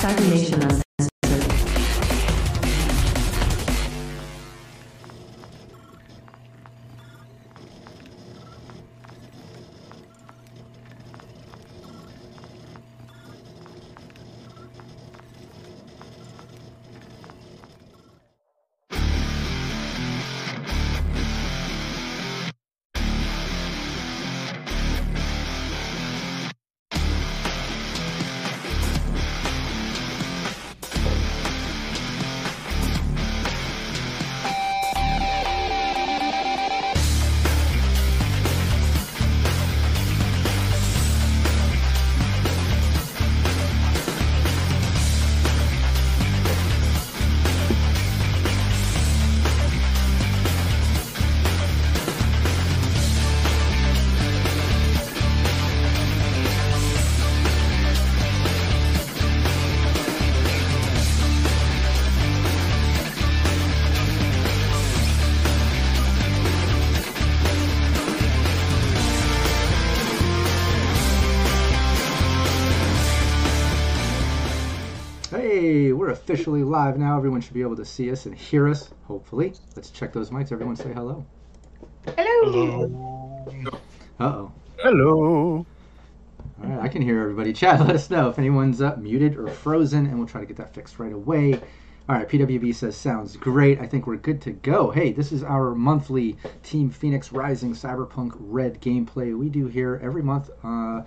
Cybernation we're officially live now. Everyone should be able to see us and hear us, hopefully. Let's check those mics. Everyone say hello. Hello. Uh oh. Hello. All right, I can hear everybody. Chat, let us know if anyone's up, muted, or frozen, and we'll try to get that fixed right away. All right, PWB says sounds great. I think we're good to go. Hey, this is our monthly Team Phoenix Rising Cyberpunk Red gameplay we do here every month. Uh,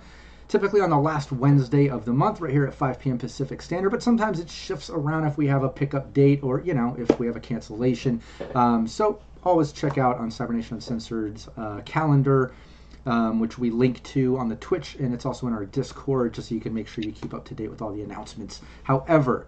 typically on the last Wednesday of the month, right here at 5 p.m. Pacific Standard. But sometimes it shifts around if we have a pickup date or, you know, if we have a cancellation. Um, so always check out on Cybernation Uncensored's uh, calendar, um, which we link to on the Twitch, and it's also in our Discord, just so you can make sure you keep up to date with all the announcements. However,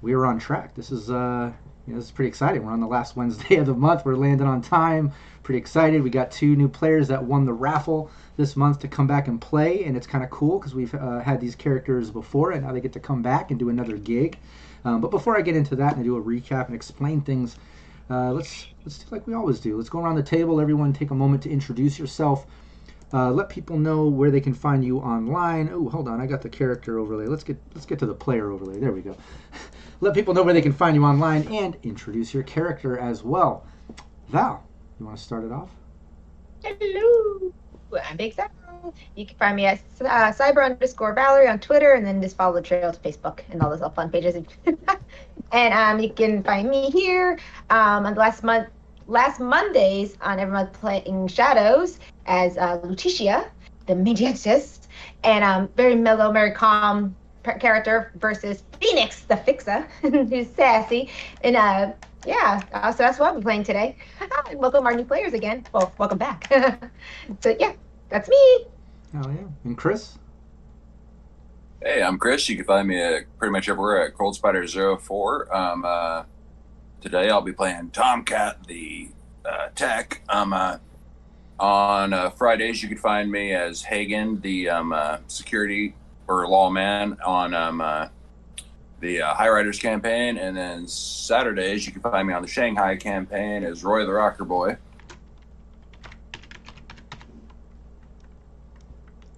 we are on track. This is uh, you know, this is pretty exciting. We're on the last Wednesday of the month. We're landing on time. Pretty excited. We got two new players that won the raffle this month to come back and play, and it's kind of cool because we've uh, had these characters before, and now they get to come back and do another gig. Um, but before I get into that and do a recap and explain things, uh, let's let's do like we always do. Let's go around the table. Everyone, take a moment to introduce yourself. Uh, let people know where they can find you online. Oh, hold on, I got the character overlay. Let's get let's get to the player overlay. There we go. let people know where they can find you online and introduce your character as well. Val, you want to start it off? Hello. I'm Big Cyber. You can find me at uh, cyber underscore Valerie on Twitter, and then just follow the trail to Facebook and all those fun pages. and um, you can find me here um, on the last month, last Mondays on every month playing Shadows as uh, Lutetia, the Mediatist, and um, very mellow, very calm character versus Phoenix, the Fixer, who's sassy. And uh, yeah, uh, so that's what I'll be playing today. welcome our new players again. Well, welcome back. so yeah, that's me. Oh yeah. And Chris? Hey, I'm Chris. You can find me at pretty much everywhere at Cold Spider 04. Um, uh, today I'll be playing Tomcat, the uh, tech. Um, uh, on uh, Fridays, you can find me as Hagen, the um, uh, security or lawman on um, uh, the uh, High Riders campaign. And then Saturdays, you can find me on the Shanghai campaign as Roy the Rocker Boy.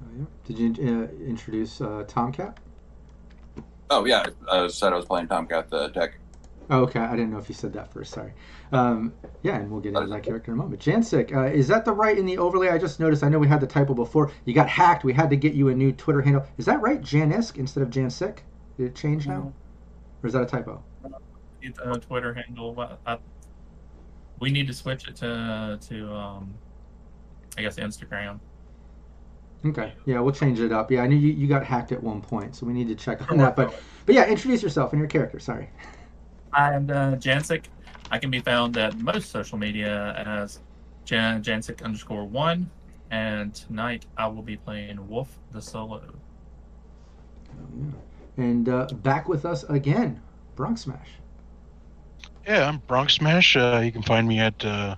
Oh yeah. Did you uh, introduce uh, Tomcat? Oh, yeah. I said I was playing Tomcat, the deck. Oh, okay. I didn't know if you said that first. Sorry. Um, yeah, and we'll get into that character in a moment. Jansik, uh, is that the right in the overlay? I just noticed. I know we had the typo before. You got hacked. We had to get you a new Twitter handle. Is that right, Janisk instead of Jansik? Did it change now, or is that a typo? It's a Twitter handle. I, we need to switch it to to um, I guess Instagram. Okay. Yeah, we'll change it up. Yeah, I knew you, you got hacked at one point, so we need to check on that. But but yeah, introduce yourself and your character. Sorry. I'm uh, Jansik. I can be found at most social media as Jan Jansik underscore one. And tonight I will be playing Wolf the Solo. And uh, back with us again, Bronx Smash. Yeah, I'm Bronx Smash. Uh, you can find me at uh,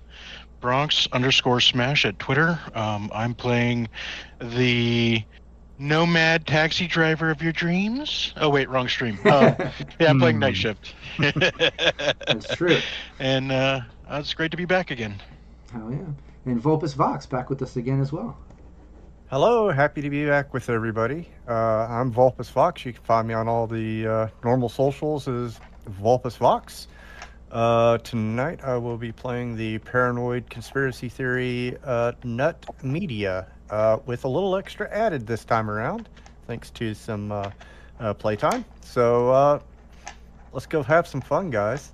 Bronx underscore Smash at Twitter. Um, I'm playing the nomad taxi driver of your dreams. Oh wait, wrong stream. Uh, yeah, I'm playing Night Hmm. Shift. That's true. And uh, it's great to be back again. Hell yeah. And Vulpus Vox back with us again as well. Hello, happy to be back with everybody. Uh, I'm Vulpus Vox. You can find me on all the uh, normal socials as Vulpus Vox. Uh, tonight I will be playing the paranoid conspiracy theory uh, nut media uh, with a little extra added this time around, thanks to some uh, uh, playtime. So uh, let's go have some fun, guys.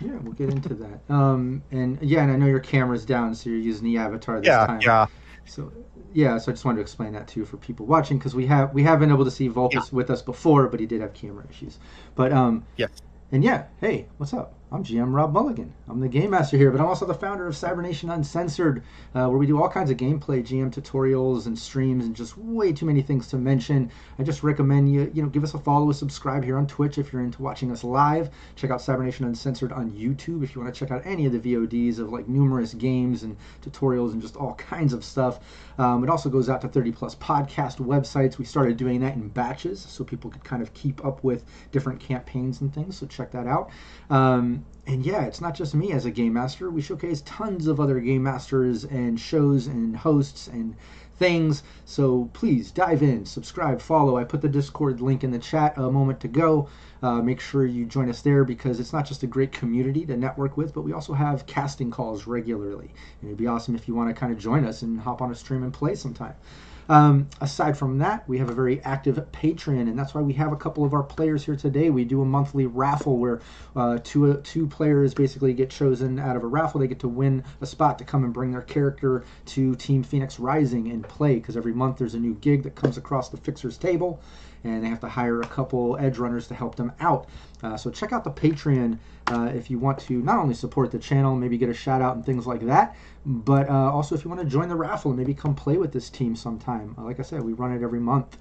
Yeah, we'll get into that. Um, and yeah, and I know your camera's down, so you're using the avatar this Yeah, time. yeah. So yeah, so I just wanted to explain that too for people watching because we have we have been able to see Vulpus with us before, but he did have camera issues. But um, Yes. and yeah, hey, what's up? I'm GM Rob Mulligan. I'm the game master here, but I'm also the founder of Cybernation Uncensored, uh, where we do all kinds of gameplay, GM tutorials, and streams, and just way too many things to mention. I just recommend you, you know, give us a follow, subscribe here on Twitch if you're into watching us live. Check out Cybernation Uncensored on YouTube if you want to check out any of the VODs of like numerous games and tutorials and just all kinds of stuff. Um, it also goes out to 30 plus podcast websites. We started doing that in batches so people could kind of keep up with different campaigns and things. So check that out. Um, and yeah, it's not just me as a game master. We showcase tons of other game masters and shows and hosts and things. So please dive in, subscribe, follow. I put the Discord link in the chat a moment ago. Uh, make sure you join us there because it's not just a great community to network with, but we also have casting calls regularly. And it'd be awesome if you want to kind of join us and hop on a stream and play sometime. Um, aside from that, we have a very active Patreon, and that's why we have a couple of our players here today. We do a monthly raffle where uh, two two players basically get chosen out of a raffle. They get to win a spot to come and bring their character to Team Phoenix Rising and play. Because every month there's a new gig that comes across the fixer's table, and they have to hire a couple edge runners to help them out. Uh, so check out the Patreon uh, if you want to not only support the channel, maybe get a shout out and things like that, but uh, also if you want to join the raffle and maybe come play with this team sometime. Uh, like I said, we run it every month.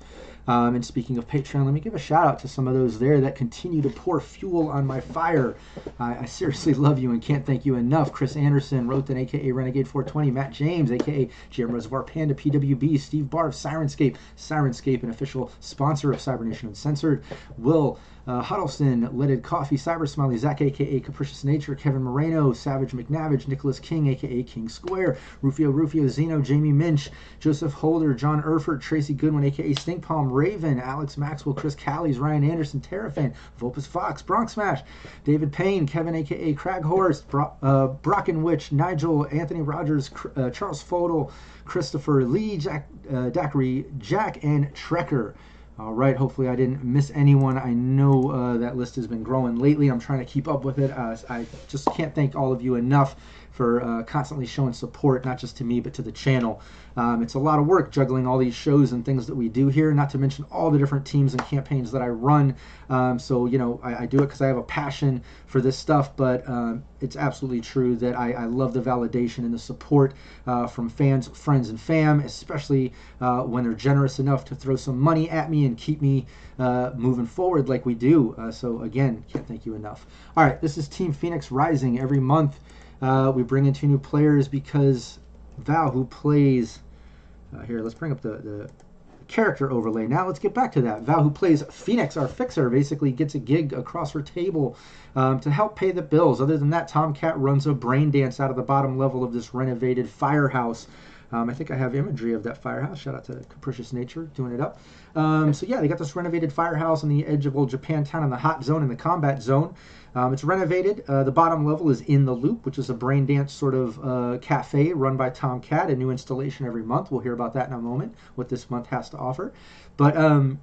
Um, and speaking of Patreon, let me give a shout out to some of those there that continue to pour fuel on my fire. I, I seriously love you and can't thank you enough. Chris Anderson, Roten, aka Renegade 420, Matt James, aka GM Reservoir Panda, PWB, Steve Barr of Sirenscape, Sirenscape, an official sponsor of Cybernation Uncensored, Will. Uh, Huddleston, Leaded Coffee, Cyber Smiley, Zach, aka Capricious Nature, Kevin Moreno, Savage McNavage, Nicholas King, aka King Square, Rufio Rufio, Zeno, Jamie Minch, Joseph Holder, John Erfurt, Tracy Goodwin, aka Stink Palm, Raven, Alex Maxwell, Chris Callies, Ryan Anderson, Terrafan, Vulpus Vox, Bronx Smash, David Payne, Kevin, aka Craghorst, Bro- uh, Brockenwich, Nigel, Anthony Rogers, uh, Charles Fodel, Christopher Lee, Jack, uh, Daiquiri, Jack, and Trekker. All right. Hopefully, I didn't miss anyone. I know uh, that list has been growing lately. I'm trying to keep up with it. Uh, I just can't thank all of you enough for uh, constantly showing support, not just to me, but to the channel. Um, it's a lot of work juggling all these shows and things that we do here, not to mention all the different teams and campaigns that I run. Um, so, you know, I, I do it because I have a passion for this stuff, but um, it's absolutely true that I, I love the validation and the support uh, from fans, friends, and fam, especially uh, when they're generous enough to throw some money at me and keep me uh, moving forward like we do. Uh, so, again, can't thank you enough. All right, this is Team Phoenix Rising. Every month uh, we bring in two new players because Val, who plays. Uh, here, let's bring up the, the character overlay. Now let's get back to that. Val, who plays Phoenix, our fixer, basically gets a gig across her table um, to help pay the bills. Other than that, Tomcat runs a brain dance out of the bottom level of this renovated firehouse. Um, I think I have imagery of that firehouse. Shout out to Capricious Nature doing it up. Um, so yeah, they got this renovated firehouse on the edge of old Japantown in the hot zone, in the combat zone. Um, it's renovated. Uh, the bottom level is in the loop, which is a brain dance sort of uh, cafe run by Tom Cat, A new installation every month. We'll hear about that in a moment. What this month has to offer, but um,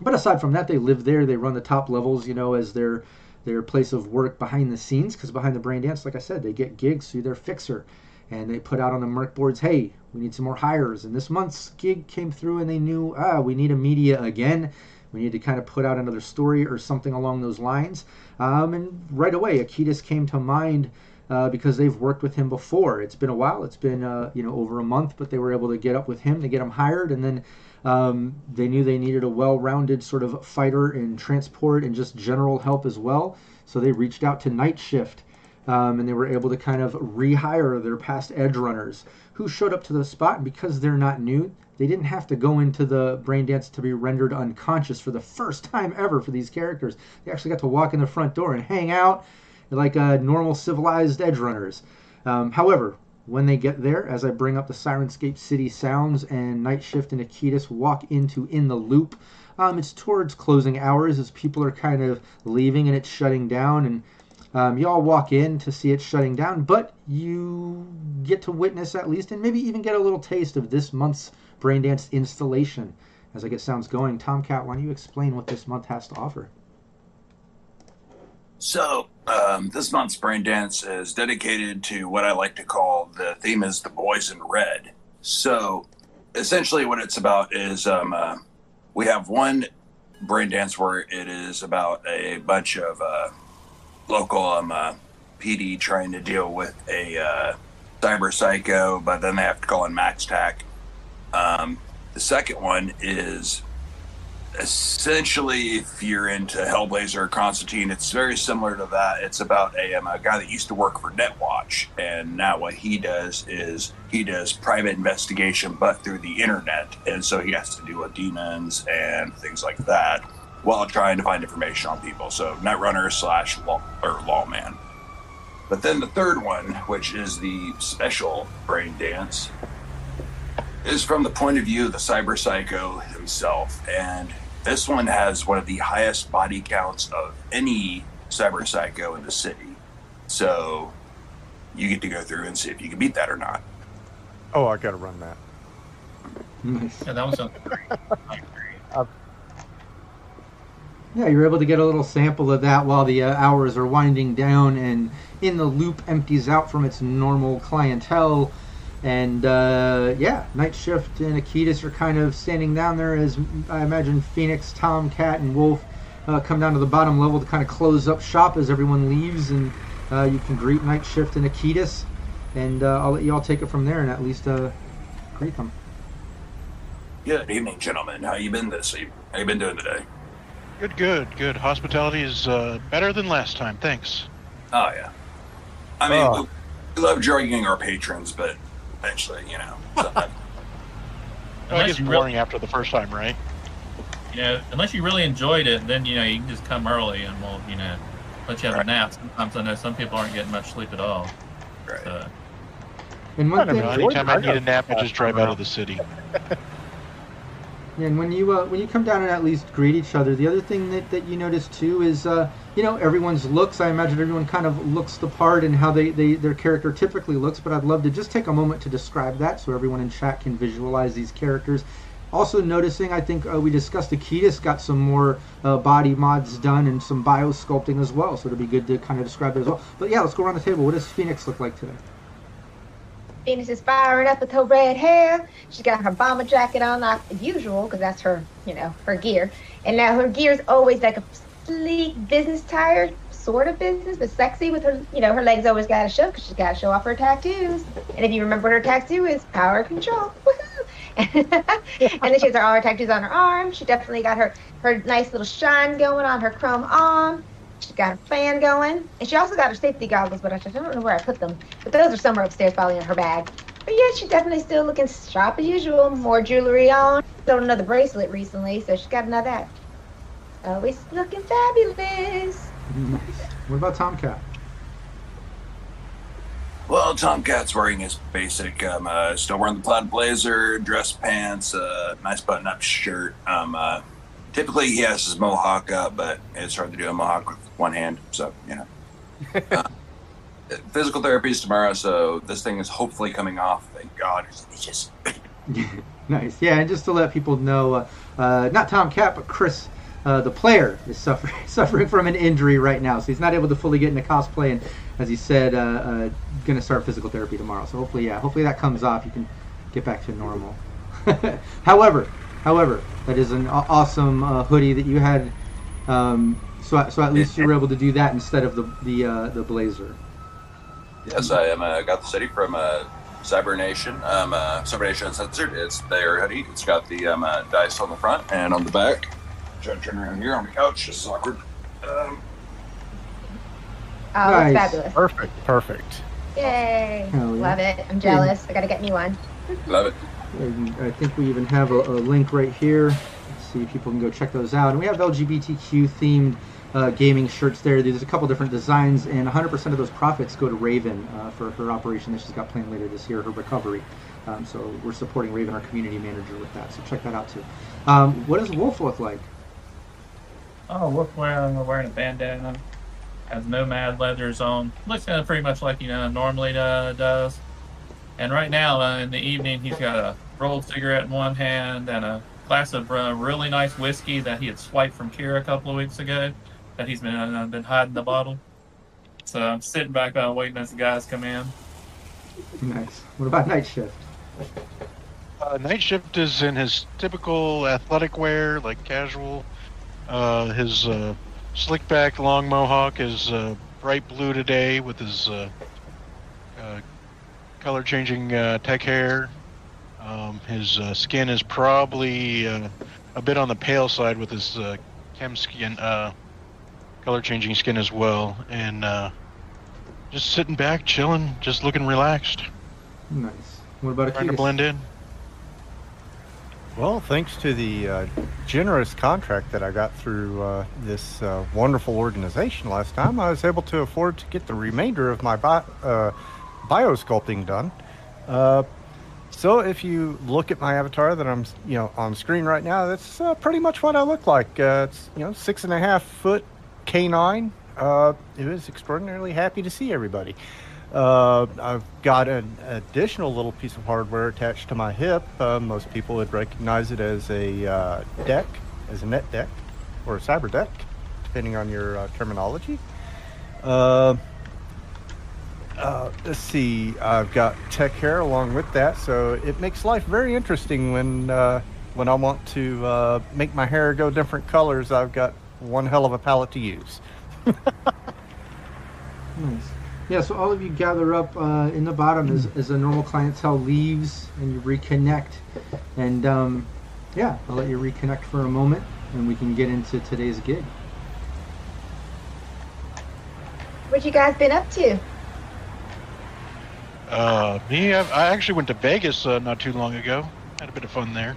but aside from that, they live there. They run the top levels, you know, as their their place of work behind the scenes. Because behind the brain dance, like I said, they get gigs through their fixer, and they put out on the Merc boards, "Hey, we need some more hires." And this month's gig came through, and they knew, ah, we need a media again. We need to kind of put out another story or something along those lines. Um, and right away, Akitas came to mind uh, because they've worked with him before. It's been a while. It's been uh, you know over a month, but they were able to get up with him to get him hired, and then um, they knew they needed a well-rounded sort of fighter in transport and just general help as well. So they reached out to Night Shift, um, and they were able to kind of rehire their past edge runners who showed up to the spot. Because they're not new, they didn't have to go into the brain dance to be rendered unconscious for the first time ever for these characters. They actually got to walk in the front door and hang out like uh, normal civilized edge runners. Um, however, when they get there, as I bring up the Sirenscape City sounds and Night Shift and Akitas walk into In the Loop, um, it's towards closing hours as people are kind of leaving and it's shutting down. And um, you all walk in to see it shutting down, but you get to witness at least and maybe even get a little taste of this month's Braindance installation. As I get sounds going, Tomcat, why don't you explain what this month has to offer? So, um, this month's Brain Dance is dedicated to what I like to call the theme is the boys in red. So, essentially, what it's about is um, uh, we have one Brain Dance where it is about a bunch of uh, local um, uh, PD trying to deal with a uh, cyber psycho, but then they have to call in Max-Tac. Um, the second one is essentially, if you're into Hellblazer or Constantine, it's very similar to that. It's about a, um, a guy that used to work for Netwatch, and now what he does is he does private investigation, but through the internet, and so he has to deal with demons and things like that while trying to find information on people. So Netrunner slash law or lawman. But then the third one, which is the special brain dance, is from the point of view of the cyber psycho himself, and this one has one of the highest body counts of any cyber psycho in the city. So you get to go through and see if you can beat that or not. Oh, I got to run that. Nice. Yeah, that was something great. Yeah, you're able to get a little sample of that while the uh, hours are winding down, and in the loop empties out from its normal clientele. And uh, yeah, Night Shift and Akitas are kind of standing down there as I imagine Phoenix, Tom, Cat, and Wolf uh, come down to the bottom level to kind of close up shop as everyone leaves, and uh, you can greet Night Shift and Akitas, and uh, I'll let you all take it from there and at least uh, greet them. Good evening, gentlemen. How you been this evening? How you been doing today? Good, good, good. Hospitality is uh, better than last time. Thanks. Oh yeah. I mean, Oh. we, we love joining our patrons, but eventually, you know, sometimes Oh, it Unless gets you boring after the first time, right? You know, unless you really enjoyed it, then you know you can just come early and we'll you know let you have a nap. Sometimes I know some people aren't getting much sleep at all. right. So, And one I don't know. Anytime I I need a nap, I just drive out of the city. And when you uh, when you come down and at least greet each other, the other thing that, that you notice too is uh, you know everyone's looks. I imagine everyone kind of looks the part and how they, they their character typically looks. But I'd love to just take a moment to describe that so everyone in chat can visualize these characters. Also noticing, I think uh, we discussed Akitas got some more uh, body mods done and some bio sculpting as well. So it'd be good to kind of describe that as well. But yeah, let's go around the table. What does Phoenix look like today? Phoenix is firing up with her red hair. She's got her bomber jacket on, like usual, because that's her, you know, her gear. And now her gear's always like a sleek business tire, sort of business, but sexy with her, you know, her legs always got to show because she's got to show off her tattoos. And if you remember what her tattoo is, power control. And then she has her, all her tattoos on her arm. She definitely got her, her nice little shine going on her chrome arm. She's got her fan going. And she also got her safety goggles, but I don't know where I put them. But those are somewhere upstairs, probably in her bag. But yeah, she's definitely still looking sharp as usual. More jewelry on. Sold another bracelet recently, so she's got another that. Always looking fabulous. What about Tomcat? Well, Tomcat's wearing his basic, um, uh, still wearing the plaid blazer, dress pants, uh, nice button-up shirt. Um, uh, typically, he has his mohawk up, but it's hard to do a mohawk with one hand, so you know. uh, physical therapy is tomorrow, so this thing is hopefully coming off. Thank God. It's just nice. Yeah, and just to let people know, uh, uh, not Tom Cat, but Chris, uh, the player, is suffering suffering from an injury right now, so he's not able to fully get into cosplay. And as he said, uh, uh, going to start physical therapy tomorrow. So hopefully, yeah, hopefully that comes off. You can get back to normal. however, however, that is an awesome uh, hoodie that you had. Um, so, so at least you were able to do that instead of the the uh, the blazer. Yes, I am. Uh, got the city from uh, Cyber Nation. Um, uh, Cyber Nation Uncensored. It's their hoodie. It's got the um, uh, dice on the front and on the back. Try to turn around here on the couch. This is awkward. Um, Oh, Nice. that's fabulous. Perfect. Perfect. Yay. Hell yeah. Love it. I'm jealous. I gotta get me one. love it. And I think we even have a, a link right here. Let's see if people can go check those out. And we have LGBTQ themed uh, gaming shirts there. There's a couple different designs, and 100% of those profits go to Raven uh, for her operation that she's got planned later this year, her recovery. Um, so we're supporting Raven, our community manager, with that. So check that out too. Um, what does Wolf look like? Oh, Wolf wearing, wearing a bandana. Has nomad leathers on. Looks kind of pretty much like you know normally uh, does. And right now uh, in the evening, he's got a rolled cigarette in one hand and a glass of uh, really nice whiskey that he had swiped from Kira a couple of weeks ago. That he's been uh, been hiding the bottle. So I'm sitting back uh, waiting as the guys come in. Nice. What about night shift? Uh, night shift is in his typical athletic wear, like casual. Uh, his uh, slick back long mohawk is uh, bright blue today with his uh, uh, color changing uh, tech hair. Um, his uh, skin is probably uh, a bit on the pale side with his uh, chem skin, uh, color changing skin as well. And uh, just sitting back, chilling, just looking relaxed, Nice. What about trying to Akitas? blend in. Well, thanks to the uh, generous contract that I got through uh, this uh, wonderful organization last time, I was able to afford to get the remainder of my bi- uh, biosculpting done. Uh, so if you look at my avatar that I'm, you know, on screen right now, that's uh, pretty much what I look like. Uh, it's you know six and a half foot canine. Uh, it was extraordinarily happy to see everybody. Uh, I've got an additional little piece of hardware attached to my hip. Uh, most people would recognize it as a uh, deck, as a net deck, or a cyber deck, depending on your uh, terminology. Uh, uh, let's see. I've got tech hair along with that, so it makes life very interesting when when I want to make my hair go different colors. I've got one hell of a palette to use. Nice. Yeah, so all of you gather up uh, in the bottom as, as the normal clientele leaves and you reconnect. And um, yeah, I'll let you reconnect for a moment and we can get into today's gig. What you guys been up to? Uh, me, I, I actually went to Vegas uh, not too long ago. Had a bit of fun there.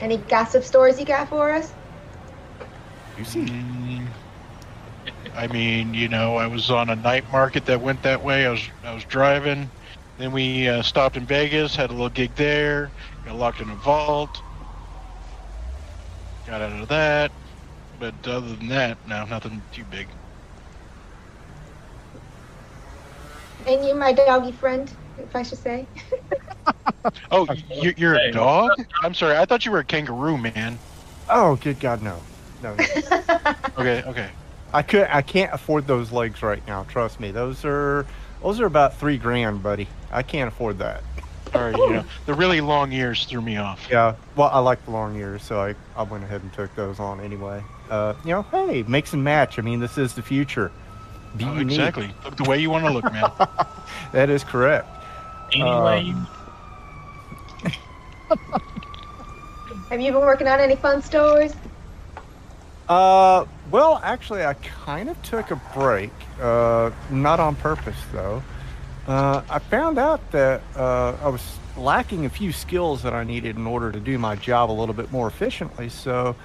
Any gossip stories you got for us? You see, I mean, you know, I was on a night market that went that way. I was I was driving. Then we uh, stopped in Vegas, had a little gig there. Got locked in a vault. Got out of that. But other than that, no, nothing too big. And you, my doggy friend, if I should say. Oh, you're, you're a dog? I'm sorry. I thought you were a kangaroo, man. oh good God, no, no. no. Okay, okay. I could, I can't afford those legs right now. Trust me, those are those are about three grand, buddy. I can't afford that. Sorry, you know, the really long ears threw me off. Yeah, well, I like the long ears, so I, I went ahead and took those on anyway. Uh, you know, hey, mix and match. I mean, this is the future. Be Oh, unique. exactly. Look the way you want to look, man. That is correct. Anyway, Uh, Have you been working on any fun stories? Uh, well, actually, I kind of took a break. Uh, not on purpose, though. Uh, I found out that uh, I was lacking a few skills that I needed in order to do my job a little bit more efficiently. So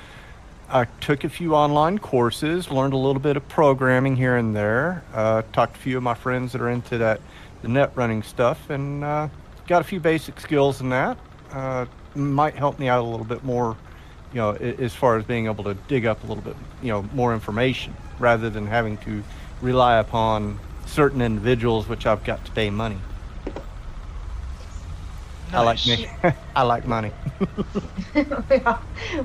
I took a few online courses, learned a little bit of programming here and there, uh, talked to a few of my friends that are into that, the net running stuff, and uh, got a few basic skills in that. Uh, might help me out a little bit more you know, as far as being able to dig up a little bit, you know, more information rather than having to rely upon certain individuals, which I've got to pay money. I like Nice. me. I like money. Uh,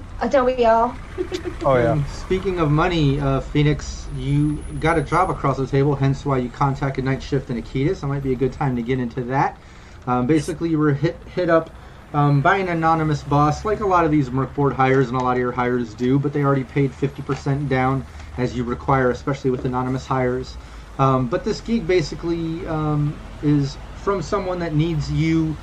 Don't we all? Oh Um, speaking of money, uh, Phoenix, you got a job across the table, hence why you contacted Night Shift and Akitas. That might be a good time to get into that. Um, basically, you were hit hit up um, buy an anonymous boss, like a lot of these Merc board hires and a lot of your hires do, but they already paid 50% down as you require, especially with anonymous hires. Um, but this gig basically um, is from someone that needs you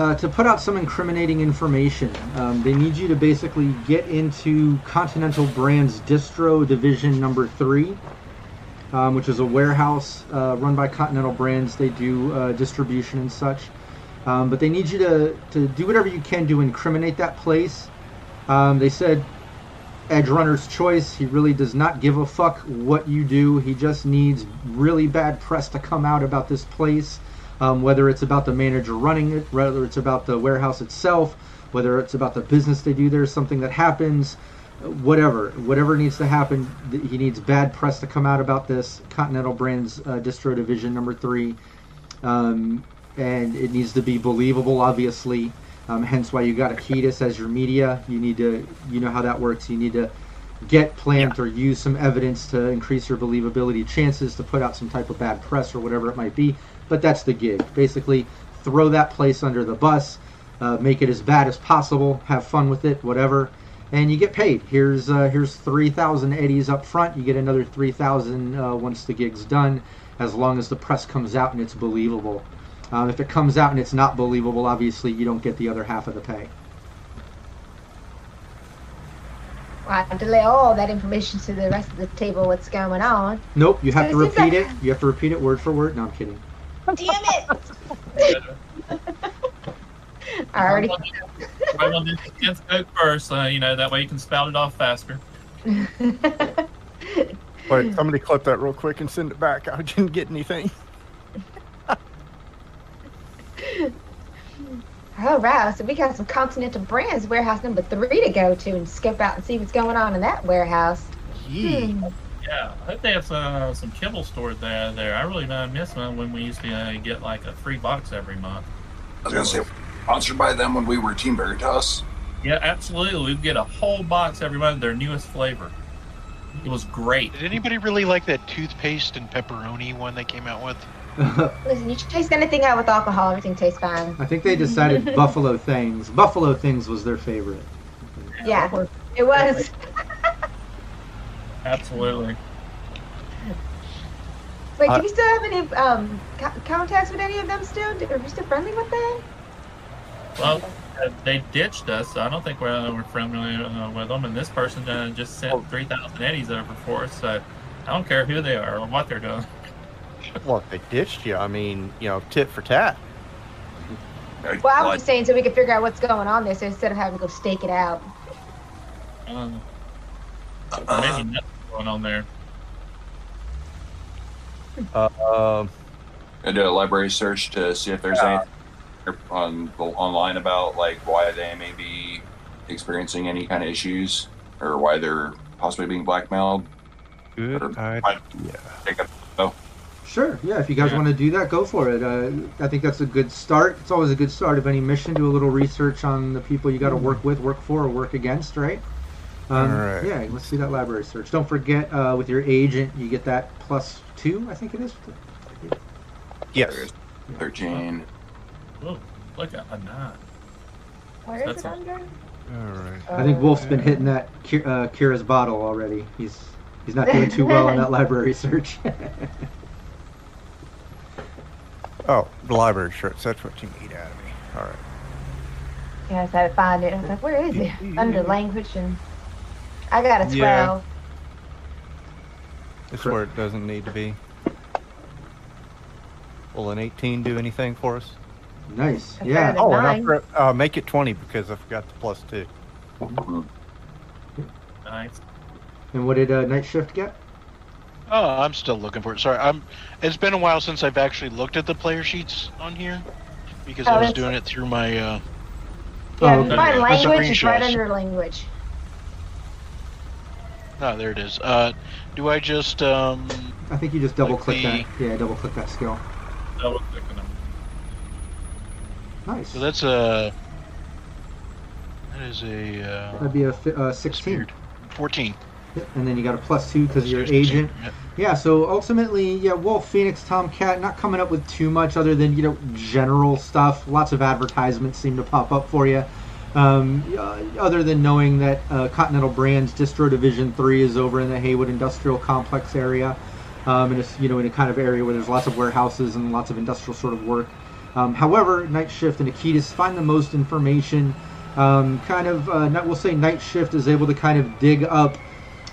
uh, to put out some incriminating information. Um, they need you to basically get into Continental Brands Distro Division Number Three, um, which is a warehouse uh, run by Continental Brands. They do uh, distribution and such, um, but they need you to to do whatever you can to incriminate that place. Um, they said Edge Runner's choice. He really does not give a fuck what you do. He just needs really bad press to come out about this place um, whether it's about the manager running it, whether it's about the warehouse itself, whether it's about the business they do there, something that happens, whatever, whatever needs to happen. He needs bad press to come out about this Continental Brands uh, distro division number three, um, and it needs to be believable, obviously. Um, hence why you got Akitas as your media. You need to, you know how that works. You need to get plant or use some evidence to increase your believability chances to put out some type of bad press or whatever it might be. But that's the gig. Basically, throw that place under the bus, uh, make it as bad as possible, have fun with it, whatever, and you get paid. Here's uh, here's three thousand eddies up front. You get another three thousand uh, once the gig's done, as long as the press comes out and it's believable. Um, if it comes out and it's not believable, obviously you don't get the other half of the pay. I have to lay all that information to the rest of the table. What's going on? Nope, you have to So seems repeat like- it. You have to repeat it word for word. No, I'm kidding. Damn it! I already. Right on the intense coke first, uh, you know, that way you can spout it off faster. Wait, somebody clip that real quick and send it back. I didn't get anything. Oh wow! So we got some Continental Brands warehouse number three to go to and scope out and see what's going on in that warehouse. Hmm. Yeah, I hope they have some, some kibble stored there. There, I really uh, miss uh, when we used to uh, get like a free box every month. I was gonna say, sponsored by them when we were Team Veritas. Yeah, absolutely. We'd get a whole box every month, their newest flavor. It was great. Did anybody really like that toothpaste and pepperoni one they came out with? Listen, you should taste anything out with alcohol. Everything tastes fine. I think they decided Buffalo Things. Buffalo Things was their favorite. Yeah, it was. Absolutely. Wait, I- do we still have any um co- contacts with any of them still? Are we still friendly with them? Well, uh, they ditched us, so I don't think we're, we're friendly uh, with them. And this person uh, just sent 3,000 eddies over for us, so I don't care who they are or what they're doing. Well, if they ditched you, I mean, you know, tit for tat. Uh, Well, I was just saying so we could figure out what's going on there, so instead of having to go stake it out. Uh, uh, maybe nothing going on there. Uh, um, I did a library search to see if there's Yeah. anything on online about like why they may be experiencing any kind of issues or why they're possibly being blackmailed. good Or- idea. Take a Sure, yeah, if you guys Yeah. want to do that, go for it. Uh, I think that's a good start. It's always a good start of any mission. Do a little research on the people you got to work with, work for, or work against, right? Um, Alright. Yeah, let's see that library search. Don't forget, uh, with your agent, you get that plus two, I think it is. Yes. thirteen. Oh, look at a nine. Where is That's it all. under? All right. I think Wolf's been hitting that uh, Kira's bottle already. He's he's not doing too well on that library search. Oh, the library shirts. That's what you need out of me. All right. Yeah, I had to find it. I was like, where is it? Under language and I got a Yeah. twelve. This is where it doesn't need to be. Will an 18 do anything for us? nice, I've yeah. heard of Oh, and I nine. uh, make it 20 because I forgot the plus two. Nice. And what did uh, Night Shift get? Oh, I'm still looking for it. Sorry, I'm. It's been a while since I've actually looked at the player sheets on here because Oh, I was doing it through my. Uh, Yeah, Oh, if okay. find That's the language, it's right under language. Oh, there it is. Uh, do I just um? I think you just double Like click the- that. Yeah, double click that skill. Double clicking them. Nice. So that's a. That is a. Uh, That'd be a fi- uh, 16. weird. Fourteen. Yep, And then you got a plus two because you're agent. yep. Yeah, so ultimately, yeah, Wolf, Phoenix, Tomcat, not coming up with too much other than you know general stuff. Lots of advertisements seem to pop up for you. Um, other than knowing that uh, Continental Brands Distro Division Three is over in the Heywood Industrial Complex area, um, and it's you know in a kind of area where there's lots of warehouses and lots of industrial sort of work. Um, however, Night Shift and Akitas find the most information. Um, kind of, uh, we'll say Night Shift is able to kind of dig up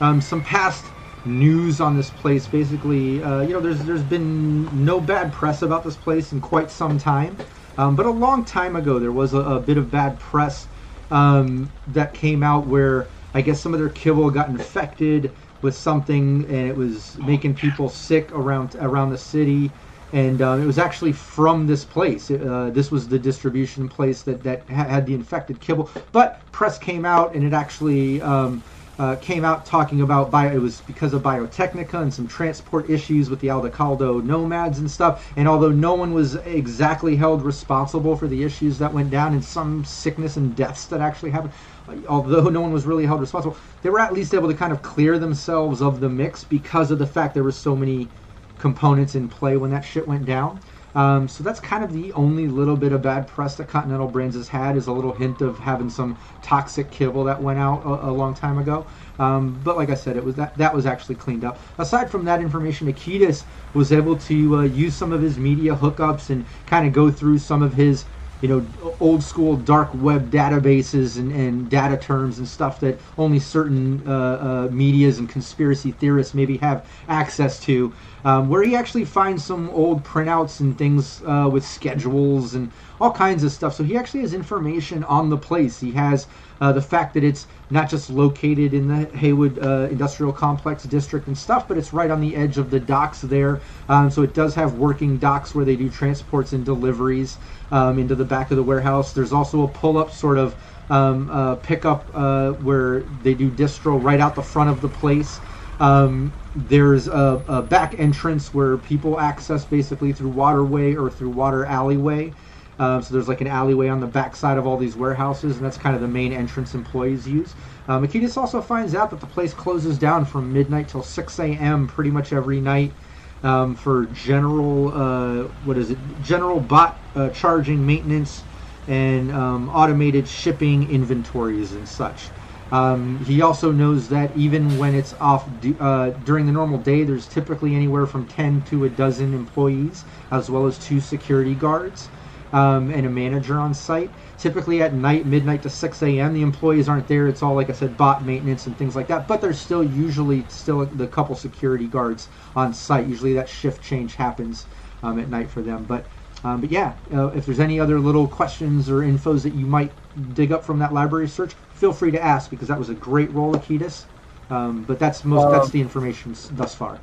um, some past news on this place. Basically, uh, you know, there's there's been no bad press about this place in quite some time, um, but a long time ago there was a, a bit of bad press um, that came out where I guess some of their kibble got infected with something and it was making people sick around around the city. And um, it was actually from this place. Uh, this was the distribution place that, that ha- had the infected kibble. But press came out and it actually um, uh, came out talking about bio. It was because of Biotechnica and some transport issues with the Aldecaldo nomads and stuff. And although no one was exactly held responsible for the issues that went down and some sickness and deaths that actually happened, uh, although no one was really held responsible, they were at least able to kind of clear themselves of the mix because of the fact there were so many components in play when that shit went down. Um, so that's kind of the only little bit of bad press that Continental Brands has had is a little hint of having some toxic kibble that went out a, a long time ago. Um, but like I said, it was that that was actually cleaned up. Aside from that information, Akitas was able to uh, use some of his media hookups and kind of go through some of his you know old school dark web databases and, and data terms and stuff that only certain uh, uh, medias and conspiracy theorists maybe have access to um, where he actually finds some old printouts and things uh, with schedules and all kinds of stuff so he actually has information on the place he has uh, the fact that it's not just located in the Heywood uh, Industrial Complex district and stuff, but it's right on the edge of the docks there. Um, so it does have working docks where they do transports and deliveries um, into the back of the warehouse. There's also a pull-up sort of um, uh, pickup uh, where they do distro right out the front of the place. Um, there's a, a back entrance where people access basically through waterway or through water alleyway. Um, so there's like an alleyway on the back side of all these warehouses, and that's kind of the main entrance employees use. Um, Akitas also finds out that the place closes down from midnight till 6 a.m. pretty much every night um, for general, uh, what is it, general bot uh, charging, maintenance, and um, automated shipping inventories and such. Um, he also knows that even when it's off uh, during the normal day, there's typically anywhere from 10 to a dozen employees, as well as two security guards um, and a manager on site. Typically at night, midnight to 6 a.m., the employees aren't there. It's all, like I said, bot maintenance and things like that. But there's still usually still the couple security guards on site. Usually that shift change happens um, at night for them. But um, but yeah, uh, if there's any other little questions or infos that you might dig up from that library search, feel free to ask because that was a great role, Akitas. Um, but that's most that's the information thus far.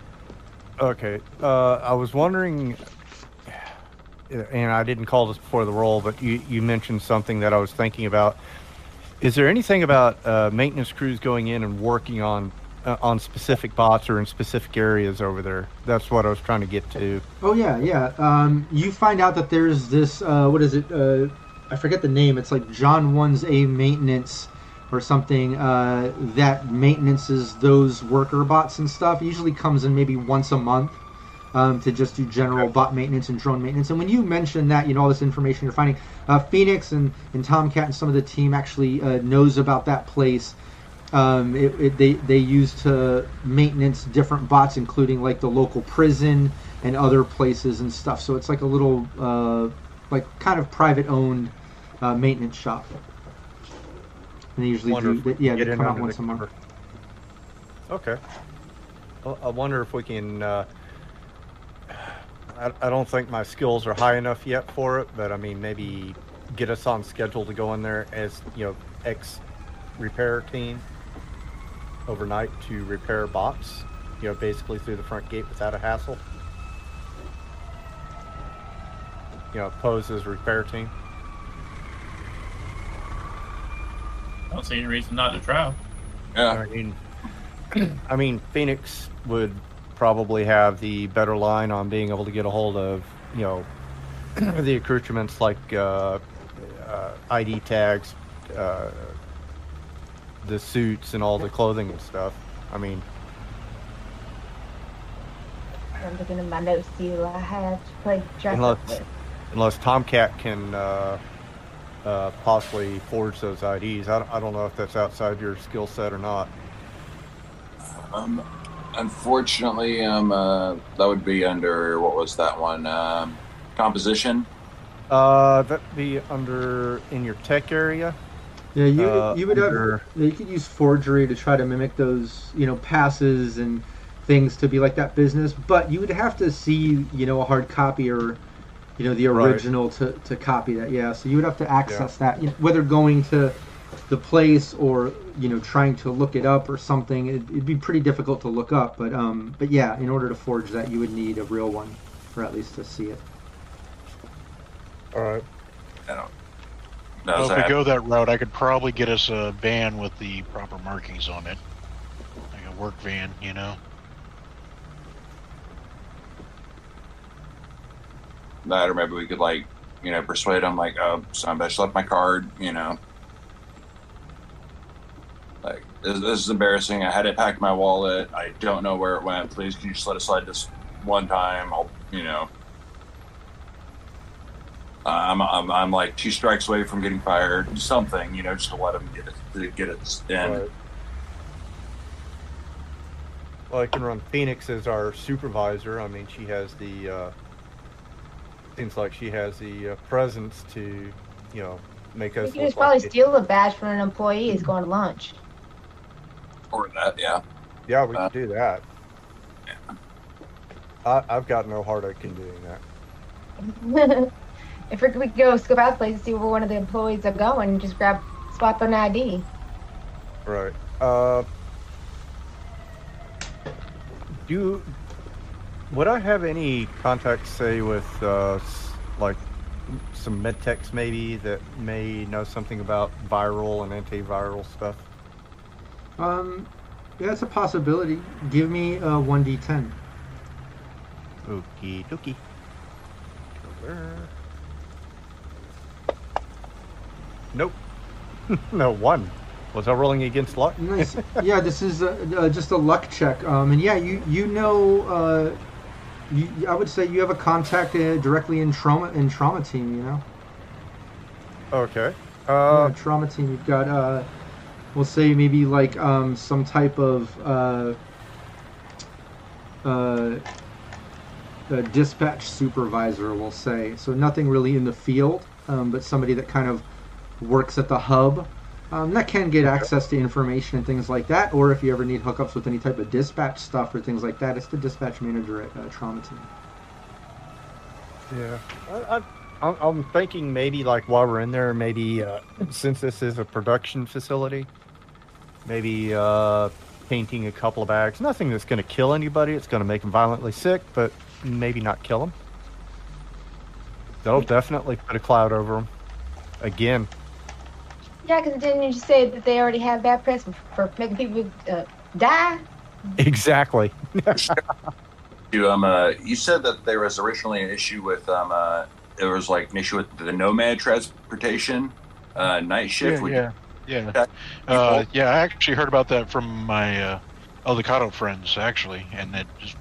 Okay. Uh, I was wondering, and I didn't call this before the roll, but you, you mentioned something that I was thinking about. Is there anything about uh, maintenance crews going in and working on uh, on specific bots or in specific areas over there? That's what I was trying to get to. Oh yeah, yeah. Um, you find out that there's this. Uh, what is it? Uh, I forget the name. It's like John One's A maintenance or something uh, that maintenances those worker bots and stuff. Usually comes in maybe once a month um, to just do general bot maintenance and drone maintenance. And when you mention that, you know all this information you're finding, uh, Phoenix and, and Tomcat and some of the team actually uh, knows about that place. Um, it, it, they they use to maintenance different bots, including like the local prison and other places and stuff. So it's like a little uh, like kind of private owned uh, maintenance shop. And they usually do they, yeah they get in come out once a month. Okay. Well, I wonder if we can. Uh, I, I don't think my skills are high enough yet for it, but I mean, maybe get us on schedule to go in there as you know, ex repair team overnight to repair bots. You know, basically through the front gate without a hassle. You know, pose as repair team. I don't see any reason not to try. Yeah. I mean, I mean, Phoenix would probably have the better line on being able to get a hold of, you know, the accoutrements like uh, uh, ID tags, uh, the suits, and all the clothing and stuff. I mean, I'm looking at my notes, see who I have to play dress Unless- unless Tomcat can uh, possibly forge those IDs. I don't, I don't know if that's outside your skill set or not. Um, unfortunately, um, uh, that would be under what was that one? Um, composition. Uh, that'd be under in your tech area. Yeah, you Uh, you would have under- yeah, you could use forgery to try to mimic those you know passes and things to be like that business, but you would have to see you know a hard copy or you know the Right. original to, to copy that. Yeah, so you would have to access that, you know, whether going to the place or you know trying to look it up or something. It, it'd be pretty difficult to look up, but um, but yeah, in order to forge that, you would need a real one, or at least to see it. All right. I don't. Well, if we go that route, I could probably get us a van with the proper markings on it, like a work van, you know. That, or maybe we could like, you know, persuade them like, oh, son, I left my card, you know. Like this, this is embarrassing. I had it packed in my wallet. I don't know where it went. Please, can you just let it slide this one time? I'll, you know. I'm, I'm, I'm like two strikes away from getting fired. Something, you know, just to let them get it, to get it in. Right. Well, I can run Phoenix as our supervisor. I mean, she has the. Uh, seems like she has the uh, presence to, you know, make You us. can look just probably like steal a badge from an employee who's going to lunch. Or that, yeah. Yeah, we uh, can do that. I, I've got no heartache in doing that. if we we could go scope out the place and see where one of the employees are going, and just grab swap an ID. Right. Uh, do would I have any contacts, say, with uh, like some med techs maybe that may know something about viral and antiviral stuff? Um, yeah, it's a possibility. Give me a one d10. Okie dokie. Nope. no one. Was I rolling against luck? Nice. yeah, this is uh, uh, just a luck check. Um, and yeah, you you know, uh, you, I would say you have a contact uh, directly in trauma in trauma team. You know, Okay. yeah, Uh, trauma team. You've got uh, we'll say maybe like um, some type of uh, uh, a dispatch supervisor. We'll say so. Nothing really in the field, um, but somebody that kind of works at the hub. Um, that can get access to information and things like that, or if you ever need hookups with any type of dispatch stuff or things like that, it's the dispatch manager at uh, Trauma Team. Yeah, I, I, I'm- I'm thinking maybe like while we're in there, maybe uh, since this is a production facility, maybe uh, painting a couple of bags. Nothing that's going to kill anybody. It's going to make them violently sick, but maybe not kill them. That'll definitely put a cloud over them. Again, Yeah, because didn't you just say that they already have bad press for, for making people uh, die? exactly. You um uh, you said that there was originally an issue with um uh there was like an issue with the nomad transportation uh night shift. Would- yeah, yeah. Uh, yeah, I actually heard about that from my uh, Aldecaldo friends, actually, and that just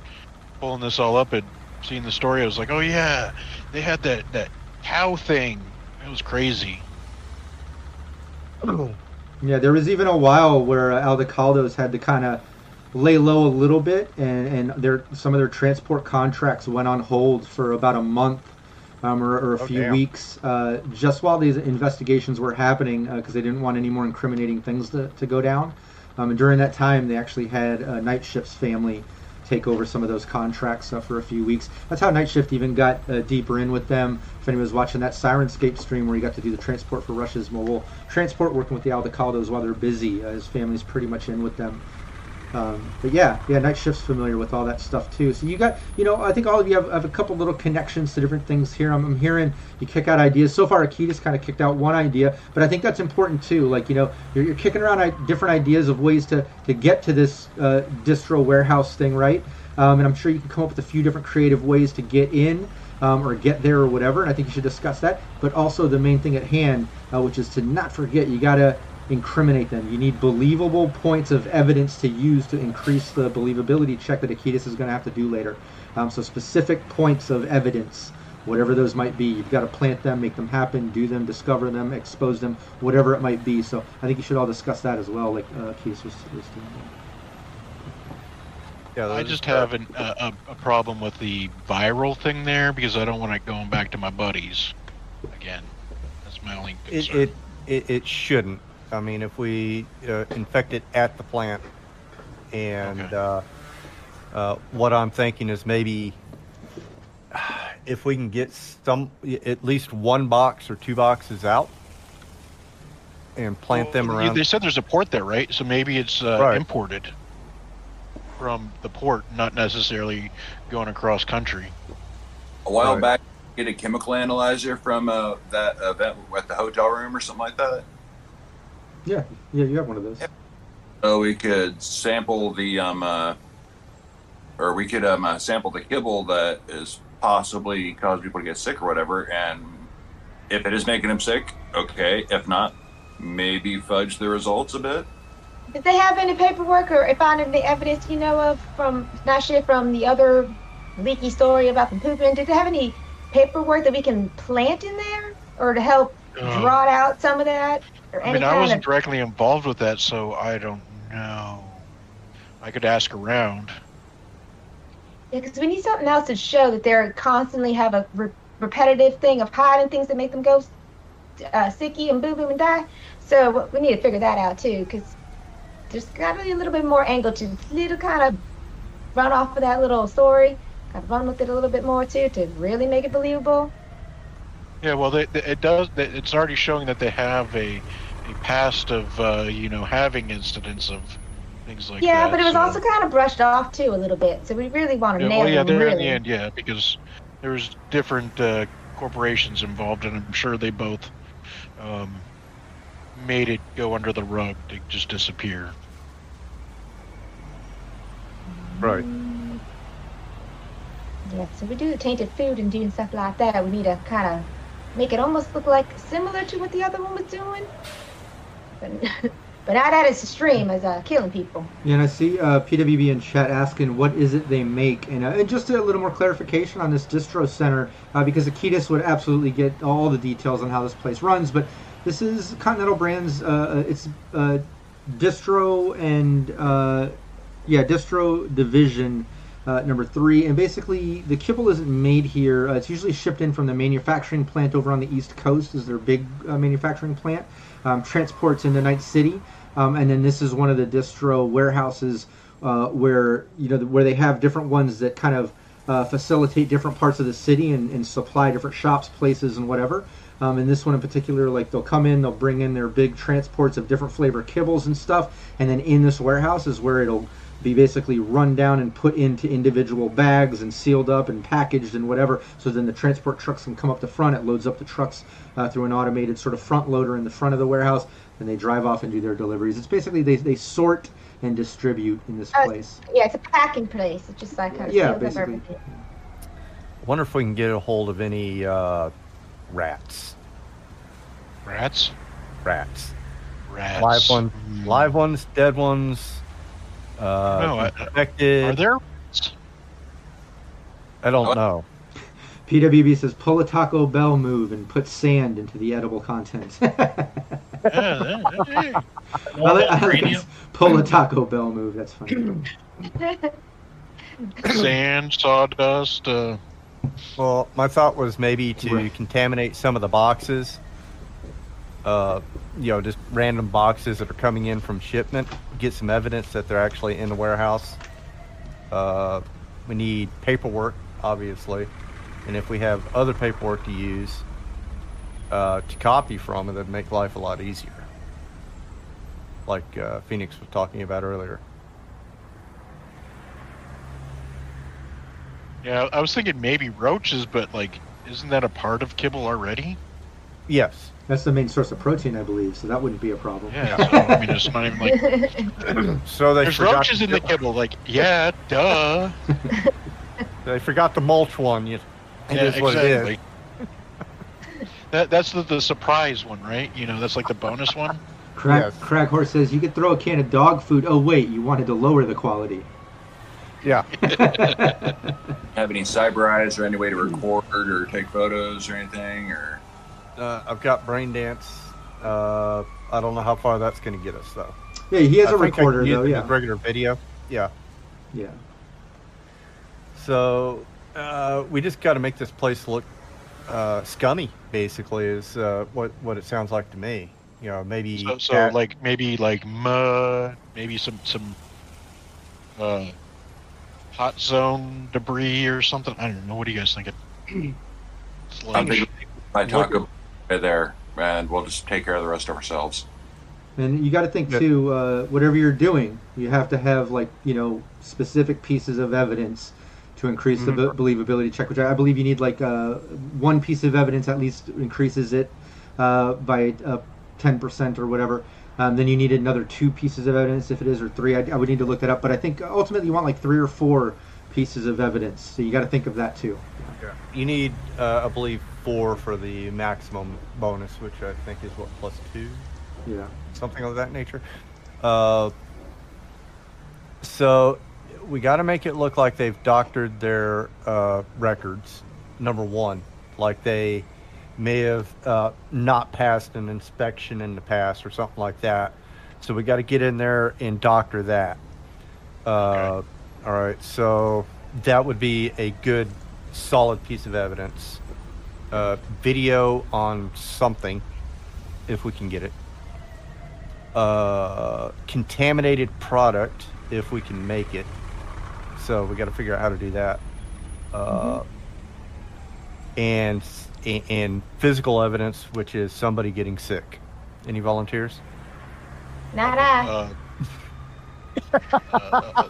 pulling this all up and seeing the story, I was like, oh yeah, they had that that cow thing. It was crazy. Yeah, there was even a while where uh, Aldecaldos had to kind of lay low a little bit, and, and their some of their transport contracts went on hold for about a month um, or, or a Oh, few damn. weeks, uh, just while these investigations were happening, because they didn't want any more incriminating things to, to go down. Um, and during that time, they actually had uh, Night Shift's family take over some of those contracts uh, for a few weeks. That's how Night Shift even got uh, deeper in with them. If anyone was watching that Sirenscape stream where he got to do the transport for Russia's mobile transport, working with the Aldecaldos while they're busy, uh, his family's pretty much in with them. Um, but yeah, yeah, Night Shift's familiar with all that stuff too. So you got, you know, I think all of you have, have a couple little connections to different things here. I'm, I'm hearing you kick out ideas. So far, Akitas kind of kicked out one idea, but I think that's important too. Like, you know, you're, you're kicking around different ideas of ways to, to get to this uh, distro warehouse thing, right? Um, and I'm sure you can come up with a few different creative ways to get in um, or get there or whatever. And I think you should discuss that. But also the main thing at hand, uh, which is to not forget, you gotta incriminate them. You need believable points of evidence to use to increase the believability check that Akitas is going to have to do later. Um, so specific points of evidence, whatever those might be, you've got to plant them, make them happen, do them, discover them, expose them, whatever it might be. So I think you should all discuss that as well, like uh, Akitas was, was doing. Yeah, I just uh, have an, a, a, a problem with the viral thing there because I don't want it going back to my buddies again. That's my only It, concern. it, it, it shouldn't. I mean, if we uh, infect it at the plant, and Okay. uh, uh, what I'm thinking is maybe if we can get some, at least one box or two boxes out, and plant them Well, you- around. They said there's a port there, right? So maybe it's uh, Right. imported from the port, not necessarily going across country. A while Right. back, get a chemical analyzer from uh, that event at the hotel room or something like that. Yeah, yeah, you have one of those. Yep. So we could sample the um, uh, or we could um, uh, sample the kibble that is possibly causing people to get sick or whatever, and if it is making them sick, okay. If not, maybe fudge the results a bit. Did they have any paperwork or find any evidence you know of from not shit from the other leaky story about the pooping? Did they have any paperwork that we can plant in there or to help Uh, draw out some of that or I mean, I wasn't of? directly involved with that, so I don't know. I could ask around. Yeah, because we need something else to show that they're constantly have a re- repetitive thing of hiding things that make them go uh, sicky and boo boo and die. So we need to figure that out too, because there's got to be a little bit more angle to this little kind of run off of that little story. Got to run with it a little bit more too to really make it believable. Yeah, well, they, they, it does. It's already showing that they have a a past of uh, you know having incidents of things like yeah, that. Yeah, but it was so- also kind of brushed off too a little bit. So we really want to Yeah, nail well, yeah, them there in the end, yeah, because there was different uh, corporations involved, and I'm sure they both um, made it go under the rug to just disappear. Right. Yeah, so we do the tainted food and doing stuff like that. We need to kind of make it almost look like similar to what the other one was doing, but but not at its extreme as uh, killing people. Yeah, and I see uh, PWB in chat asking what is it they make, and, uh, and just a little more clarification on this distro center, uh, because Akitas would absolutely get all the details on how this place runs, but this is Continental Brands. Uh, it's uh, distro and uh, yeah, distro division. Uh, number three, and basically the kibble isn't made here. Uh, it's usually shipped in from the manufacturing plant over on the East Coast, is their big uh, manufacturing plant. Um, transports into Night City, um, and then this is one of the distro warehouses uh, where you know where they have different ones that kind of uh, facilitate different parts of the city and, and supply different shops, places, and whatever. Um, and this one in particular, like they'll come in, they'll bring in their big transports of different flavor kibbles and stuff, and then in this warehouse is where it'll be basically run down and put into individual bags and sealed up and packaged and whatever. So then the transport trucks can come up the front. It loads up the trucks uh, through an automated sort of front loader in the front of the warehouse. Then they drive off and do their deliveries. It's basically they, they sort and distribute in this Uh, place. Yeah, it's a packing place. It's just like kind of Yeah, basically. everything. wonder if we can get a hold of any uh, rats. Rats, Rats. rats. Live one, Hmm. live ones, dead ones. Uh, No, I- infected. Are there? I don't What? know. PWB says pull a Taco Bell move and put sand into the edible content. Yeah, yeah, yeah. I I like Premium. this. Pull a Taco Bell move. That's funny. Sand, sawdust. Uh, Well, my thought was maybe to Right. contaminate some of the boxes. Uh, you know, just random boxes that are coming in from shipment. Get some evidence that they're actually in the warehouse. Uh, we need paperwork, obviously, and if we have other paperwork to use uh, to copy from, it would make life a lot easier. Like uh, Phoenix was talking about earlier. yeah, I was thinking maybe roaches, but like, isn't that a part of kibble already? Yes. That's the main source of protein, I believe. So that wouldn't be a problem. Yeah. So, I mean, it's not even like So they there's forgot roaches to in the do- kibble. Like, yeah, duh. They forgot the mulch one. It yeah, is what it is. That that's the, the surprise one, right? You know, that's like the bonus one. Crack, Yes. Crack Horse says you could throw a can of dog food. Oh wait, you wanted to lower the quality. Yeah. Have any cyber eyes or any way to record or take photos or anything? Or Uh, I've got brain dance. Uh, I don't know how far that's going to get us though. Yeah, he has I a think I can recorder though. Yeah, with regular video. Yeah. yeah. So uh, we just got to make this place look uh, scummy. Basically, is uh, what what it sounds like to me. You know, maybe So, so add- like maybe like mud, maybe some some uh, hot zone debris or something. I don't know. What do you guys think? It. I'm like, thinking I talk about it there, and we'll just take care of the rest of ourselves. And you got to think Yeah. too. Uh, whatever you're doing, you have to have like you know specific pieces of evidence to increase Mhm. the be- believability check. Which I I believe you need like uh, one piece of evidence at least increases it uh, by uh, ten percent or whatever. Um, then you need another two pieces of evidence if it is, or three. I, I would need to look that up. But I think ultimately you want like three or four pieces of evidence. So you got to think of that too. You need, uh, I believe, four for the maximum bonus, which I think is what plus two. Yeah. something of that nature. Uh, so we got to make it look like they've doctored their uh, records. Number one, like they may have uh, not passed an inspection in the past or something like that. So we got to get in there and doctor that. Uh, All right, so that would be a good, solid piece of evidence. Uh, video on something, if we can get it uh, contaminated product if we can make it. So we got to figure out how to do that. Uh, and and physical evidence, which is somebody getting sick. Any volunteers? Nada. uh, uh,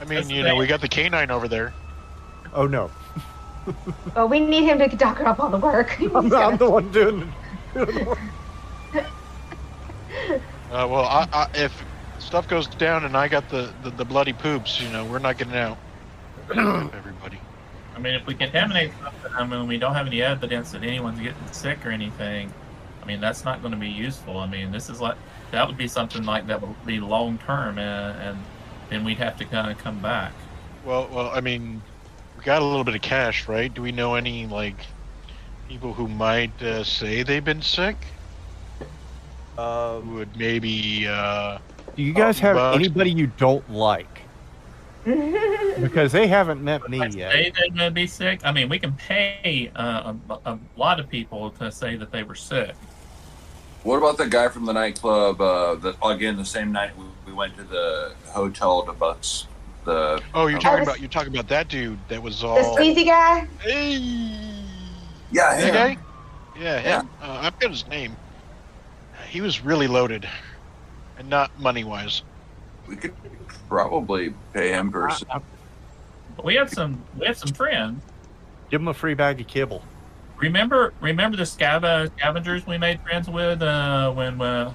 I mean, you know, we got the canine over there. Oh no, Well, we need him to dock up all the work. I'm, gotta- I'm the one doing it. Uh, well, I, I, if stuff goes down and I got the, the, the bloody poops, you know, we're not getting out. Everybody. I mean, if we contaminate something, I mean, we don't have any evidence that anyone's getting sick or anything. I mean, that's not going to be useful. I mean, this is like that would be something like that would be long term, and, and then we'd have to kind of come back. Well, well, I mean, we got a little bit of cash, right? Do we know any like people who might uh, say they've been sick? Uh, Who would maybe? Uh, do you guys have But- anybody you don't like? Because they haven't met me Like, yet. Say they're going to be sick. I mean, we can pay uh, a, a lot of people to say that they were sick. What about the guy from the nightclub? Uh, that again, the same night we, we went to the hotel to bus. The oh, you're talking was- about you're talking about that dude that was all the all. sleazy guy. Hey, yeah, that him. guy? Yeah, him. Uh, I've got his name. He was really loaded, and not money wise. we could probably pay him for. s- But we have some we have some friends. Give him a free bag of kibble. Remember remember the scav- scavengers we made friends with uh, when uh,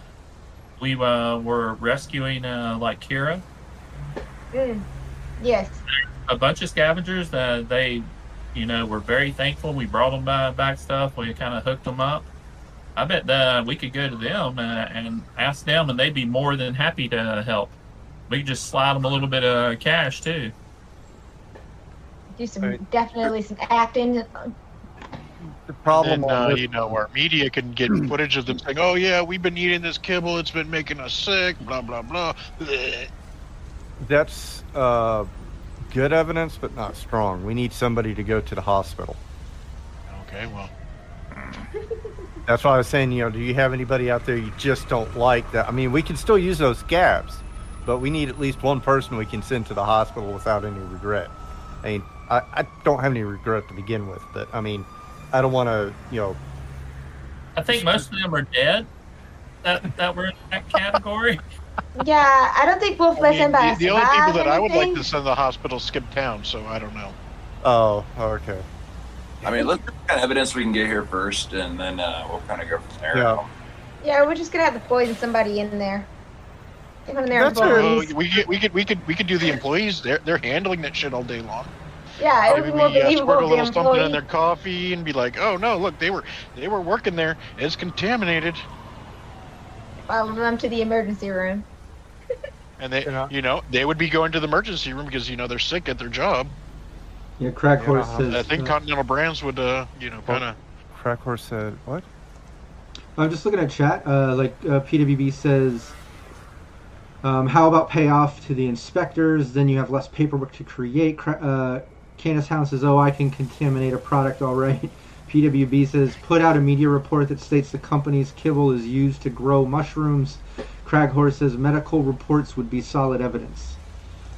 we uh, were rescuing uh, like Kira. Mm. Yes. a bunch of scavengers that they, you know, were very thankful. We brought them by, back stuff. We kind of hooked them up. I bet that we could go to them uh, and ask them, and they'd be more than happy to help. We could just slide them a little bit of cash too. Do some Right. definitely some acting. The problem, then, uh, this- you know, our media can get footage of them saying, "Oh yeah, we've been eating this kibble. It's been making us sick." Blah blah blah. Bleh. That's uh, good evidence, but not strong. We need somebody to go to the hospital. Okay, well, That's why I was saying, you know, do you have anybody out there you just don't like that? I mean, we can still use those scabs, but we need at least one person we can send to the hospital without any regret. I mean, I, I don't have any regret to begin with, but I mean, I don't want to, you know, I think most of them are dead. That that were in that category. Yeah, I don't think we'll I let mean, somebody the, the only people that I would like to send to the hospital skip town, so I don't know. oh, okay. I mean, let's see what kind of evidence we can get here first, and then uh, we'll kind of go from there. Yeah. Yeah, we're just gonna have the boys and somebody in there. Get them in there, That's a- Oh, employees. we could we could we could we could do the employees. They're they're handling that shit all day long. Yeah, it would Maybe be more we uh, believable squirt a little something in their coffee and be like, "Oh no, look, they were they were working there. It's contaminated." Follow them to the emergency room. And they, You know- you know, they would be going to the emergency room because you know they're sick at their job. Yeah, Crack Yeah, Horse says. I think uh, Continental Brands would, uh, you know, kind of. Crack Horse said, what? I'm just looking at chat. Uh, like uh, PWB says, um, how about payoff to the inspectors? Then you have less paperwork to create. Cra- uh, Candace Hound says, oh, I can contaminate a product all right. PWB says, put out a media report that states the company's kibble is used to grow mushrooms. Craghorse says, medical reports would be solid evidence.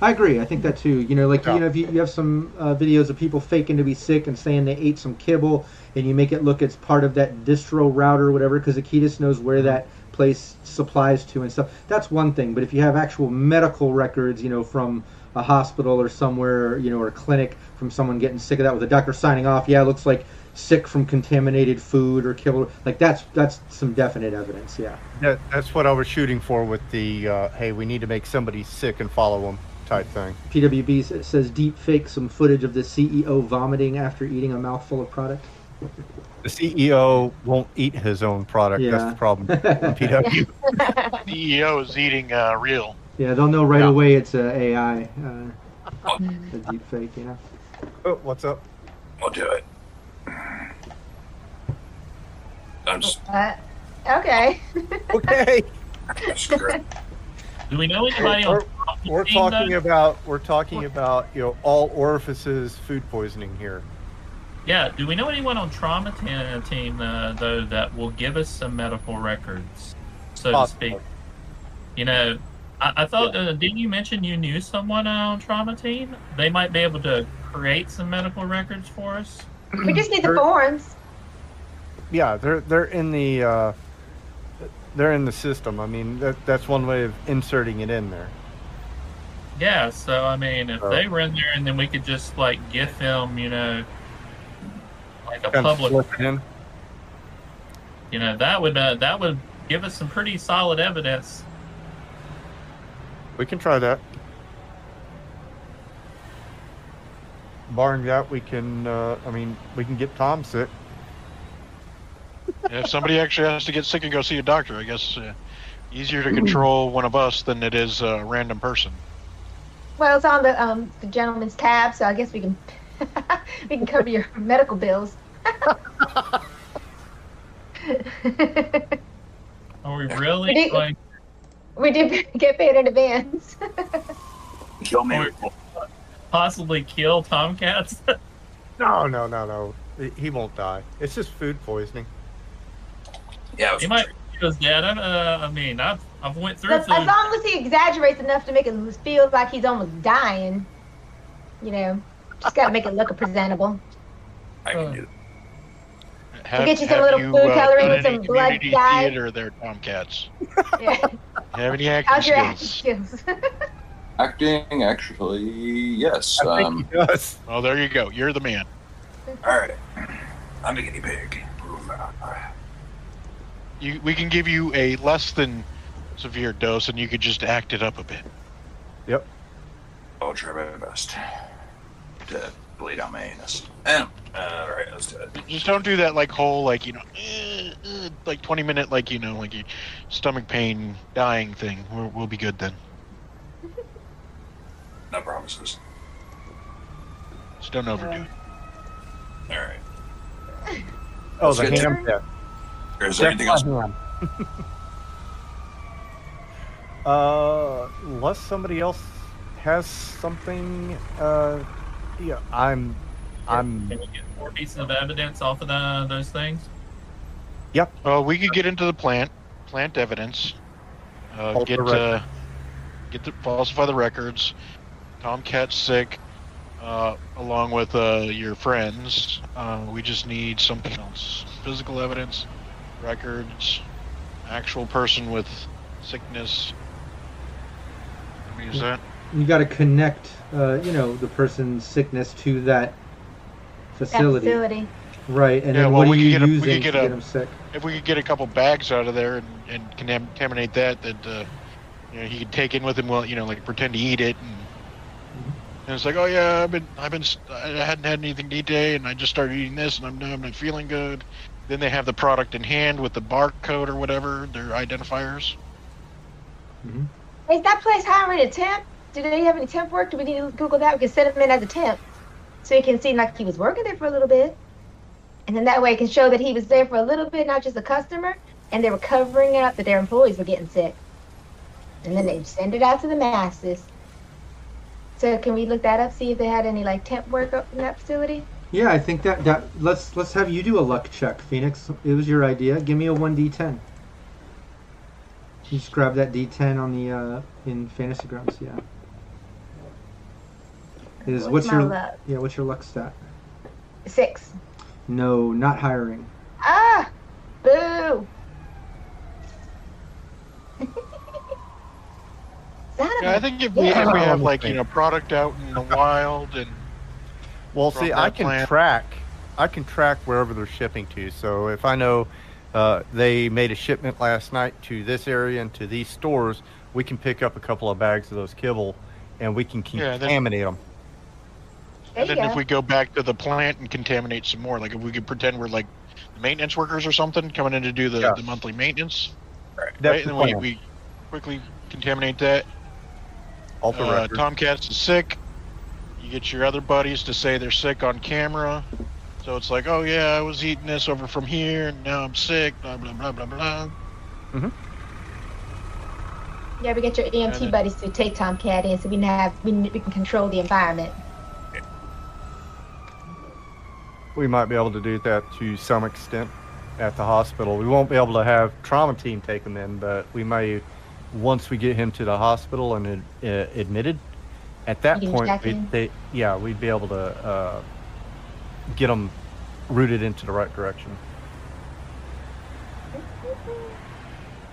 I agree. I think that too. You know, like Yeah. you know, if you, you have some uh, videos of people faking to be sick and saying they ate some kibble, and you make it look it's part of that distro router or whatever, because Akitas knows where Mm-hmm. that place supplies to and stuff. That's one thing. But if you have actual medical records, you know, from a hospital or somewhere, you know, or a clinic from someone getting sick of that with a doctor signing off, yeah, it looks like sick from contaminated food or killed. Like that's that's some definite evidence. Yeah. That, that's what I was shooting for with the, uh, hey, we need to make somebody sick and follow them type thing. PWB says deep fake some footage of the CEO vomiting after eating a mouthful of product. The CEO won't eat his own product. Yeah. That's the problem. on PW. CEO is eating uh, real. Yeah, they'll know right Yeah. away it's a AI, uh, a deep fake. You know. Oh, what's up? I'll do it. I'm just Uh, okay. Okay. screwed. Do we know anybody on We're, the we're team, talking though? about we're talking about you know all orifices food poisoning here. Yeah, do we know anyone on trauma t- team uh, though that will give us some medical records, so Possibly. to speak? You know, I, I thought uh, didn't you mention you knew someone on trauma team? They might be able to create some medical records for us. We just need the Or- forms. Yeah, they're they're in the uh, they're in the system. I mean that that's one way of inserting it in there. Yeah, so I mean, if Oh. they were in there, and then we could just like get them, you know, like a Kind public, slip it in. you know, that would uh, that would give us some pretty solid evidence. We can try that. Barring that, we can. Uh, I mean, we can get Tom sick. If somebody actually has to get sick and go see a doctor, I guess uh, easier to control one of us than it is a random person. Well, it's on the um the gentleman's tab, so I guess we can we can cover your medical bills. Are we really We did- going? we did get paid in advance. Kill me. possibly kill tomcats? No, no, no, no. He- He won't die. It's just food poisoning. Yeah, he might kill his dad. Uh, I mean, I've I've went through as, as long as he exaggerates enough to make it feel like he's almost dying, you know, just gotta make it look presentable. I can do Have, get you some little you, food uh, coloring done with some blood dye? theater there, Tomcats? Yeah. Have any How's your acting acting skills? skills? acting. Actually, yes. I think Um, he does. Oh, there you go. You're the man. all right. I'm the guinea pig. You, we can give you a less than severe dose, and you could just act it up a bit. Yep. I'll try my best to bleed out my anus. And, uh, all right, let's do it. Just don't do that like whole like you know, eh, eh, like twenty minute like you know like you, stomach pain dying thing. We'll, we'll be good then. No promises. Just don't overdo it. All right. Oh, Let's the ham. Yeah. Is there anything else? Uh, unless somebody else has something. Uh, yeah, I'm. I'm. Can we get more pieces of evidence off of the, those things? Yep. Well, we could get into the plant, plant evidence, uh, Alter get record. uh, get the falsify the records. Tomcat's sick, uh, along with uh, your friends. Uh, we just need something else: physical evidence, records, actual person with sickness. I mean, is that? You got to connect, uh, you know, the person's sickness to that That facility, facility. right? And Yeah, then well, what are we could you get a- we using could to get get a- them sick? If we could get a couple bags out of there and, and contaminate that, that uh, you know, he could take in with him, well, you know, like pretend to eat it, and, and it's like, oh yeah, I've been, I've been, I hadn't had anything to eat today, and I just started eating this, and I'm, I'm not feeling good. Then they have the product in hand with the barcode or whatever, their identifiers. Mhm. Is that place hiring a temp? Do they have any temp work? Do we need to Google that? We can set him in as a temp, so he can seem like he was working there for a little bit, and then that way it can show that he was there for a little bit, not just a customer, and they were covering up that their employees were getting sick, and then they send it out to the masses. So can we look that up? See if they had any like temp work up in that facility? Yeah, I think that that let's let's have you do a luck check, Phoenix. It was your idea. Give me a one d10. You just grab that d10 on the uh, in Fantasy Grounds. Yeah. Is what's, What's your luck? yeah? What's your luck stat? Six. No, not hiring. Ah, boo. Son Yeah, I a- think if we if we have like you know product out in the wild and Well, from see, I can plant. track. I can track wherever they're shipping to. So if I know uh, they made a shipment last night to this area and to these stores, we can pick up a couple of bags of those kibble, and we can Yeah, then- contaminate them. And then go. if we go back to the plant and contaminate some more, like if we could pretend we're like maintenance workers or something coming in to do the, Yeah. the monthly maintenance, That's right? the And then we, we quickly contaminate that. Off the Uh, record. Tomcats is sick. You get your other buddies to say they're sick on camera. So it's like, oh yeah, I was eating this over from here, and now I'm sick. Blah blah blah blah blah. Mhm. Yeah, we get your EMT then- buddies to take Tomcat in, so we can have we, we can control the environment. we might be able to do that to some extent at the hospital. We won't be able to have trauma team take him in, but we may, once we get him to the hospital and uh, admitted, at that You can point, check we, in? they, yeah, we'd be able to uh, get them rooted into the right direction.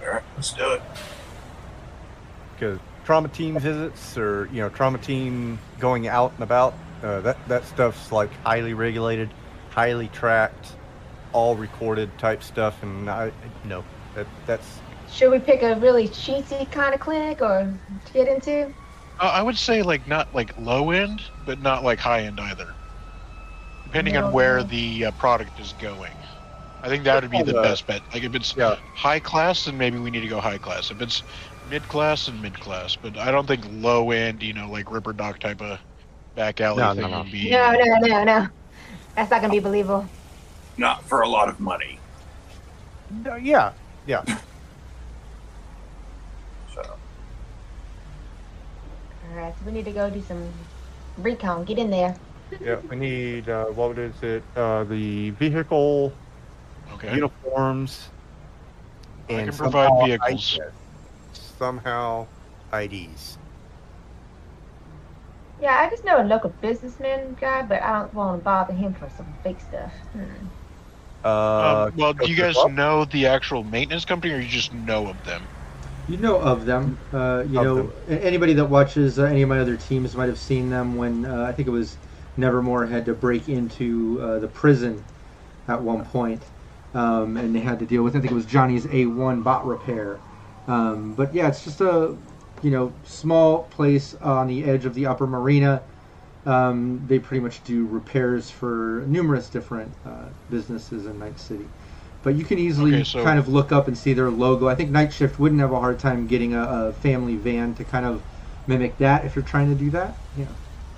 All right, let's do it. Because trauma team visits or you know trauma team going out and about, uh, that that stuff's like highly regulated, highly tracked, all recorded type stuff, and I no, that that's Should we pick a really cheesy kind of clinic or to get into? Uh, I would say like not like low end, but not like high end either. Depending No. on where the uh, product is going, I think that would be the Uh, best bet. Like if it's yeah. high class, then maybe we need to go high class. If it's mid class, then mid class. But I don't think low end, you know, like Ripper Doc type of back alley No, no, thing no. would be. No, no, no, no. That's not gonna be believable. Not for a lot of money. Uh, yeah, yeah. All right, so we need to go do some recon. Get in there. Yeah, we need uh, what is it? Uh, the vehicle Okay. uniforms I and can provide somehow vehicles. IDs. Somehow IDs. Yeah, I just know a local businessman guy, but I don't want to bother him for some fake stuff. Hmm. Uh, um, well, do you guys know the actual maintenance company, or you just know of them? You know of them. Uh, you Of know them. anybody that watches uh, any of my other teams might have seen them when uh, I think it was Nevermore had to break into uh, the prison at one point, um, and they had to deal with. I think it was Johnny's A1 bot repair. Um, but yeah, it's just a you know small place on the edge of the upper marina. Um, they pretty much do repairs for numerous different uh, businesses in Night City. But you can easily Okay, so- kind of look up and see their logo. I think Night Shift wouldn't have a hard time getting a, a family van to kind of mimic that if you're trying to do that. Yeah.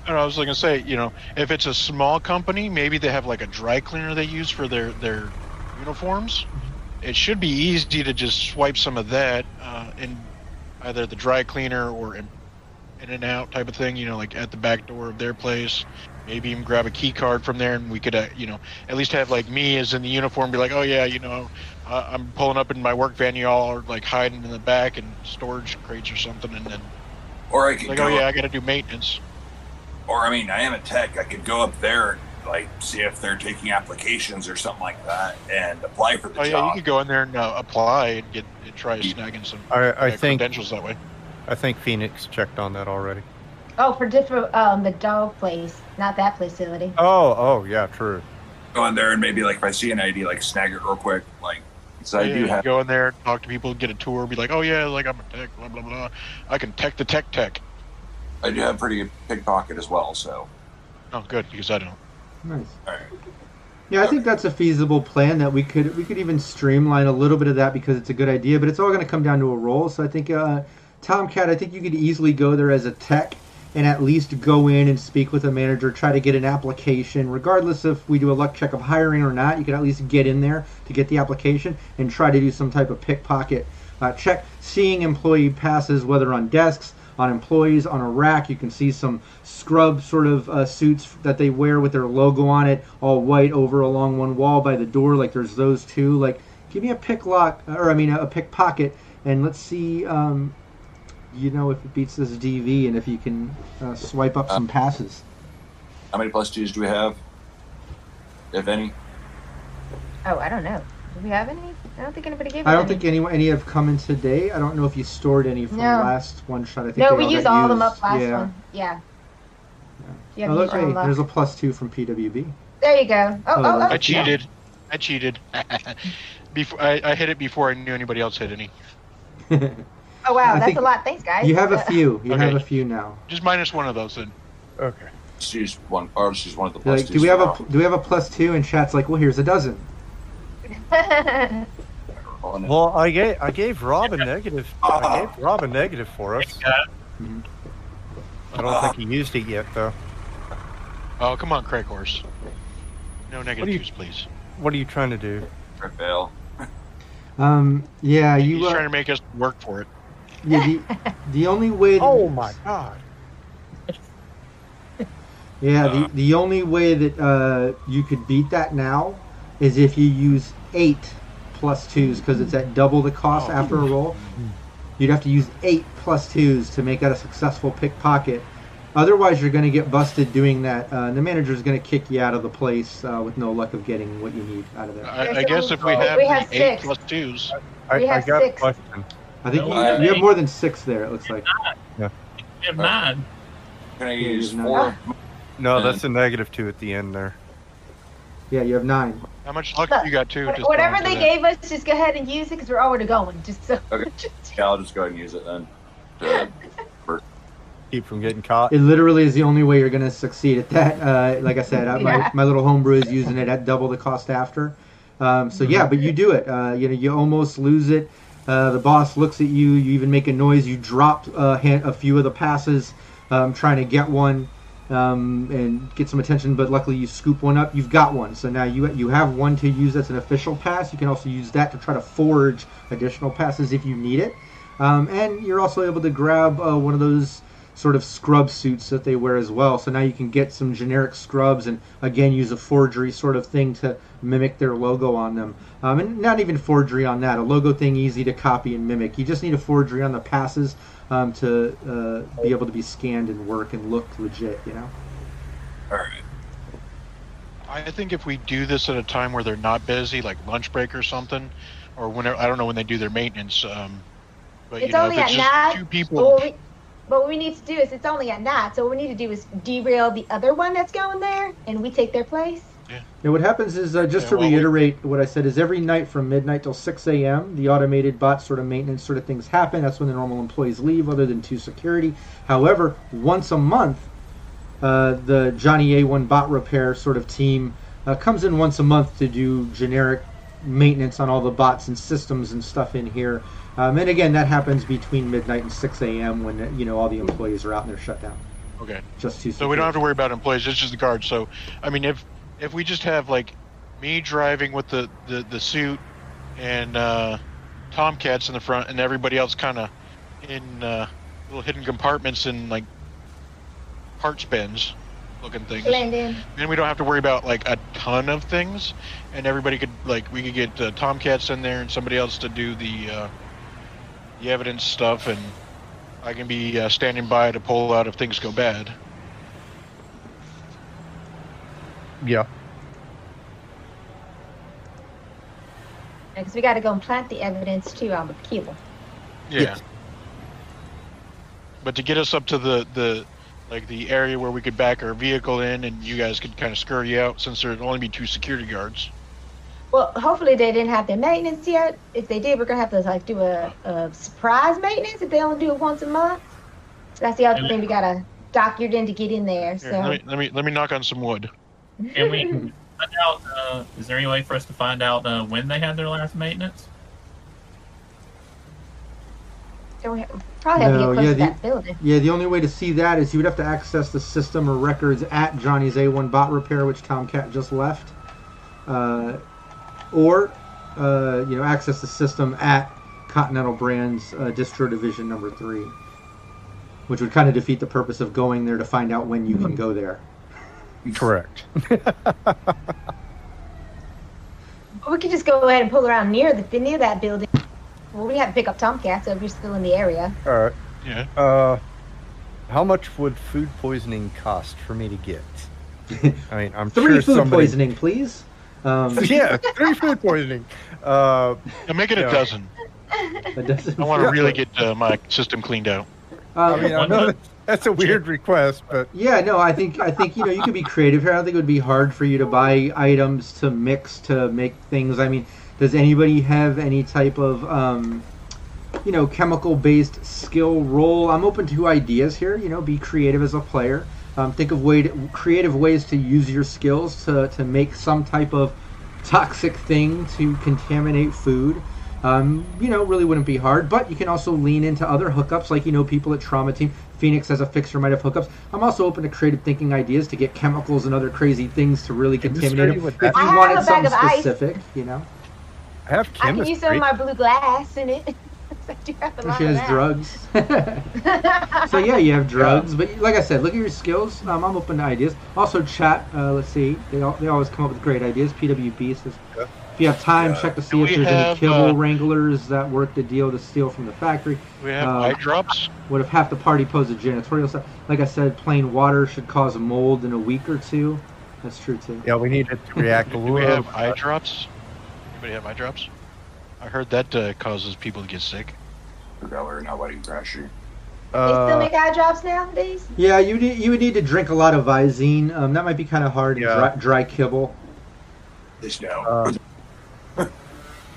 And I was going to say, you know, if it's a small company, maybe they have like a dry cleaner they use for their their uniforms. It should be easy to just swipe some of that uh, in either the dry cleaner or in, in and out type of thing. You know, like at the back door of their place. Maybe even grab a key card from there, and we could, uh, you know, at least have like me as in the uniform, be like, oh yeah, you know, uh, I'm pulling up in my work van. You all are like hiding in the back in storage crates or something, and then or I could like, go oh yeah, I got to do maintenance. or I mean, I am a tech. I could go up there and like see if they're taking applications or something like that and apply for the Oh yeah, you job. could go in there and uh, apply and get and try snagging some I, I uh, think credentials that way. I think Phoenix checked on that already. Oh, for different um the dog place, not that facility. Oh, oh yeah, true. go in there and maybe like if I see an ID, like snag it real quick. Like, so I Yeah, do you have. go in there, talk to people, get a tour, be like, oh yeah, like I'm a tech, blah blah blah. I can tech the tech tech. I do have pretty good pickpocket as well. So Oh good, because I don't. Nice. all right. Yeah, I think that's a feasible plan that we could we could even streamline a little bit of that because it's a good idea, but it's all going to come down to a role. So I think uh, Tomcat, I think you could easily go there as a tech and at least go in and speak with a manager, try to get an application, regardless if we do a luck check of hiring or not. You can at least get in there to get the application and try to do some type of pickpocket uh, check. Seeing employee passes, whether on desks, on employees, on a rack, you can see some scrub sort of uh, suits that they wear with their logo on it, all white over along one wall by the door. Like there's those two. Like give me a pick lock, or I mean a, pickpocket, and let's see. Um, you know if it beats this DV and if you can uh, swipe up some passes. How many plus twos do we have? If any? Oh, I don't know. Do we have any? I don't think anybody gave. I don't any. think any any have come in today. I don't know if you stored any from No. last one shot. I think No, we all used got all of them up last yeah. one. Yeah. Yeah. Oh, you look, hey, there's a plus two from PWB. There you go. Oh, Oh, oh. I cheated. I cheated. before I, I hit it before I knew anybody else hit any. Oh wow, I that's a lot. Thanks, guys. you have a few. You Okay. have a few now. Just minus one of those then. Okay. She's one, or she's one of the plus like, twos. do we have for a do we have a plus two? And chat's like, well, here's a dozen. Well, I gave I gave Rob a negative. I gave Rob a negative for us. I don't think he used it yet, though. Oh, come on, Craig Horse. No negative do you- please. What are you trying to do? For fail. Um, yeah, He's you. trying Uh, to make us work for it. Yeah, the, the only way. That, Oh my god! Yeah, the, the only way that uh, you could beat that now is if you use eight plus twos because it's at double the cost after a roll. You'd have to use eight plus twos to make that a successful pickpocket. Otherwise, you're going to get busted doing that. Uh, and the manager's going to kick you out of the place uh, with no luck of getting what you need out of there. I, I guess if we have, we have the eight six. plus twos, I, We I got six. a question. I think you, we have you have more than six there. It looks like. We have nine. Can I use use four? No, that's a negative two at the end there. Yeah, you have nine. how much luck Look, you got too? Just Whatever they that. gave us, just go ahead and use it because we're already going. Just so. Okay. Yeah, I'll just go ahead and use it then. To- Keep from getting caught. It literally is the only way you're going to succeed at that. Uh, like I said, uh, my, my little homebrew is using it at double the cost after. Um, so yeah, but you do it. Uh, you know, you almost lose it. Uh, the boss looks at you. You even make a noise. You drop uh, a few of the passes, um, trying to get one um, and get some attention. But luckily, you scoop one up. You've got one. So now you you have one to use. That's an official pass. You can also use that to try to forge additional passes if you need it. Um, and you're also able to grab uh, one of those sort of scrub suits that they wear as well. So now you can get some generic scrubs and again use a forgery sort of thing to mimic their logo on them. Um, and not even forgery on that. A logo thing easy to copy and mimic. You just need a forgery on the passes um, to uh, be able to be scanned and work and look legit. You know. All right. I think if we do this at a time where they're not busy, like lunch break or something, or whenever I don't know when they do their maintenance. Um, but It's you know, only if it's at just night, two people, what, we, but what we need to do is it's only at night. So what we need to do is derail the other one that's going there, and we take their place. Now, what happens is, uh, just Yeah, to well, we- reiterate what I said, is every night from midnight till 6 a.m., the automated bot sort of maintenance sort of things happen. That's when the normal employees leave, other than to security. However, once a month, uh, the Johnny A1 bot repair sort of team uh, comes in once a month to do generic maintenance on all the bots and systems and stuff in here. Um, and again, that happens between midnight and 6 a.m. when you know all the employees are out and they're shut down. okay. Just to So we don't have to worry about employees. It's just the guards. So I mean, if if we just have like me driving with the the, the suit and uh, Tomcats in the front, and everybody else kind of in uh, little hidden compartments and like parts bins looking things. Blend in. Then we don't have to worry about like a ton of things, and everybody could like we could get uh, Tomcats in there and somebody else to do the uh, the evidence stuff, and I can be uh, standing by to pull out if things go bad. Yeah. Because we got to go and plant the evidence too on the keel. Yeah. Yes. But to get us up to the the like the area where we could back our vehicle in, and you guys could kind of scurry out, since there'd only be two security guards. Well, hopefully they didn't have their maintenance yet. If they did, we're gonna have to like do a, a surprise maintenance if they only do it once a month. That's the other thing we gotta doctored in to get in there. Here, So let me let me let me knock on some wood. Can we find out? Uh, is there any way for us to find out uh, when they had their last maintenance? Don't we probably have to get close yeah, to the- that building. Yeah, the only way to see that is you would have to access the system or records at Johnny's A1 Bot Repair, which Tomcat just left, uh, or uh, you know access the system at Continental Brands uh, Distro Division Number Three, which would kind of defeat the purpose of going there to find out when you can go there. Correct. We could just go ahead and pull around near the near that building. Well, we have to pick up Tomcat, so if you're still in the area. All right. Yeah. Uh, how much would food poisoning cost for me to get? I mean, I'm Three sure food somebody. poisoning, please. Um, yeah, three food poisoning. Uh, yeah make it Yeah. a dozen. that doesn't- I want to really get uh, my system cleaned out. Um, I mean, I know that's a weird request, but Yeah, no, I think I think you know you could be creative here. I don't think it would be hard for you to buy items to mix to make things. I mean, does anybody have any type of um, you know chemical based skill roll? I'm open to ideas here. You know, be creative as a player. Um, think of way to, creative ways to use your skills to to make some type of toxic thing to contaminate food. Um, you know, really wouldn't be hard, but you can also lean into other hookups, like you know, people at Trauma Team, Phoenix as a fixer might have hookups. I'm also open to creative thinking ideas to get chemicals and other crazy things to really contaminate them. If you I wanted something of ice. specific, you know, I have I can use some of my blue glass in it. I have she has drugs. so yeah, you have drugs, but like I said, look at your skills. Um, I'm open to ideas. Also, chat. Uh, let's see, they all, they always come up with great ideas. PWB says. Yeah. If you have time, Yeah. check to see Do if we there's any kibble uh, wranglers that work the deal to steal from the factory. We have Uh, eye drops. What if half the party pose a janitorial stuff? Like I said, plain water should cause mold in a week or two. That's true too. Yeah, we need it to react a Do little. we have eye drops? Anybody have eye drops? I heard that uh, causes people to get sick. Gallery not letting pressure. They still make eye drops nowadays? Yeah, you need, you would need to drink a lot of Visine. Um, that might be kind of hard. Yeah. Dry, dry kibble. This now.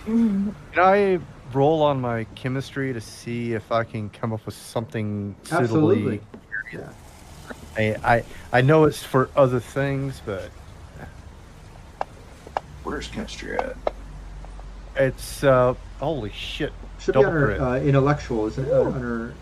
Mhm. can I roll on my chemistry to see if I can come up with something Absolutely. Yeah. I, I I know it's for other things, but Where's chemistry at? it's uh holy shit. Should Double be under uh, intellectual, isn't it? Uh, under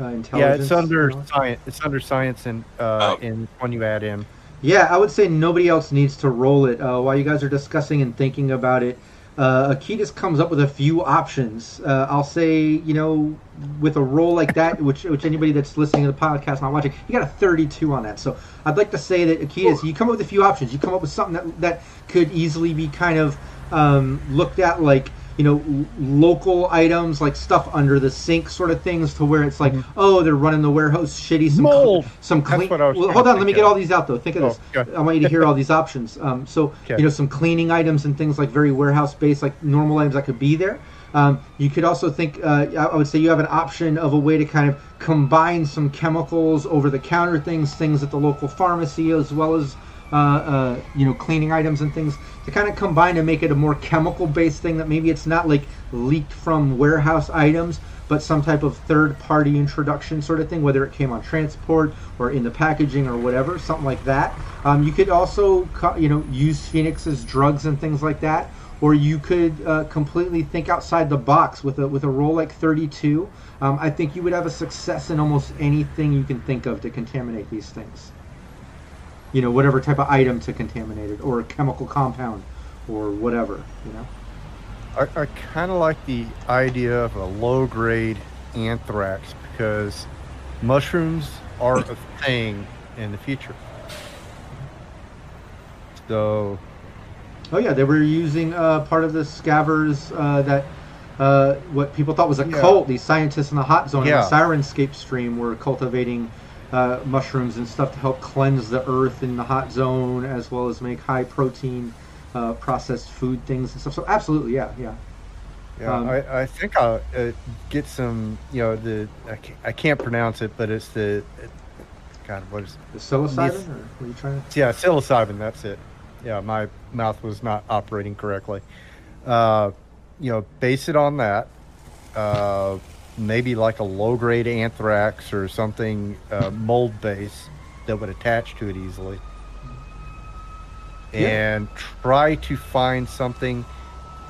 uh, intelligence. Yeah, it's under science. It's under science, and uh, Oh. in when you add in. Yeah, I would say nobody else needs to roll it. Uh, while you guys are discussing and thinking about it, uh, Akitas comes up with a few options. Uh, I'll say, you know, with a roll like that, which which anybody that's listening to the podcast not watching, you got a 32 on that. So I'd like to say that Akitas, you come up with a few options. You come up with something that that could easily be kind of um, looked at like you know local items like stuff under the sink sort of things to where it's like oh they're running the warehouse shitty some cl- some clean what I was well, hold on let me think get of. all these out though think of Oh, this okay. I want you to hear all these options. Um, so Okay. you know some cleaning items and things like very warehouse based, like normal items that could be there. Um, you could also think. Uh, I would say you have an option of a way to kind of combine some chemicals, over the counter things, things at the local pharmacy, as well as uh, uh, you know cleaning items and things to kind of combine and make it a more chemical based thing that maybe it's not like leaked from warehouse items but some type of third party introduction sort of thing whether it came on transport or in the packaging or whatever something like that. Um, you could also you know use phoenix's drugs and things like that or you could uh, completely think outside the box with a with a roll like 32 um, i think you would have a success in almost anything you can think of to contaminate these things you know whatever type of item to contaminate it or a chemical compound or whatever you know I, I kind of like the idea of a low grade anthrax because mushrooms are a thing in the future. So Oh yeah, they were using uh, part of the scavers uh, that uh, what people thought was a Yeah. cult. These scientists in the hot zone, in Yeah. the Sirenscape stream, were cultivating uh, mushrooms and stuff to help cleanse the earth in the hot zone, as well as make high protein uh, processed food things and stuff. So absolutely, yeah, yeah. yeah, Um, I, I think I'll uh, get some. You know, the I can't, I can't pronounce it, but it's the God. What is The psilocybin, or were you trying to? Yeah, psilocybin. That's it. Yeah, my mouth was not operating correctly. Uh, you know, base it on that. Uh, maybe like a low grade anthrax or something uh, mold base that would attach to it easily. Yeah. And try to find something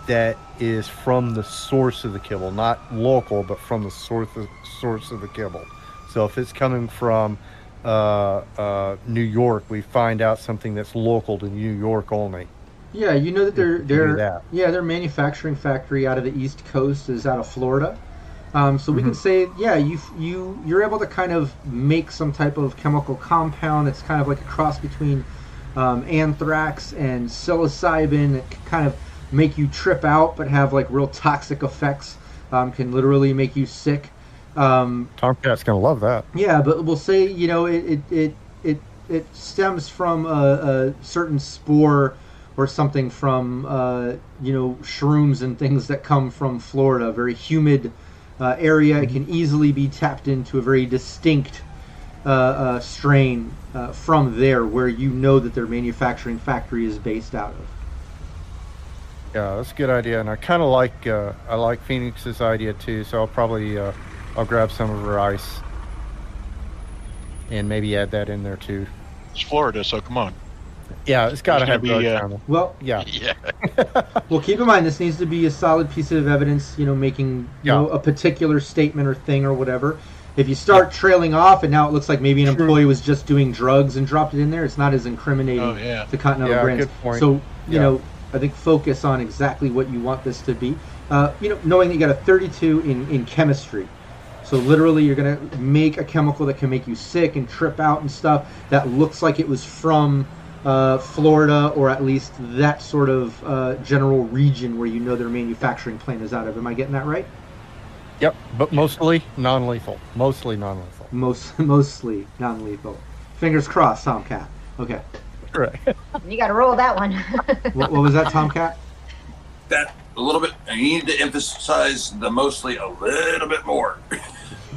that is from the source of the kibble, not local, but from the source of, source of the kibble. So if it's coming from uh, uh, New York, we find out something that's local to New York only. Yeah, you know that they're can do their that. yeah their manufacturing factory out of the East Coast is out of Florida. Um, so we can say yeah you you you're able to kind of make some type of chemical compound that's kind of like a cross between um, anthrax and psilocybin that can kind of make you trip out but have like real toxic effects. Um, can literally make you sick. Um, Tomcat's gonna love that. yeah, but we'll say you know it it it it, it stems from a, a certain spore or something from uh, you know shrooms and things that come from Florida, very humid uh, area. It can easily be tapped into a very distinct uh, uh, strain uh, from there, where you know that their manufacturing factory is based out of. Yeah, that's a good idea, and I kind of like uh, I like Phoenix's idea too. So I'll probably uh, I'll grab some of her ice and maybe add that in there too. It's Florida, so come on. Yeah, it's got to have gonna be, uh, channel. Well, Yeah, Yeah. Well, keep in mind this needs to be a solid piece of evidence. You know, making you know a particular statement or thing or whatever. If you start trailing off and now it looks like maybe an True. employee was just doing drugs and dropped it in there, it's not as incriminating Oh, yeah. to Continental Yeah, Brands. good point. So you Yeah. know, I think focus on exactly what you want this to be. Uh, you know, knowing that you got a 32 in in chemistry. So literally, you're gonna make a chemical that can make you sick and trip out and stuff that looks like it was from uh, Florida or at least that sort of uh, general region where you know their manufacturing plant is out of. Am I getting that right? yep, but mostly non-lethal. Mostly non-lethal. Most mostly non-lethal. Fingers crossed, Tomcat. Okay. Correct. You got to roll that one. What, what was that, Tomcat? That a little bit. I need to emphasize the mostly a little bit more.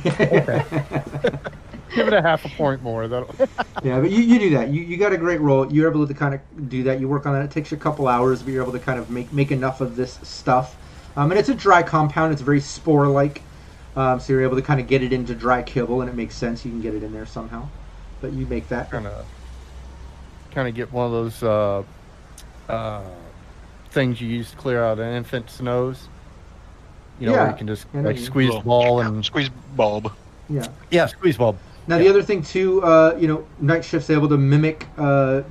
Give it a half a point more. That'll. Yeah, but you, you do that. You, you got a great role. You're able to kind of do that. You work on that. It takes you a couple hours, but you're able to kind of make make enough of this stuff. Um, and it's a dry compound. It's very spore like. Um, so you're able to kind of get it into dry kibble, and it makes sense. You can get it in there somehow. But you make that. kind of kind of get one of those uh, uh, things you use to clear out an infant's nose. You know, where you can just like squeeze the ball and Squeeze bulb. Yeah. yeah, squeeze bulb. Now the other thing too, uh, you know, Night Shift's able to mimic uh,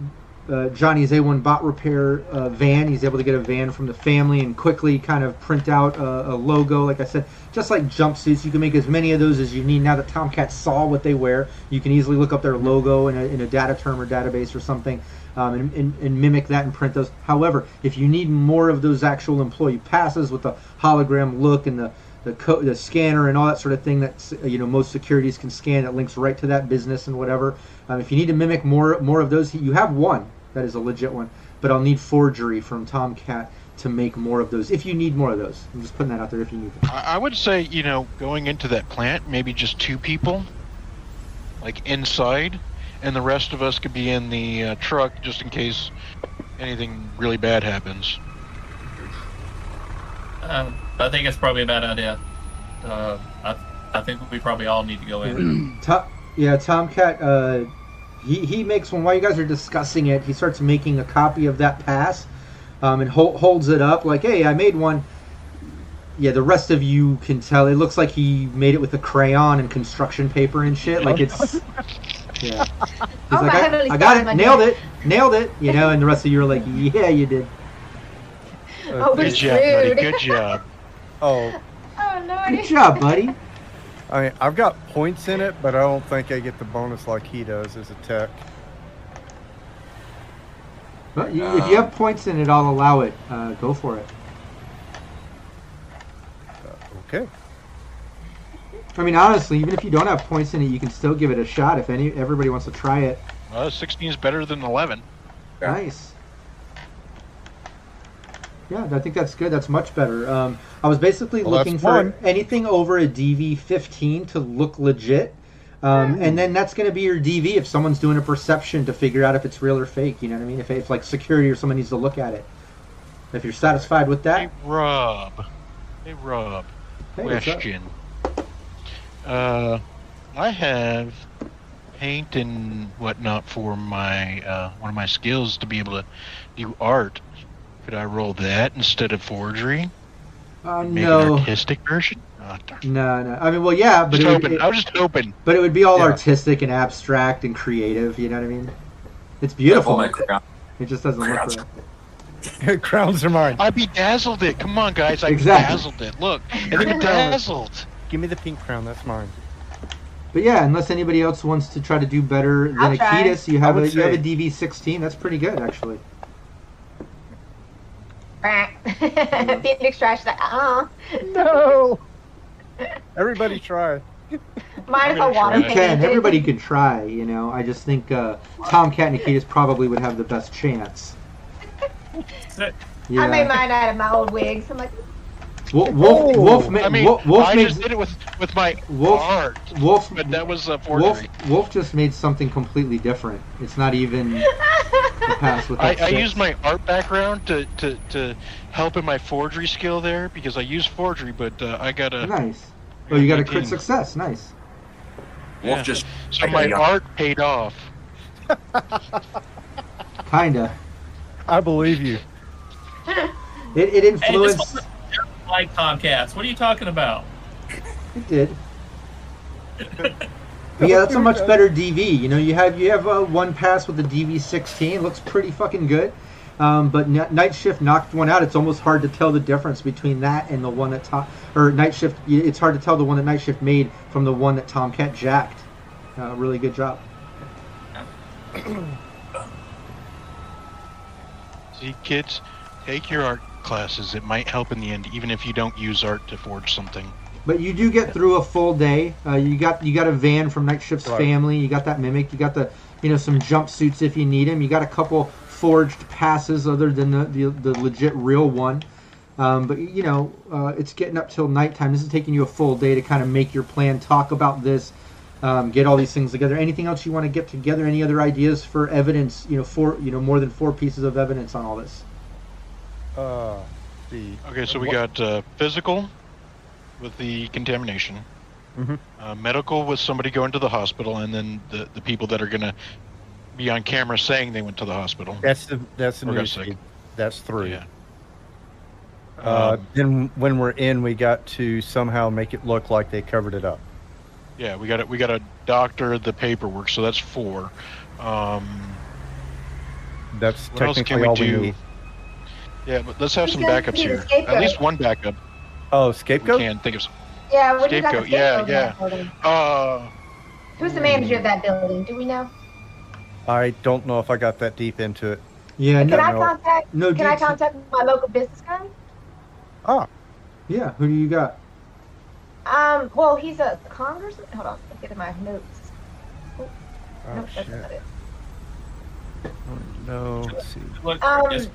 uh, Johnny's A1 bot repair uh, van. He's able to get a van from the family and quickly kind of print out a, a logo. Like I said, just like jumpsuits, you can make as many of those as you need. Now that Tomcat saw what they wear, you can easily look up their logo in a, in a data term or database or something. Um, and, and, and mimic that and print those. However, if you need more of those actual employee passes with the hologram look and the the, co- the scanner and all that sort of thing that you know most securities can scan that links right to that business and whatever. Um, if you need to mimic more more of those, you have one that is a legit one, but I'll need forgery from Tomcat to make more of those. If you need more of those, I'm just putting that out there. If you need them. I, I would say, you know, going into that plant, maybe just two people, like inside, and the rest of us could be in the uh, truck just in case anything really bad happens. Uh, I think it's probably a bad idea. Uh, I, I think we probably all need to go in. To- yeah, Tomcat. Uh, he he makes one while you guys are discussing it. He starts making a copy of that pass, um, and hol- holds it up like, "Hey, I made one." Yeah, the rest of you can tell. It looks like he made it with a crayon and construction paper and shit. Like it's. Yeah. He's Oh, like, I, I got it, nailed dear." it, nailed it. You know, and the rest of you are like, "Yeah, you did." Oh, Good job, buddy. Good job. Oh, oh no! Good job, buddy. I mean, I've got points in it, but I don't think I get the bonus like he does as a tech. But you, if you have points in it, I'll allow it. Uh, go for it. Okay. I mean, honestly, even if you don't have points in it, you can still give it a shot. If any everybody wants to try it, Well, 16 is better than 11. Nice. Yeah, I think that's good. That's much better. Um, I was basically Well, looking for one. anything over a DV 15 to look legit. Um, and then that's going to be your DV if someone's doing a perception to figure out if it's real or fake. You know what I mean? If, if like security or someone needs to look at it. If you're satisfied with that. Hey, that, Rob. Hey, Rob. hey, what's? Question. Uh, I have paint and whatnot for my uh, one of my skills to be able to do art Could I roll that instead of forgery? Uh, Make no, an artistic version? Oh, darn. no, no. I mean, well, yeah, but Just it would, hoping. it- I was just hoping. but it would be all Yeah. artistic and abstract and creative. You know what I mean? It's beautiful. my crown. It just doesn't look Crowns. right. Crowns are mine. I bedazzled it. Come on, guys. I Exactly. bedazzled it. Look, I bedazzled. Give me the pink crown. That's mine. But yeah, unless anybody else wants to try to do better than I'll. Akitas, you have I a would you have a DV16. That's pretty good, actually. Phoenix Trash like, uh No. Everybody try. Mind if I gonna water. You can. Everybody can try. You know, I just think uh, Tomcat and Akitas probably would have the best chance. Yeah. I made mine out of my old wigs. I'm like, Wolf, Wolf, Oh. Ma- I mean, Wolf, Wolf I made just did it with with my Wolf- art, Wolf, but that was a Wolf, forgery. Wolf just made something completely different. It's not even a pass with I, that I six. used my art background to, to, to help in my forgery skill there because I use forgery, but uh, I got a Nice. Oh, you got a crit success. Nice. Wolf just. So my art paid off. Kinda. I believe you. It, it influenced. Was like Tomcats. What are you talking about? It did. Yeah, that's a much better DV. You know, you have you have uh, one pass with the DV16. Looks pretty fucking good. Um, but N- Night Shift knocked one out. It's almost hard to tell the difference between that and the one that Tom or Night Shift. It's hard to tell the one that Night Shift made from the one that Tomcat jacked. Uh, really good job. See, kids, take your art classes. It might help in the end, even if you don't use art to forge something. But you do get through a full day. Uh, you got you got a van from Night Shift's Right. family. You got that mimic. You got the you know some jumpsuits if you need them. You got a couple forged passes other than the the, the legit real one. Um, but you know uh, it's getting up till nighttime. This is taking you a full day to kind of make your plan, talk about this, um, get all these things together. Anything else you want to get together? Any other ideas for evidence? You know, four you know more than four pieces of evidence on all this. Uh, the Okay, so we What- got uh, physical with the contamination, Mhm. uh, medical with somebody going to the hospital, and then the, the people that are going to be on camera saying they went to the hospital. That's the that's the news feed. That's three. Yeah. Uh, Um, then when we're in, we got to somehow make it look like they covered it up. Yeah, we got a, we got a doctor, the paperwork, so that's four. Um, That's What else can we all do? we need. Yeah, but let's have Who's some gonna backups be the here. At least one backup. Oh, We scapegoat. can think of. Some. yeah, what do you got Scapegoat, yeah, yeah. that? Uh, Who's the manager of that building? Do we know? I don't know if I got that deep into it. Yeah, Can no, I no. contact? no. Can I do- contact my local business guy? Ah, Yeah, who do you got? Um, well, he's a congressman. Hold on, let's get to my notes. oh nope, that's shit. not it. No, let's see. Look, Um, just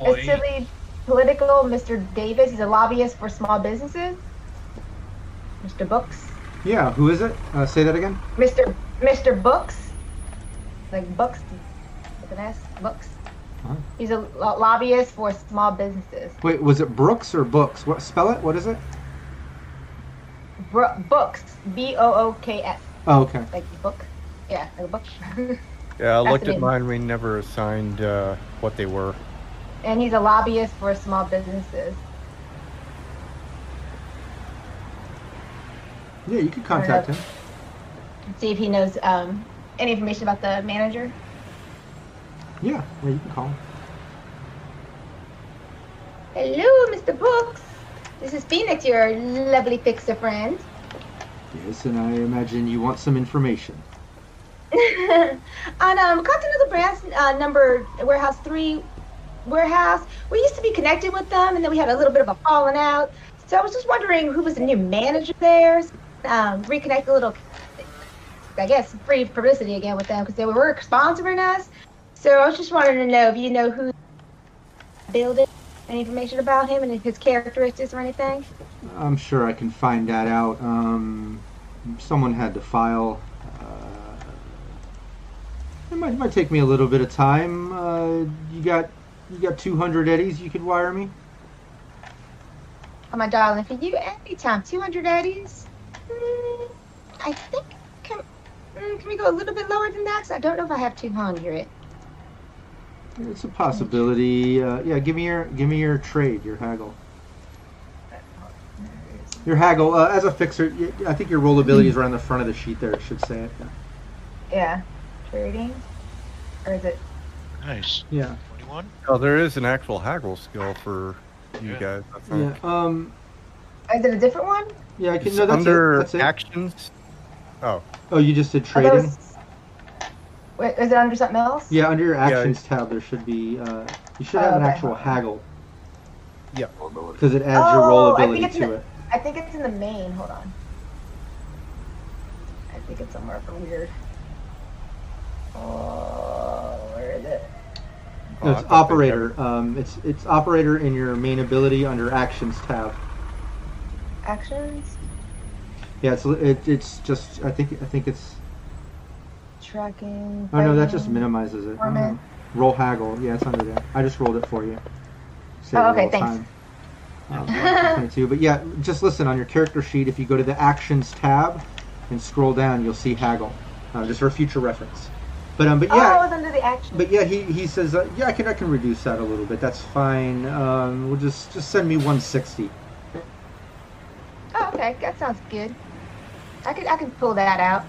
A silly political Mr. Davis. He's a lobbyist for small businesses. Mr. Books. Yeah, who is it? Uh, say that again. Mr. Mr. Books. Like Books with an S. Books. Huh. He's a lo- lobbyist for small businesses. Wait, was it Brooks or Books? What spell it? What is it? Bro- books. B O O K S. Oh, okay. Like book. Yeah, like a book. Yeah, I That's looked at mine. We never assigned uh, what they were. And he's a lobbyist for small businesses. Yeah, you could contact him. See if he knows um, any information about the manager. Yeah, yeah, you can call him. Hello, Mr. Books. This is Phoenix, your lovely fixer friend. Yes, and I imagine you want some information. On um, Continental Brands uh, number warehouse three warehouse, we used to be connected with them, and then we had a little bit of a falling out. So I was just wondering who was the new manager there. Um, reconnect a little, I guess, free publicity again with them because they were sponsoring us. So I was just wanting to know if you know who building, any information about him and his characteristics or anything. I'm sure I can find that out. Um, someone had to file. Uh, it might, it might take me a little bit of time. Uh, you got you got 200 eddies you could wire me. Oh, my darling, for you, anytime. 200 eddies? Mm, I think, can, mm, can we go a little bit lower than that? 'Cause I don't know if I have 200. It's a possibility. Uh, yeah, give me your give me your trade, your haggle. Your haggle uh, as a fixer. I think your rollability is right on the front of the sheet there. It should say it. Yeah. Trading? Or is it? Nice. Yeah. 21? Oh, there is an actual haggle skill for you Yeah. guys. I Yeah. Um. Is it a different one? Yeah. I can. It's No, that's under it. That's it. actions. Oh, Oh, you just did trading. those- Wait, is it under something else? Yeah, under your Yeah, actions tab, there should be. Uh, you should have Oh, an okay. actual haggle Yeah. because it adds your Oh, I think rollability to the- it. I think it's in the main. Hold on. I think it's somewhere for weird. Oh, where is it? Oh, No, it's thought operator. Um, it's it's operator in your main ability under actions tab. Actions, Yeah, it's it, it's just I think I think it's tracking. oh no that just minimizes it. Torment. Um, roll haggle. Yeah, it's under there. I just rolled it for you. Save Oh, a okay, thanks. time. Um, 22. But yeah, just listen on your character sheet. If you go to the actions tab and scroll down, you'll see haggle, uh, just for future reference. But um, but Oh, yeah. it's under the action. But yeah, he, he says, uh, yeah, I can I can reduce that a little bit. That's fine. Um, we'll just just send me 160. Oh, okay, that sounds good. I could I can pull that out.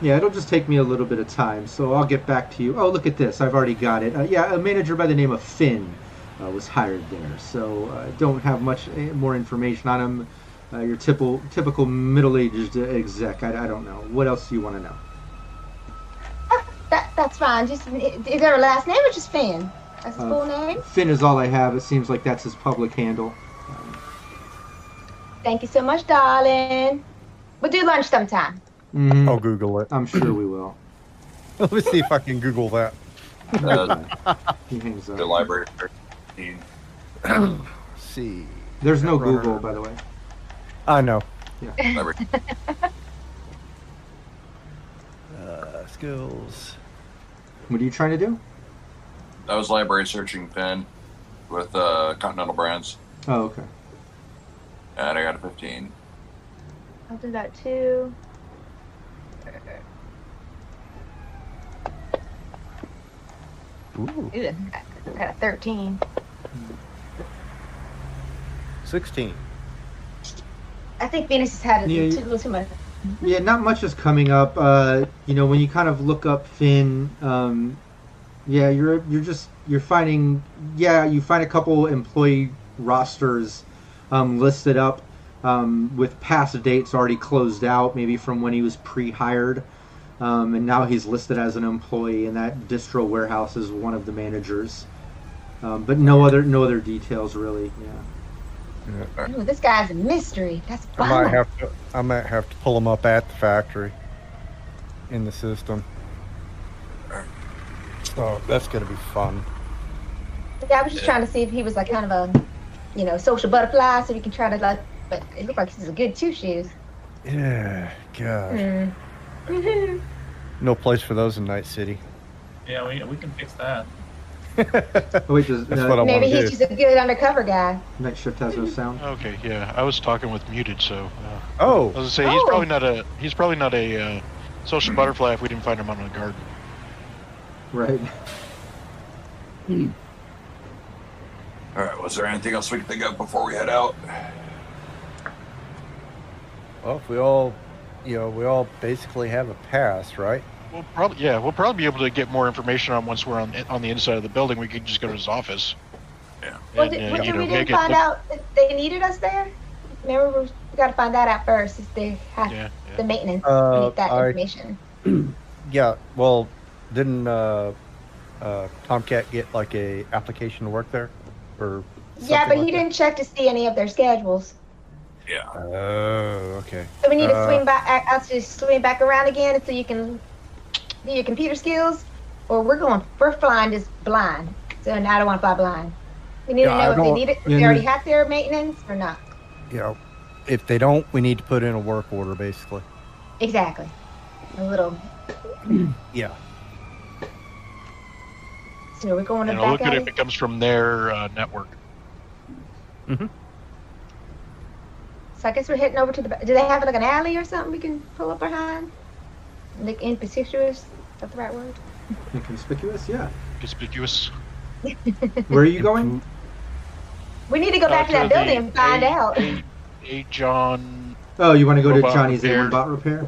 Yeah, it'll just take me a little bit of time, so I'll get back to you. Oh, look at this! I've already got it. Uh, yeah, a manager by the name of Finn uh, was hired there, so uh, don't have much eh, more information on him. Uh, your typical typical middle-aged exec. I, I don't know. What else do you want to know? That that's fine. Just is there a last name or just Finn? That's his Uh, full name. Finn is all I have. It seems like that's his public handle. Thank you so much, darling. We'll do lunch sometime. Mhm. I'll Google it. I'm sure we will. Let me see if I can Google that. Uh, He hangs the library. see. There's no Runner. Google, by the way. I know. library. Uh, skills. What are you trying to do? That was library searching Finn with uh, Continental Brands, Oh, okay. and I got a 15. I'll do that too. Ooh, Ew, I got a 13. 16. I think Venus has had a Yeah, too, you- little too much. Yeah, not much is coming up. Uh, you know, when you kind of look up Finn, um, yeah, you're you're just you're finding yeah, you find a couple employee rosters um, listed up um, with past dates already closed out, maybe from when he was pre-hired, um, and now he's listed as an employee, and that distro warehouse is one of the managers. Um, but no other no other details really. Yeah. Ooh, this guy's a mystery. That's I might have to. I might have to pull him up at the factory in the system. Oh, that's gonna be fun. Yeah, I was just trying to see if he was like kind of a, you know, social butterfly, so we can try to like. But it looked like he's a good two shoes. Yeah, gosh. Mm. No place for those in Night City. Yeah, we, we can fix that. Wait, does That's uh, what I Maybe he's do. just a good undercover guy. night shift has no sound? Okay, yeah. I was talking with muted, so. Uh, I Oh, was gonna say he's Oh. probably not a he's probably not a uh, social butterfly if we didn't find him out in the garden. Right. All right, was there anything else we can think of before we head out? well, if we all, you know, we all basically have a pass, right? We'll probably yeah we'll probably be able to get more information on once we're on on the inside of the building. We could just go to his office. Yeah. Well, And, did, uh, what did know, we make didn't find look- out that they needed us there? Remember, we, we got to find that out first. Is they have Yeah, the yeah. maintenance? we Uh, need that I- information. Yeah. Well, didn't uh, uh, Tomcat get like a application to work there, or? Yeah, but like he that? didn't check to see any of their schedules. Yeah. Oh, okay. So we need to Uh, swing back, us to swing back around again, so you can do your computer skills, or we're going, we're flying just blind. So now I don't want to fly blind. We need Yeah, to I know if they need it, if they already there's- have their maintenance or not. You know, if they don't, we need to put in a work order, basically. Exactly. A little. Yeah. So we're going to And I'll back look at at it if it comes from their uh, network. So I guess we're heading over to the. Do they have like an alley or something we can pull up behind? Like inconspicuous. Is that the right word? Inconspicuous, yeah. Conspicuous. Where are you going? We need to go back to that building and find A- out. A, A John. Oh, you want to go to Robot Johnny's repair. A1 repair?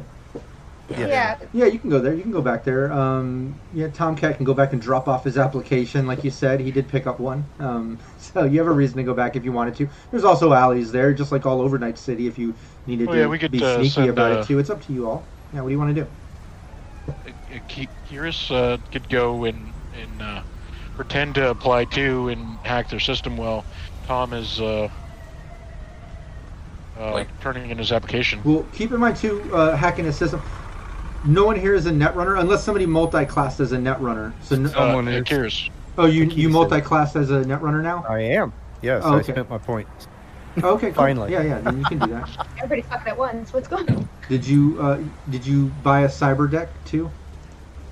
Yeah. Yeah, you can go there. You can go back there. Um, yeah, Tomcat can go back and drop off his application, like you said. He did pick up one. Um, so you have a reason to go back if you wanted to. There's also alleys there, just like all over Night City. If you needed Oh, to yeah, we could, be uh, sneaky about uh, it too, it's up to you all. Yeah, what do you want to do? Uh, Kiris uh, could go and and uh, pretend to apply to and hack their system while Tom is uh, uh, Like- turning in his application. Well, keep in mind too, uh, hacking a system. No one here is a netrunner unless somebody multi-classed as a netrunner. So, no, Uh, Someone uh, is. Kiris. oh, you you multi-classed as a netrunner now? I am. Yes, Oh, I okay. spent my points. Okay, cool. Finally. Yeah, yeah, then you can do that. Everybody's fucking at once. What's going on? Did you uh, did you buy a cyber deck too?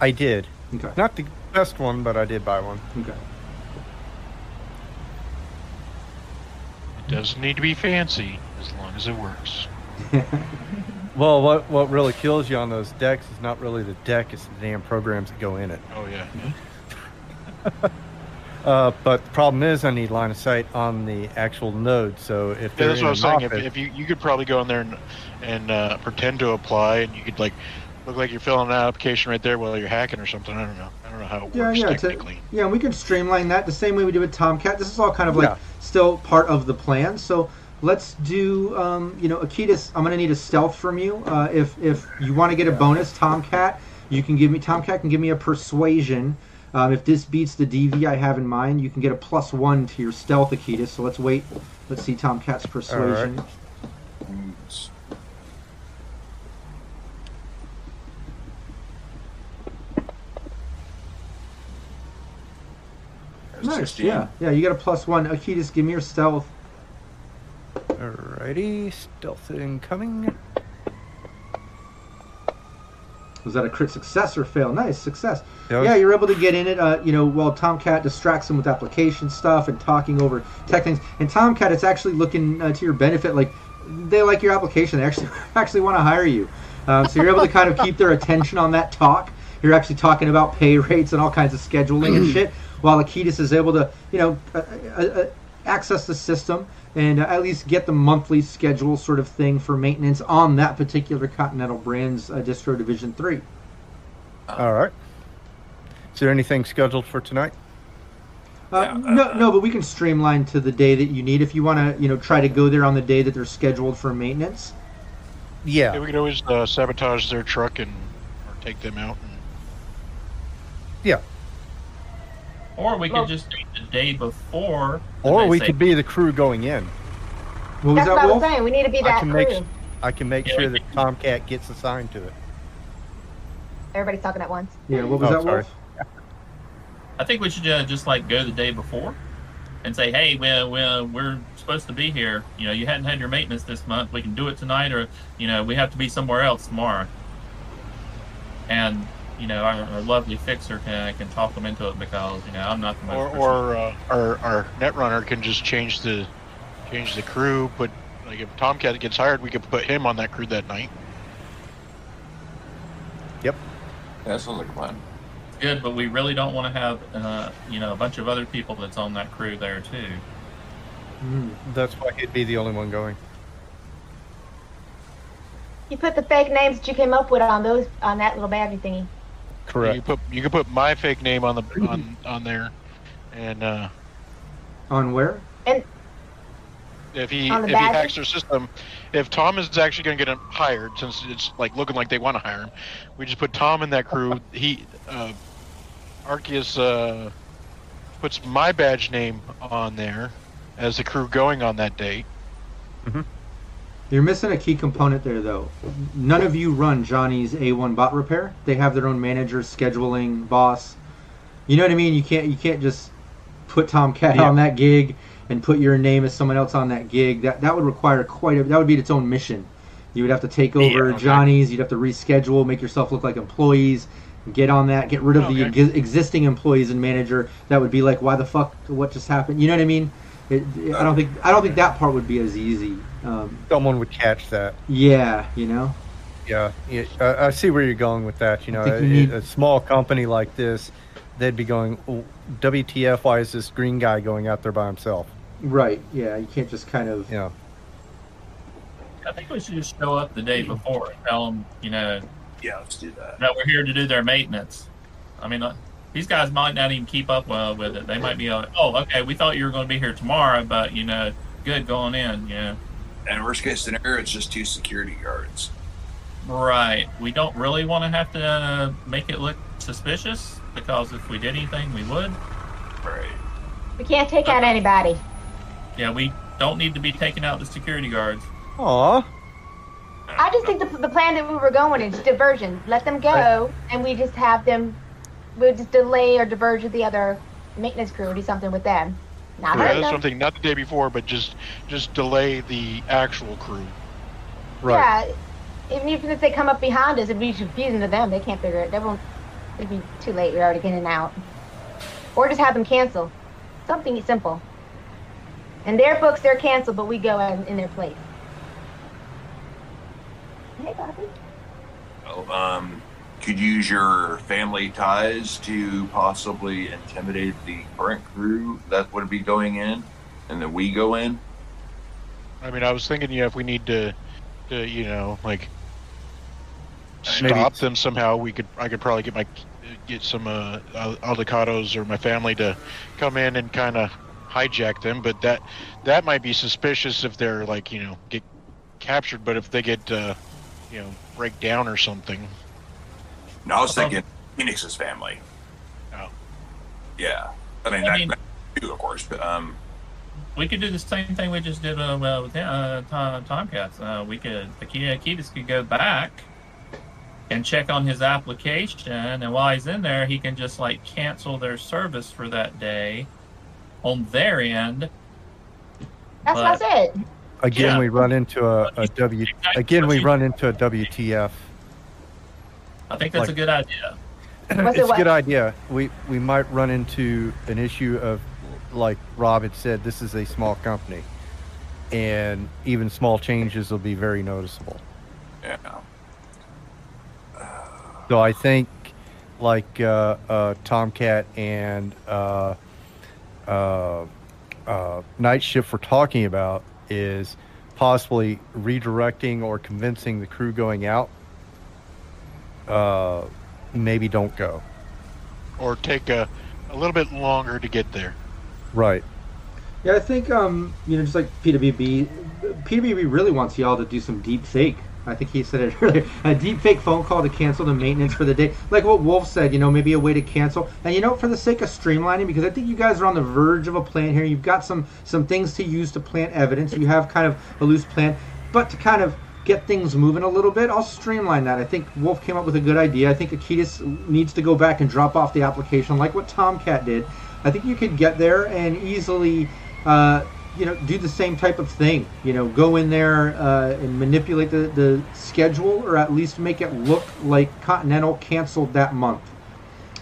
I did. Okay. Not the best one, but I did buy one. Okay. It doesn't need to be fancy as long as it works. Well, what what really kills you on those decks is not really the deck; it's the damn programs that go in it. Oh yeah. Uh, but the problem is, I need line of sight on the actual node. So if Yeah, that's what I was saying. If, office- if you you could probably go in there and and uh, pretend to apply, and you could like look like you're filling out an application right there while you're hacking or something. I don't know. I don't know how it Yeah, works yeah, to- technically. Yeah, we can streamline that the same way we do with Tomcat. This is all kind of like Yeah. still part of the plan. So let's do, um, you know, Akitas. I'm gonna need a stealth from you. Uh, if if you want to get a bonus, Tomcat, you can give me Tomcat can give me a persuasion. Um, if this beats the DV I have in mind, you can get a plus one to your stealth, Akita. So let's wait. Let's see Tomcat's persuasion. Nice. 16. Yeah, yeah. You got a plus one. Akitas, give me your stealth. Alrighty, stealth incoming. Was that a crit success or fail? Nice success. Was- Yeah, you're able to get in it. Uh, you know, while Tomcat distracts him with application stuff and talking over tech things. And Tomcat, it's actually looking uh, to your benefit. Like they like your application. They actually actually want to hire you. Um, so you're able to kind of keep their attention on that talk. You're actually talking about pay rates and all kinds of scheduling and shit. While Akitas is able to, you know, uh, uh, uh, access the system and uh, at least get the monthly schedule sort of thing for maintenance on that particular Continental Brands uh, Distro Division Three. All right. Is there anything scheduled for tonight? Uh, Yeah, no, uh, no, but we can streamline to the day that you need. If you want to, you know, try to go there on the day that they're scheduled for maintenance. Yeah. Yeah, we could always uh, sabotage their truck and or take them out. And, Yeah. Or we could just do the day before. Or we say, could be the crew going in. What That's that, what I was saying. We need to be I that can crew. make I can make Yeah, sure we that Tomcat gets assigned to it. Everybody's talking at once. Yeah, what was Oh, that, sorry. Wolf? I think we should uh, just like go the day before and say, hey, well, well, we're supposed to be here. You know, you hadn't had your maintenance this month. We can do it tonight, or you know, we have to be somewhere else tomorrow. And you know, our, our lovely fixer can can talk them into it because you know I'm not the most. or proficient. or uh, our our netrunner can just change the change the crew. Put like if Tomcat gets hired, we could put him on that crew that night. Yeah, that sounds like a plan. good, but we really don't want to have uh, you know a bunch of other people that's on that crew there too. Mm. That's why he'd be the only one going. You put the fake names that you came up with on those on that little badge thingy. You Correct. put you can put my fake name on the on on there, and uh, On where? if he On the if he hacks their system, if Tom is actually going to get him hired, since it's like looking like they want to hire him, we just put Tom in that crew. He uh, Arceus uh, puts my badge name on there as the crew going on that date. You're missing a key component there, though. None of you run Johnny's A1 bot repair. They have their own manager, scheduling, boss. You know what I mean? You can't you can't just put Tomcat Yeah. on that gig and put your name as someone else on that gig. That that would require quite a that would be its own mission. You would have to take over Yeah, okay. Johnny's. You'd have to reschedule, make yourself look like employees. Get on that. Get rid of the Okay. ex- existing employees and manager. That would be like, why the fuck? What just happened? You know what I mean? It, I don't think I don't think that part would be as easy. Um, Someone would catch that. yeah, you know. Yeah, yeah I, I see where you're going with that. You know, a, you need- a small company like this, they'd be going, "Oh, WTF? Why is this green guy going out there by himself? Right. Yeah. You can't just kind of. Yeah. I think we should just show up the day before and tell them, you know, Yeah, let's do that. that we're here to do their maintenance. I mean, uh, these guys might not even keep up well with it. They might be like, "Oh, okay, we thought you were going to be here tomorrow, but you know, good going in." You know, And worst case scenario, it's just two security guards. right? We don't really want to have to uh, make it look suspicious because if we did anything, we would. Right. We can't take out anybody. Yeah, we don't need to be taking out the security guards. aw, I just think the, the plan that we were going is diversion. Let them go, and we just have them. We'll just delay or diverge with the other maintenance crew or do something with them. Not Yeah, that's something not the day before, but just just delay the actual crew. right. Yeah, even even if they come up behind us, it'd be confusing to them. They can't figure it. They won't. It'd be too late. We're already getting out. Or just have them cancel. Something simple. In their books, they're canceled, but we go in, in their place. Hey, Bobby. Well, um, could use your family ties to possibly intimidate the current crew that would be going in, and then we go in. I mean, I was thinking, yeah, if we need to, to you know, like Maybe- stop them somehow, we could. I could probably get my get some uh, Al- Aldecaldos or my family to come in and kind of hijack them. But that that might be suspicious if they're like you know get captured. But if they get uh, you know break down or something, No, I was Uh-huh. thinking Phoenix's family. Oh. Yeah. I mean, I that, mean- that too, of course, but um, We could do the same thing we just did uh, well, with uh, Tom, Tomcats. Uh, we could, Akita Akitas could go back and check on his application, and while he's in there, he can just like cancel their service for that day on their end. That's what I But- said. Again, Yeah. we run into a, a W. Again, we run into a WTF. I think that's Like- a good idea. It's a good idea. We we might run into an issue of, like Rob had said, this is a small company, and even small changes will be very noticeable. yeah. So I think, like uh, uh, Tomcat and uh, uh, uh, Night Shift were talking about, is possibly redirecting or convincing the crew going out. Uh, maybe don't go. or take a a little bit longer to get there. Right. Yeah, I think um, you know, just like PWB, PWB really wants y'all to do some deep fake. I think he said it earlier. A deep fake phone call to cancel the maintenance for the day, like what Wolf said. You know, maybe a way to cancel. And you know, for the sake of streamlining, because I think you guys are on the verge of a plan here. You've got some some things to use to plant evidence. You have kind of a loose plan, but to kind of get things moving a little bit, I'll streamline that. I think Wolf came up with a good idea. I think Akitas needs to go back and drop off the application, like what Tomcat did. I think you could get there and easily, uh, you know, do the same type of thing. You know, go in there uh, and manipulate the, the schedule, or at least make it look like Continental canceled that month.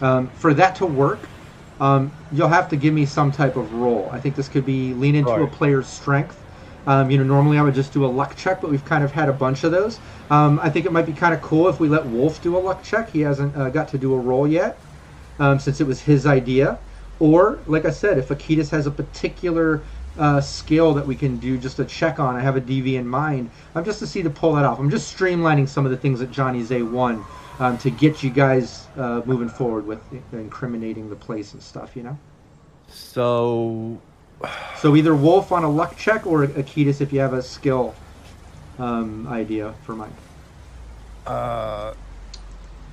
Um, for that to work, um, you'll have to give me some type of role. I think this could be lean into a player's strength. Um, you know, normally I would just do a luck check, but we've kind of had a bunch of those. Um, I think it might be kind of cool if we let Wolf do a luck check. He hasn't uh, got to do a roll yet, um, since it was his idea. Or, like I said, if Akitas has a particular uh, skill that we can do just a check on, I have a DV in mind. I'm just to see to pull that off. I'm just streamlining some of the things that Johnny's A1 um, to get you guys uh, moving forward with incriminating the place and stuff. You know. So So either Wolf on a luck check or Akitas if you have a skill um, idea for mine. uh,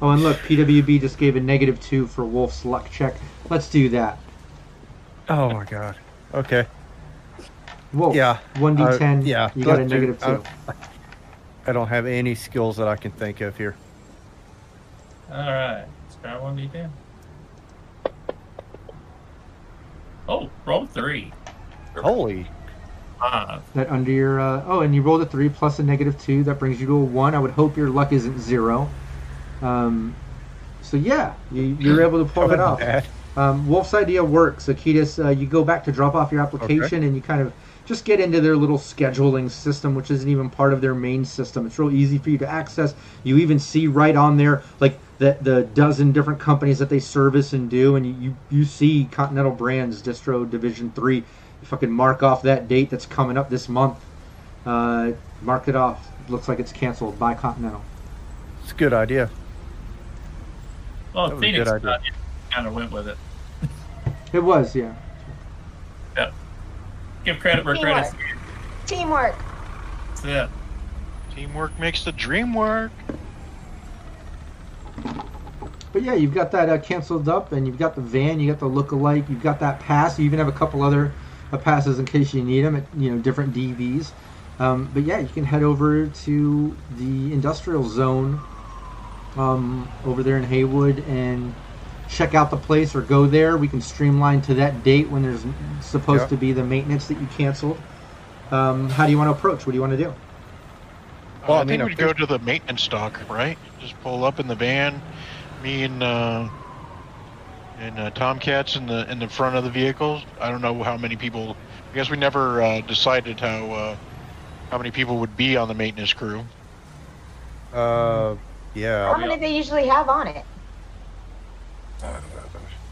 Oh, and look, PWB just gave a negative two for Wolf's luck check. Let's do that. oh my god. Okay. Wolf, Yeah. 1d10. Uh, yeah. You got a negative two. I, I don't have any skills that I can think of here. All right, let's try one d10. Oh, roll three. Holy. Five. that under your uh, oh and you rolled a three plus a negative two that brings you to a one i would hope your luck isn't zero um, so yeah you, you're able to pull that That off. Um, Wolf's idea works. Akitas, uh, you go back to drop off your application and you kind of just get into their little scheduling system, which isn't even part of their main system. It's real easy for you to access. You even see right on there, like the the dozen different companies that they service and do, and you you, you see Continental Brands Distro Division Three. You fucking mark off that date that's coming up this month. Uh, mark it off. Looks like it's canceled by Continental. It's a good idea. Well, That was a Phoenix good idea. kind of went with it. It was, yeah. Give credit where credit's due. Teamwork. That's it. Teamwork makes the dream work. But yeah, you've got that uh, canceled up, and you've got the van, you got the look-alike, you've got that pass. You even have a couple other uh, passes in case you need them at you know different DVs. Um, but yeah, you can head over to the industrial zone um, over there in Heywood and check out the place or go there. We can streamline to that date when there's supposed Yeah. to be the maintenance that you canceled. Um, how do you want to approach? What do you want to do? Well, Uh, I I think mean, we'd go to the maintenance dock, right? Just pull up in the van. Me and uh, and uh, Tomcats in the in the front of the vehicles. I don't know how many people. I guess we never uh, decided how uh, how many people would be on the maintenance crew. Uh, yeah. How many they usually have on it?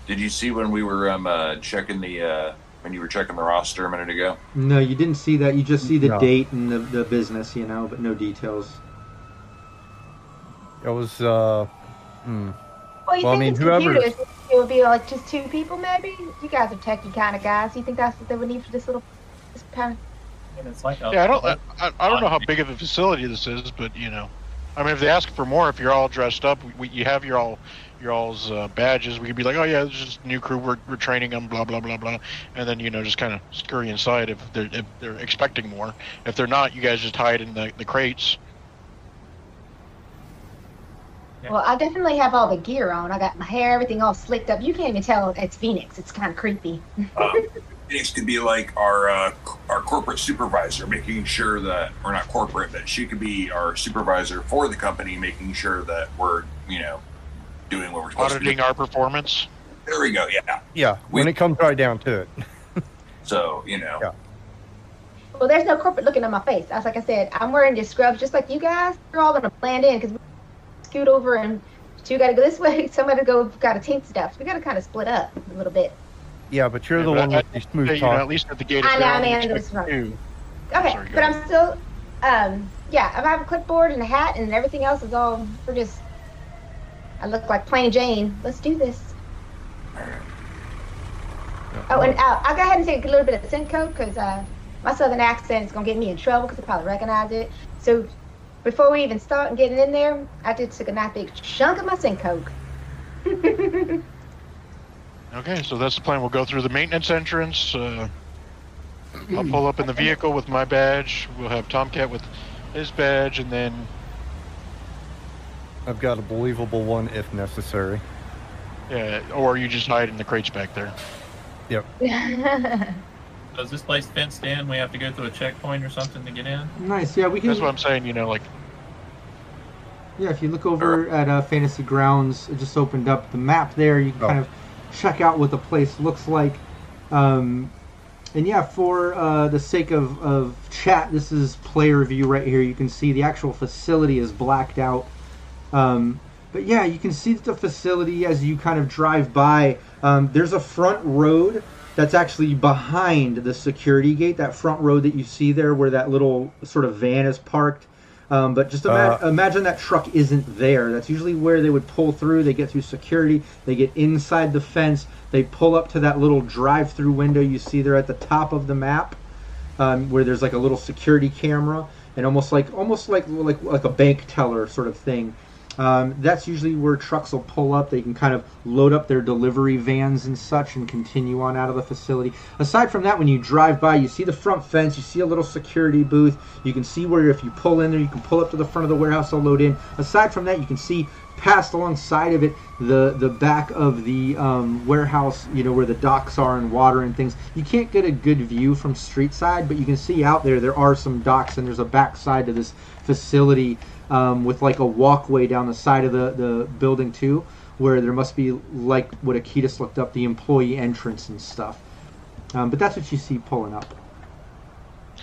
Did you see when we were um, uh, checking the uh, when you were checking the roster a minute ago? No, you didn't see that. You just see the No. date and the, the business, you know, but no details. It was. Uh, hmm. Well, you Well, I think mean, it's whoever- computers? It would be like just two people, maybe. You guys are techie kind of guys. You think that's what they would need for this little, this kind And it's like a, Yeah, I don't. I, I- I don't know how big of a facility this is, but you know, I mean, if they ask for more, if you're all dressed up, we, you have your all your all's uh, badges. We could be like, oh yeah, this is new crew. We're, we're training them. Blah blah blah blah, and then you know just kind of scurry inside if they're if they're expecting more. If they're not, you guys just hide in the, the crates. Yeah. Well, I definitely have all the gear on. I got my hair, everything all slicked up. You can't even tell it's Phoenix. It's kind of creepy. Um, Phoenix could be like our uh, our corporate supervisor, making sure that we're not corporate, but she could be our supervisor for the company, making sure that we're you know doing what we're supposed to Auditing do. our performance. There we go. Yeah. Yeah. When it comes right down to it. So you know. Yeah. Well, there's no corporate looking at my face. As like I said, I'm wearing just scrubs just like you guys. We're all gonna blend in because we scoot over and you got to go this way. Somebody go got a team stuff. We got to kind of split up a little bit. Yeah, but you're Yeah, the but one I- with the smooth Hey, you know, at least at the gate. I know, they're I on, mean, you it right. Okay, Sorry, but. I'm still, um, yeah, I have a clipboard and a hat, and everything else is all. We're just. I look like plain Jane. Let's do this. Oh, and uh, I'll go ahead and take a little bit of synthcoke because uh, my southern accent is gonna get me in trouble because they probably recognize it. So before we even start and getting in there, I just took a nice big chunk of my synthcoke. Okay, so that's the plan. We'll go through the maintenance entrance. Uh, I'll pull up in the vehicle with my badge. We'll have Tomcat with his badge, and then I've got a believable one if necessary. yeah, or you just hide in the crates back there. Yep. Does this place fenced in? We have to go through a checkpoint or something to get in? Nice. Yeah, we can. That's what I'm saying. You know, like Yeah, if you look over at uh, Fantasy Grounds, it just opened up the map there. You can Oh. kind of check out what the place looks like. Um, and yeah, for uh, the sake of, of chat, this is player view right here. You can see the actual facility is blacked out. Um, but yeah, you can see the facility as you kind of drive by. Um, there's a front road that's actually behind the security gate. That front road that you see there, where that little sort of van is parked. Um, but just ima- Uh, imagine that truck isn't there. That's usually where they would pull through. They get through security. They get inside the fence. They pull up to that little drive-through window you see there at the top of the map, um, where there's like a little security camera and almost like almost like like like a bank teller sort of thing. Um, that's usually where trucks will pull up. They can kind of load up their delivery vans and such and continue on out of the facility. Aside from that, when you drive by, you see the front fence, you see a little security booth. You can see where if you pull in there, you can pull up to the front of the warehouse, they'll load in. Aside from that, you can see past alongside of it the the back of the um, warehouse, you know, where the docks are and water and things. You can't get a good view from street side, but you can see out there there are some docks and there's a back side to this facility um, with like a walkway down the side of the, the building too. where there must be like what Akitas looked up, the employee entrance and stuff. Um, but that's what you see pulling up.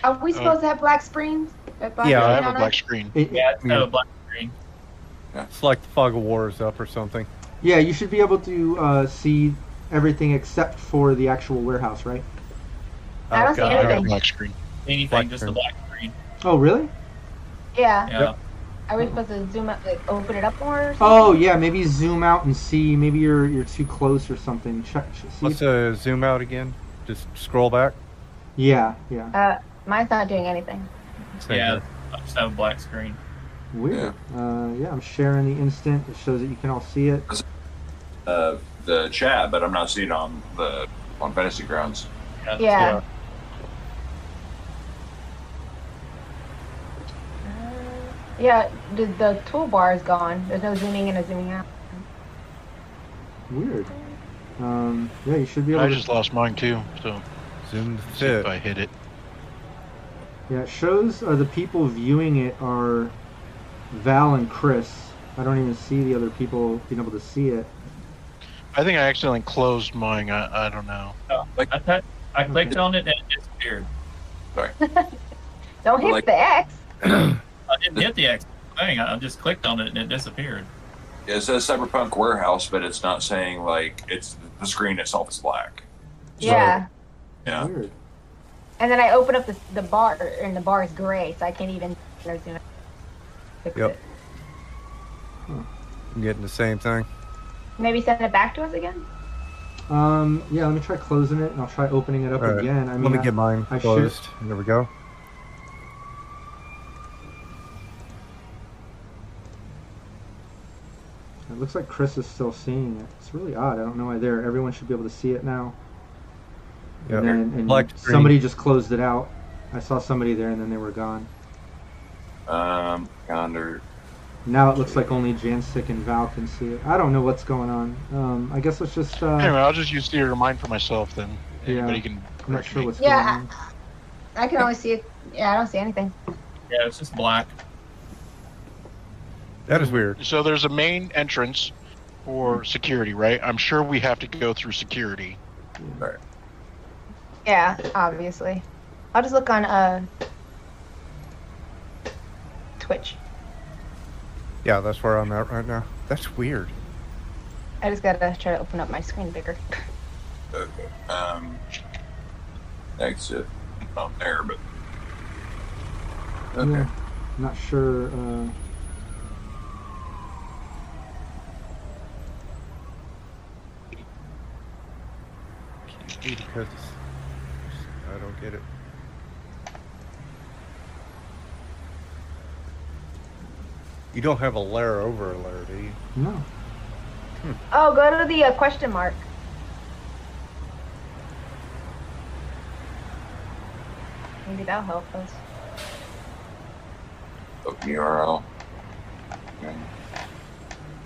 Are we supposed to have black screens? Uh, black Yeah, I have a black it? screen. It- Yeah, it's Yeah. no black screen. It's like the fog of war is up or something. yeah, you should be able to uh, see everything except for the actual warehouse, right? I don't see God. I got a anything. black screen. Anything, Black just a screen. black screen. Oh, really? Yeah. Yeah. Are we supposed to zoom up, like open it up more? Or something? Oh, yeah. Maybe zoom out and see. Maybe you're you're too close or something. Check. See Let's if- uh, zoom out again. Just scroll back. yeah, yeah. Uh, mine's not doing anything. Same yeah, here. I just have a black screen. Weird. Uh, yeah, I'm sharing the instant. It shows that you can all see it. Uh, the chat, but I'm not seeing it on the on Fantasy Grounds. Yeah. Yeah. Yeah, the, the toolbar is gone. There's no zooming in or zooming out. Weird. Um, yeah, you should be able to I to. just lost mine too. So Zoom to see if. I hit it. Yeah, it shows uh, the people viewing it are Val and Chris. I don't even see the other people being able to see it. I think I accidentally closed mine. I, I don't know. Like I, tou- I clicked on it and it disappeared. Sorry. don't hit Like- the X. I didn't hit the X thing. I I just clicked on it and it disappeared. It says Cyberpunk Warehouse, but it's not saying like it's the screen itself is black. Yeah. Yeah. Weird. And then I open up the, the bar, and the bar is gray, so I can't even you know. Fix Yep. it. I'm getting the same thing. Maybe send it back to us again? Um, yeah, let me try closing it, and I'll try opening it up All right. again. I mean, Let me I- get mine I should- closed. There we go. It looks like Chris is still seeing it. It's really odd. I don't know why there. Everyone should be able to see it now. Yep. And then and Black screen. somebody just closed it out. I saw somebody there, and then they were gone. Um, under Now it looks like only Janstick and Val can see it. I don't know what's going on. Um, I guess let's just. Uh, Anyway, I'll just use theater of mind for myself then. Yeah. Anybody can. I'm not sure what's Yeah, going on. I can only see it. Yeah, I don't see anything. Yeah, it's just black. That is weird. So there's a main entrance for security, right? I'm sure we have to go through security. Right. Yeah, obviously. I'll just look on uh Twitch. Yeah, that's where I'm at right now. That's weird. I just gotta try to open up my screen bigger. okay. Um, exit on there, but okay. Yeah, not sure. Uh, Because I don't get it. You don't have a layer over a layer, do you? no. Oh, go to the uh, question mark. Maybe that'll help us. Open URL. Okay.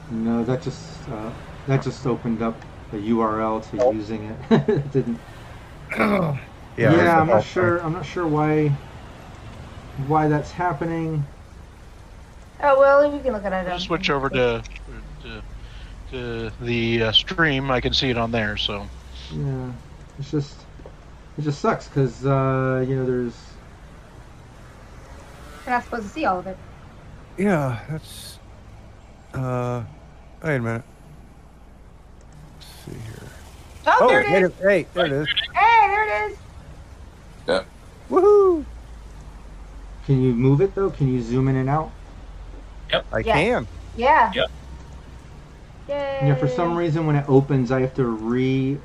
No, that just uh, that just opened up a URL to using it. it didn't. Yeah, Yeah, I'm not health sure. I'm not sure why why that's happening. Oh well, we can look at it. I'll switch over to to, to the uh, stream. I can see it on there. So Yeah, it's just it just sucks because uh, you know there's We're not supposed to see all of it. Yeah, that's. Uh, wait a minute. Let's see here. Oh, Oh, there it hey, there it is. Hey, there it is. Yeah. Woohoo! Can you move it though? Can you zoom in and out? Yep. I Yeah. can. Yeah. Yep. Yay. Yeah, for some reason when it opens, I have to re.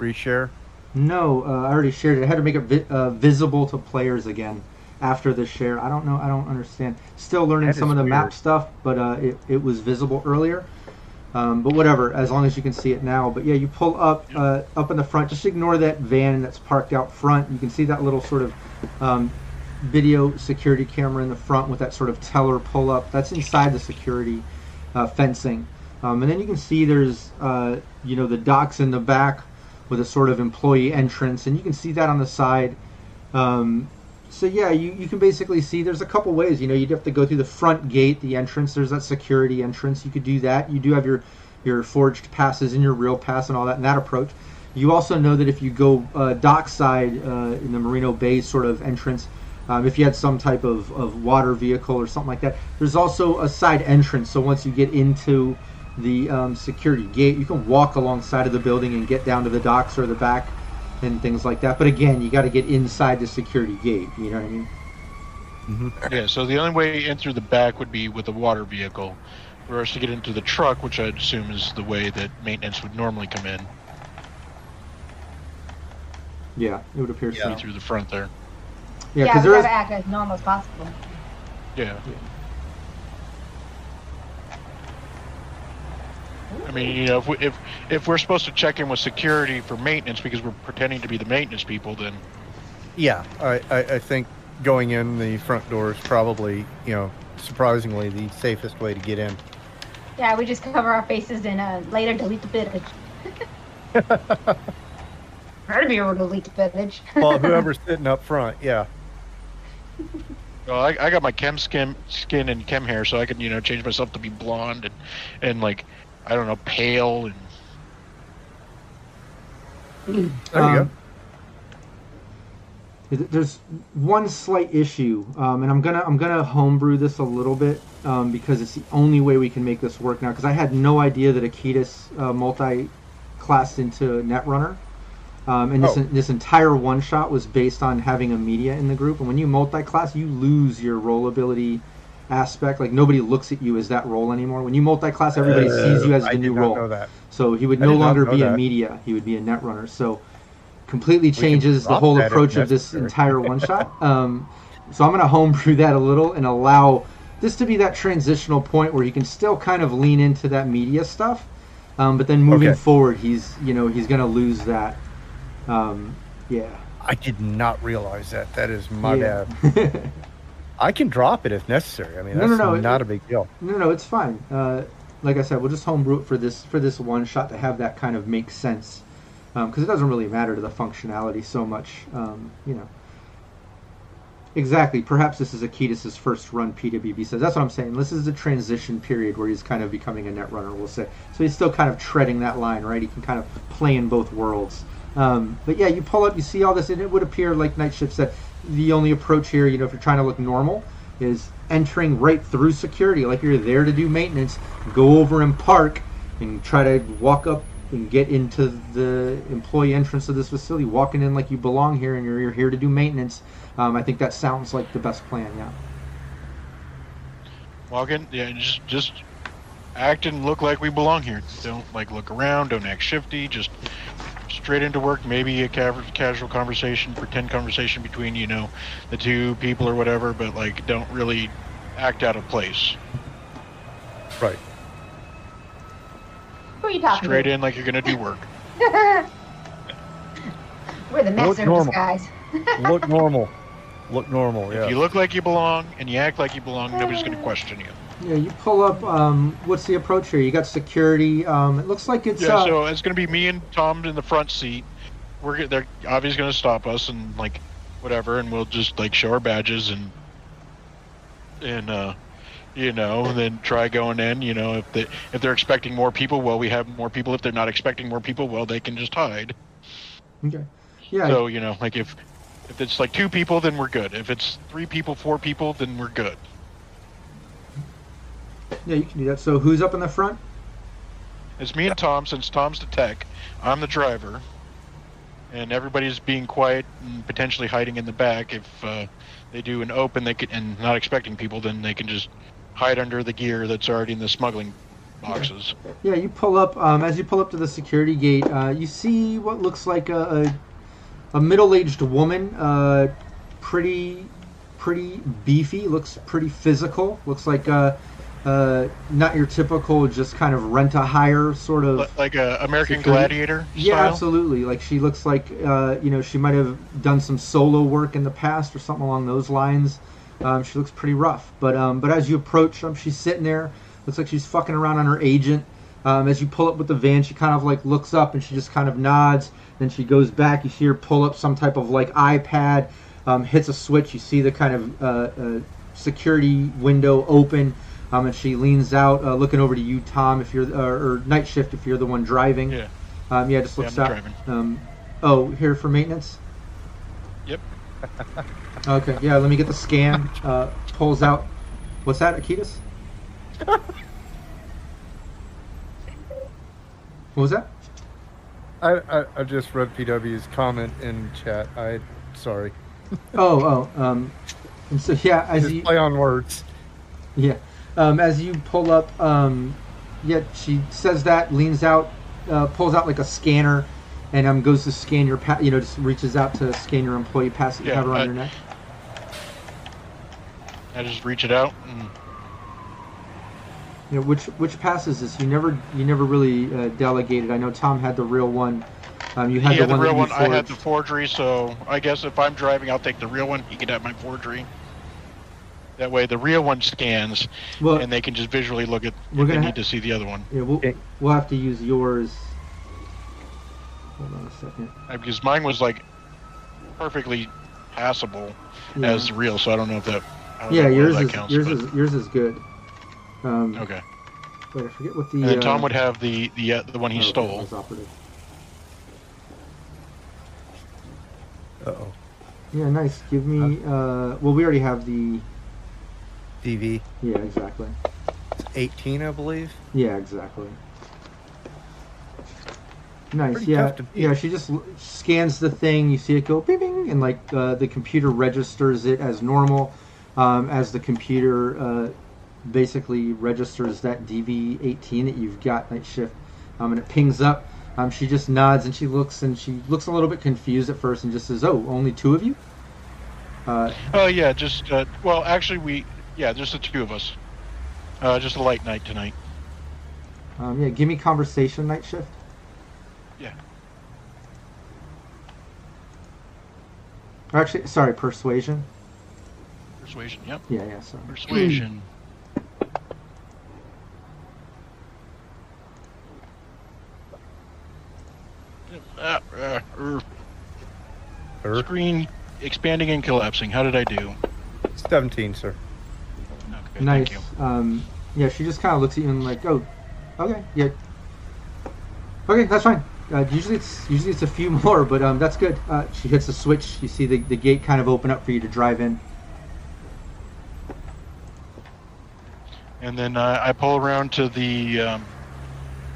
Reshare. No, uh, I already shared it. I had to make it vi- uh, visible to players again after the share. I don't know. I don't understand. Still learning That some of the map stuff, but uh, it, it was visible earlier. Um, but whatever, as long as you can see it now. But yeah, you pull up uh, up in the front. Just ignore that van that's parked out front. You can see that little sort of um, video security camera in the front with that sort of teller pull up. That's inside the security uh, fencing. Um, and then you can see there's uh, you know the docks in the back with a sort of employee entrance, and you can see that on the side. Um, so yeah, you, you can basically see there's a couple ways. You know, you'd have to go through the front gate, the entrance. There's that security entrance. You could do that. You do have your your forged passes and your real pass and all that, and that approach. You also know that if you go uh, dockside uh, in the Marino Bay sort of entrance, um, if you had some type of, of water vehicle or something like that, there's also a side entrance. So once you get into the um, security gate, you can walk alongside of the building and get down to the docks or the back and things like that. But again, you got to get inside the security gate. You know what I mean? Mm-hmm. Yeah, so the only way in through the back would be with a water vehicle. Whereas to get into the truck, which I'd assume is the way that maintenance would normally come in, Yeah, it would appear be so. through the front there. Yeah, Yeah, because we there is gotta act as normal as possible. Yeah. I mean, you know, if, we, if if we're supposed to check in with security for maintenance because we're pretending to be the maintenance people, then Yeah, I, I, I think going in the front door is probably, you know, surprisingly the safest way to get in. Yeah, we just cover our faces and uh, later delete the footage. Try to be able to delete the footage. Well, whoever's sitting up front, yeah. well, I, I got my chem skin skin and chem hair, so I can you know change myself to be blonde and and like I don't know pale and There you Um, th- There's one slight issue, um, and I'm gonna I'm gonna homebrew this a little bit um, because it's the only way we can make this work now. Because I had no idea that Akitas uh, multi-classed into Netrunner, um, and this Oh. this entire one shot was based on having a media in the group. And when you multi-class, you lose your roll ability aspect. Like nobody looks at you as that role anymore. When you multi-class, everybody sees you as Uh, I the new role. So he would I no longer be a media; he would be a net runner. So completely changes the whole approach of this entire one shot. Um, so I'm going to homebrew that a little and allow this to be that transitional point where he can still kind of lean into that media stuff, um, but then moving Okay. forward, he's you know he's going to lose that. Um, yeah. I did not realize that. That is my yeah. bad. I can drop it if necessary. I mean, No, that's no, no, not it- a big deal. No, no, it's fine. Uh, like I said, we'll just homebrew it for this for this one shot to have that kind of make sense, because it doesn't really matter to the functionality so much. Um, you know. Exactly. Perhaps this is Akitas' first run PWB says. That's what I'm saying. This is a transition period where he's kind of becoming a net runner, we'll say. So he's still kind of treading that line, right? He can kind of play in both worlds. Um, but yeah, you pull up, you see all this, and it would appear, like Night Shift said, the only approach here, you know, if you're trying to look normal, is entering right through security, like you're there to do maintenance, go over and park, and try to walk up and get into the employee entrance of this facility, walking in like you belong here and you're, here to do maintenance. Um, I think that sounds like the best plan, yeah. walk in. Yeah, just just act and look like we belong here. Don't like look around. Don't act shifty. Just straight into work. Maybe a casual conversation, pretend conversation between you know the two people or whatever. But like, don't really act out of place. Right. Who are you talking Straight to? in like you're gonna do work. We're the master of normal. disguise. Look normal. Look normal, yeah. If you look like you belong and you act like you belong, nobody's gonna question you. Yeah, you pull up. Um, what's the approach here? You got security. Um, it looks like it's. Yeah, uh, so it's gonna be me and Tom in the front seat. We're they're obviously gonna stop us and like whatever, and we'll just like show our badges and and uh, you know, and then try going in. You know, if they if they're expecting more people, well, we have more people. If they're not expecting more people, well, they can just hide. okay. Yeah. So you know, like if if it's like two people, then we're good. If it's three people, four people, then we're good. Yeah, you can do that. So who's up in the front? It's me and Tom, since Tom's the tech. I'm the driver. And everybody's being quiet and potentially hiding in the back. If uh, they do an open they can, and not expecting people, then they can just hide under the gear that's already in the smuggling boxes. Yeah, you pull up. Um, as you pull up to the security gate, uh, you see what looks like a, a, a middle-aged woman. Uh, pretty, pretty beefy. Looks pretty physical. Looks like uh, uh, not your typical just kind of rent-a-hire sort of. Like a American Security? Gladiator Yeah, style. absolutely. Like she looks like uh, you know she might have done some solo work in the past or something along those lines. Um, she looks pretty rough, but um, but as you approach, um, she's sitting there. Looks like she's fucking around on her agent. Um, as you pull up with the van, she kind of like looks up and she just kind of nods. Then she goes back. You see her pull up some type of like iPad. um, hits a switch. You see the kind of uh, uh, security window open, um, and she leans out, uh, looking over to you, Tom, if you're uh, or night shift if you're the one driving. Yeah. Um, yeah, just Yeah, looks I'm out. driving. Um, oh, here for maintenance. Yep. Okay. Yeah. Let me get the scan. Uh, pulls out. What's that, Akitas? What was that? I, I, I just read PW's comment in chat. I sorry. Oh, oh. Um, and so yeah, as Just you play on words. yeah, um, as you pull up, um, yeah, she says that, leans out, uh, pulls out like a scanner, and um, goes to scan your, pa- you know, just reaches out to scan your employee pass that you Yeah, have around I- your neck. I just reach it out and You know, which which passes this? You never you never really uh, delegated. I know Tom had the real one. Um, you had he the had the real one. you I had the forgery, so I guess if I'm driving, I'll take the real one. You can have my forgery. That way, the real one scans, well, and they can just visually look at. We're If they gonna need to see the other one, yeah, we'll, Okay. we'll have to use yours. Hold on a second. Uh, because mine was like perfectly passable Yeah, as real. So I don't know if that. Yeah know yours that is counts, yours but- is yours is good. Um, okay. Wait, I forget what the. And then uh, Tom would have the the uh, the one he oh, okay, stole. that's operative. Uh oh. Yeah, nice. Give me. Uh, well, we already have the. DV. Yeah, exactly. It's 18, I believe. Yeah, exactly. Nice. Pretty yeah, tough to beat. yeah. She just scans the thing. You see it go bing, bing and like uh, the computer registers it as normal, um, as the computer uh, basically registers that DV18 that you've got night shift, um, and it pings up. Um, she just nods and she looks and she looks a little bit confused at first and just says, "Oh, only two of you." Uh, Oh yeah, just uh, well, actually we yeah, just the two of us. Uh, just a light night tonight. um, yeah, give me conversation night shift. Yeah. Or actually, sorry, persuasion. Persuasion. Yep. Yeah, yeah, sorry. Persuasion. Er, Or Screen expanding and collapsing. How did I do? 17, sir. Okay, nice. Um, yeah, she just kind of looks at you and like, oh, okay, yeah, okay, that's fine. Uh, usually it's usually it's a few more, but um, that's good. Uh, she hits the switch. You see the, the gate kind of open up for you to drive in. And then uh, I pull around to the um,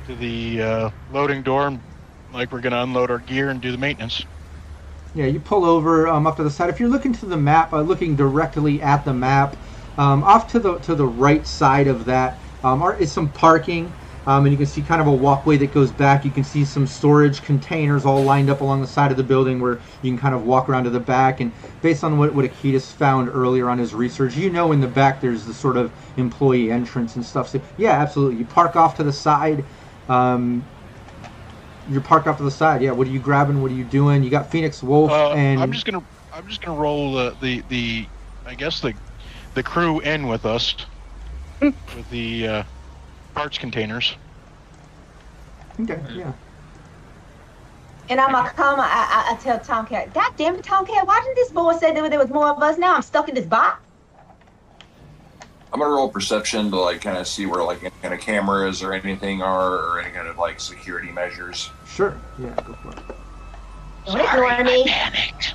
to the uh, loading door, and like we're gonna unload our gear and do the maintenance. Yeah, you pull over um, up to the side. If you're looking to the map, uh, looking directly at the map, um, off to the to the right side of that um, are, is some parking, um, and you can see kind of a walkway that goes back. You can see some storage containers all lined up along the side of the building where you can kind of walk around to the back. And based on what what Akitas found earlier on his research, you know in the back there's the sort of employee entrance and stuff. So yeah, absolutely. You park off to the side. Um, you're parked off to the side. Yeah. What are you grabbing? What are you doing? You got Phoenix Wolf Uh, and I'm just gonna I'm just gonna roll the the, the I guess the the crew in with us with the uh, parts containers. okay. Yeah. And I'm gonna come. I, I, I tell Tomcat, God damn it, Tomcat, why didn't this boy say that there was more of us? Now I'm stuck in this box. I'm gonna roll perception to like kind of see where like any kind of cameras or anything are, or any kind of like security measures. Sure. Yeah. Go for it. Don't ignore me. panicked.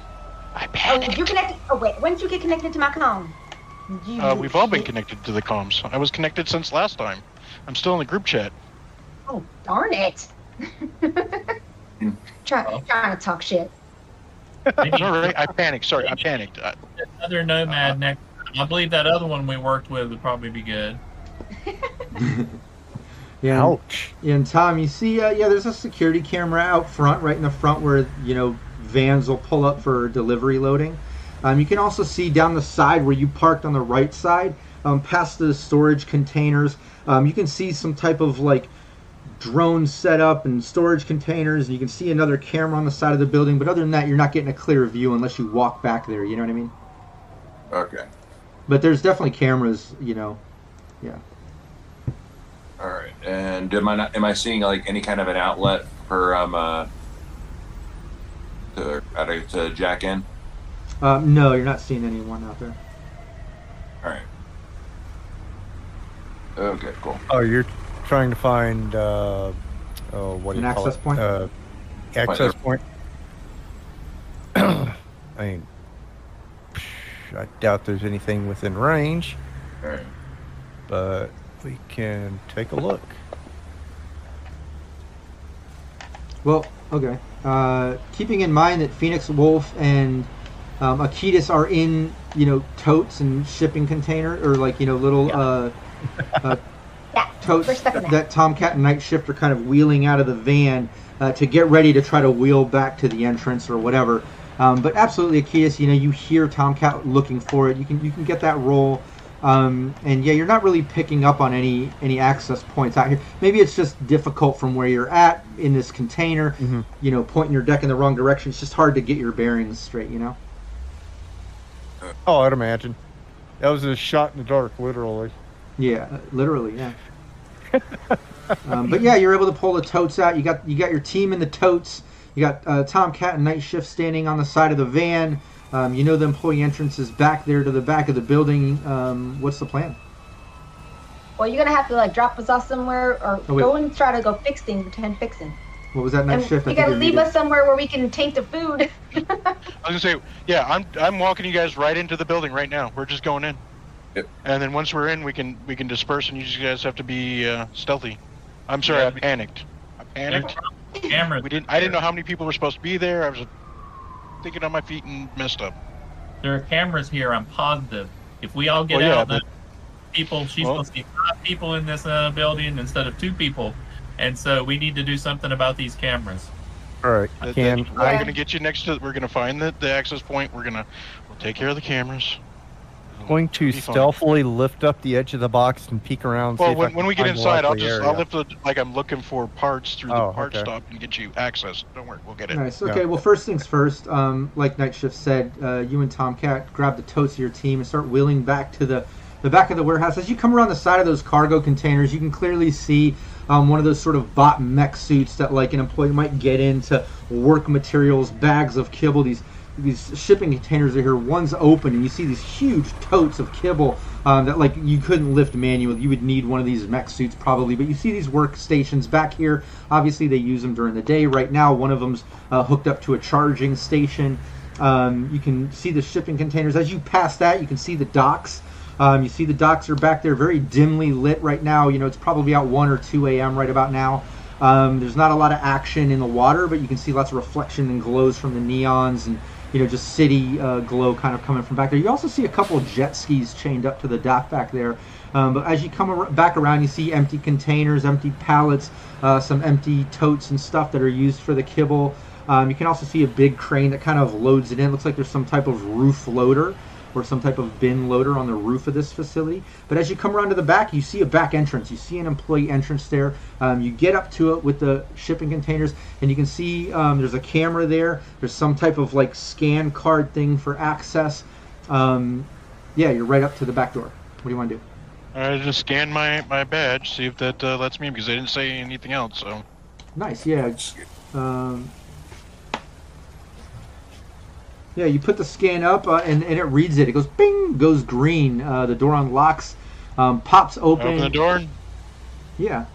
I Oh, panicked. you connected? Oh wait, when did you get connected to my com? You Uh, we've all been connected to the comms. I was connected since last time. I'm still in the group chat. Oh darn it! Try, trying to talk shit. It's all right. I panicked. Sorry, I panicked. I, Another nomad next. I believe that other one we worked with would probably be good. Yeah. Ouch. And Tom, you see, uh, yeah, there's a security camera out front, right in the front where you know vans will pull up for delivery loading. Um, you can also see down the side where you parked on the right side, um, past the storage containers. Um, you can see some type of like drone setup and storage containers. And you can see another camera on the side of the building. But other than that, you're not getting a clear view unless you walk back there. You know what I mean? Okay. But there's definitely cameras. You know. Yeah. All right. And am I not, am I seeing like any kind of an outlet for um uh to to jack in? Um, no, you're not seeing anyone out there. All right. Okay, cool. Oh, you're trying to find uh, oh, what do An you call access it? point? Uh, access point. I mean, I doubt there's anything within range, All right. but we can take a look. Well, okay. Uh, keeping in mind that Phoenix Wolf and um, Akitas are in, you know, totes and shipping container or like you know little uh, uh, Yeah, totes we're stuck in that. that. Tomcat and Night Shift are kind of wheeling out of the van uh, to get ready to try to wheel back to the entrance or whatever. Um, but absolutely, Akitas, you know, you hear Tomcat looking for it. You can you can get that roll. Um, and yeah, you're not really picking up on any any access points out here. Maybe it's just difficult from where you're at in this container. Mhm. You know, pointing your deck in the wrong direction. It's just hard to get your bearings straight. You know. Oh, I'd imagine. That was a shot in the dark, literally. Yeah, literally, yeah. um, but yeah, you're able to pull the totes out. You got you got your team in the totes. You got uh, Tomcat and Night Shift standing on the side of the van. Um, you know the employee entrance is back there to the back of the building. Um, what's the plan? Well, you're gonna have to like drop us off somewhere or Oh, go and try to go fix things, pretend fixing. What was that Night And Shift? you think gotta leave muted. us somewhere where we can taste the food. I was gonna say, yeah, I'm I'm walking you guys right into the building right now. We're just going in. Yep. And then once we're in, we can we can disperse, and you just guys have to be uh, stealthy. I'm sorry, Yeah, I panicked. I panicked. Cameras. We didn't. I didn't know how many people were supposed to be there. I was thinking on my feet and messed up. There are cameras here. I'm positive. If we all get Well, yeah, out, but- then people. She's Well- supposed to be five people in this uh, building instead of two people, and so we need to do something about these cameras. All right, I That- can. we're I, gonna get you next to. We're gonna find the, the access point. We're gonna we'll take care of the cameras. I'm going to Be fine. stealthily lift up the edge of the box and peek around. see Well, if I when, can when we get inside, I'll just area. I'll lift the like I'm looking for parts through the Oh, part okay. stop and get you access. Don't worry, we'll get it. Nice. Yeah. Okay. Well, first things first. Um, like Night Shift said, uh, you and Tomcat grab the totes of your team and start wheeling back to the the back of the warehouse. As you come around the side of those cargo containers, you can clearly see um, one of those sort of bot mech suits that like an employee might get into work materials, bags of kibble. These these shipping containers are here. One's open, and you see these huge totes of kibble um, that like you couldn't lift manually. You would need one of these mech suits probably. But you see these workstations back here. Obviously, they use them during the day. Right now, one of them's uh, hooked up to a charging station. Um, you can see the shipping containers. As you pass that, you can see the docks. Um, you see the docks are back there, very dimly lit right now. You know, it's probably about 1 or 2 a.m. right about now. Um, there's not a lot of action in the water, but you can see lots of reflection and glows from the neons and, you know, just city uh, glow kind of coming from back there. You also see a couple jet skis chained up to the dock back there. Um, but as you come ar- back around, you see empty containers, empty pallets, uh, some empty totes and stuff that are used for the kibble. Um, you can also see a big crane that kind of loads it in. looks like there's some type of roof loader or some type of bin loader on the roof of this facility. But as you come around to the back, you see a back entrance. You see an employee entrance there. Um, you get up to it with the shipping containers, and you can see um, there's a camera there. There's some type of like scan card thing for access. Um, yeah, you're right up to the back door. What do you want to do? I just scan my my badge, see if that uh, lets me in because they didn't say anything else. So Nice, yeah. Um, yeah, you put the scan up uh, and, and it reads it. It goes bing, goes green. Uh, the door unlocks, um, pops open. open the door. Yeah.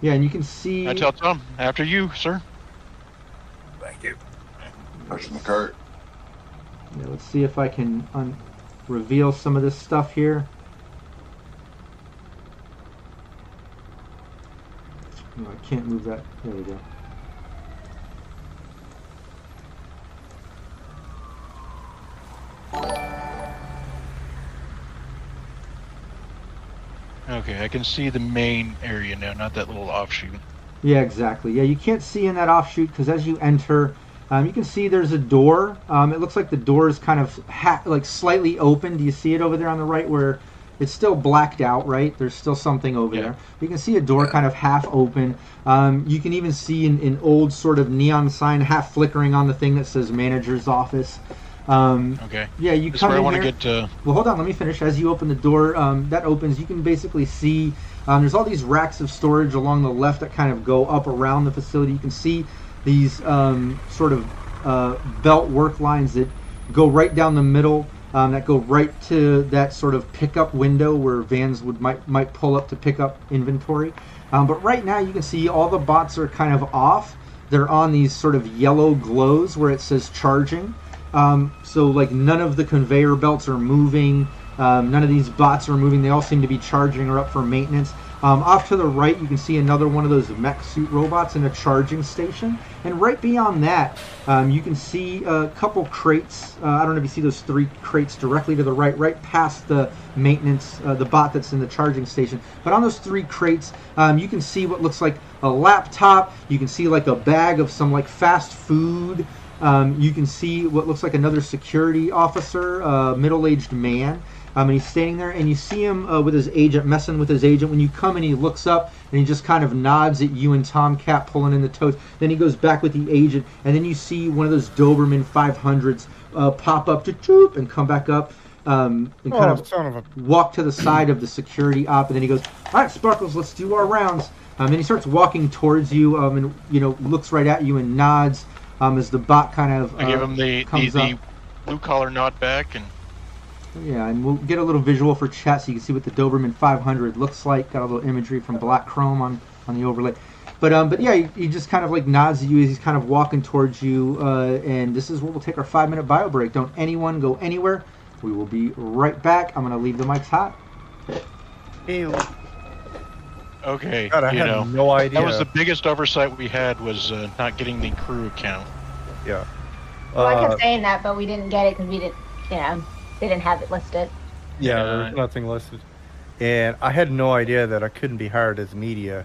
Yeah, and you can see. I tell Tom after you, sir. Thank you. Pushing the cart. Yeah, let's see if I can un- reveal some of this stuff here. No, I can't move that. There we go. Okay, I can see the main area now, not that little offshoot. Yeah, exactly. Yeah, you can't see in that offshoot because as you enter, um, you can see there's a door. Um, it looks like the door is kind of ha- like slightly open. Do you see it over there on the right where it's still blacked out? Right, there's still something over Yeah. there. You can see a door kind of half open. Um, you can even see an, an old sort of neon sign half flickering on the thing that says manager's office. Um, Okay, yeah, you this come where I in want to get. Uh, well, hold on. Let me finish. As you open the door, um, that opens. You can basically see um, there's all these racks of storage along the left that kind of go up around the facility. You can see these um, sort of uh, belt work lines that go right down the middle. Um, that go right to that sort of pickup window where vans would might might pull up to pick up inventory. Um, but right now you can see all the bots are kind of off. They're on these sort of yellow glows where it says charging. Um, so like none of the conveyor belts are moving. Um, none of these bots are moving. They all seem to be charging or up for maintenance. Um, off to the right, you can see another one of those mech suit robots in a charging station. And right beyond that, um, you can see a couple crates. Uh, I don't know if you see those three crates directly to the right, right past the maintenance, uh, the bot that's in the charging station. But on those three crates, um, you can see what looks like a laptop. You can see like a bag of some like fast food. Um, you can see what looks like another security officer, a middle-aged man. Um, and he's standing there, and you see him uh, with his agent, messing with his agent. When you come in, he looks up and he just kind of nods at you and Tomcat pulling in the toes. Then he goes back with the agent, and then you see one of those Doberman 500s uh, pop up to choop and come back up um, and kind Oh, of son of a. walk to the side of the security op, and then he goes, "All right, Sparkles, let's do our rounds." Um, and he starts walking towards you, um, and you know looks right at you and nods um, as the bot kind of I give uh, him the the, the up. blue collar nod back, and Yeah, and we'll get a little visual for chat so you can see what the Doberman 500 looks like. Got a little imagery from Black Chrome on, on the overlay. But um, but yeah, he, he just kind of like nods at you as he's kind of walking towards you. Uh, and this is where we'll take our five minute bio break. Don't anyone go anywhere. We will be right back. I'm gonna leave the mics hot. Ew. Okay, God, I you had know. no idea. That was the biggest oversight we had was uh, not getting the crew account. yeah. Well, I Uh, kept saying that, but we didn't get it because we didn't, you know, they didn't have it listed. Yeah, Yeah. there's nothing listed. And I had no idea that I couldn't be hired as media.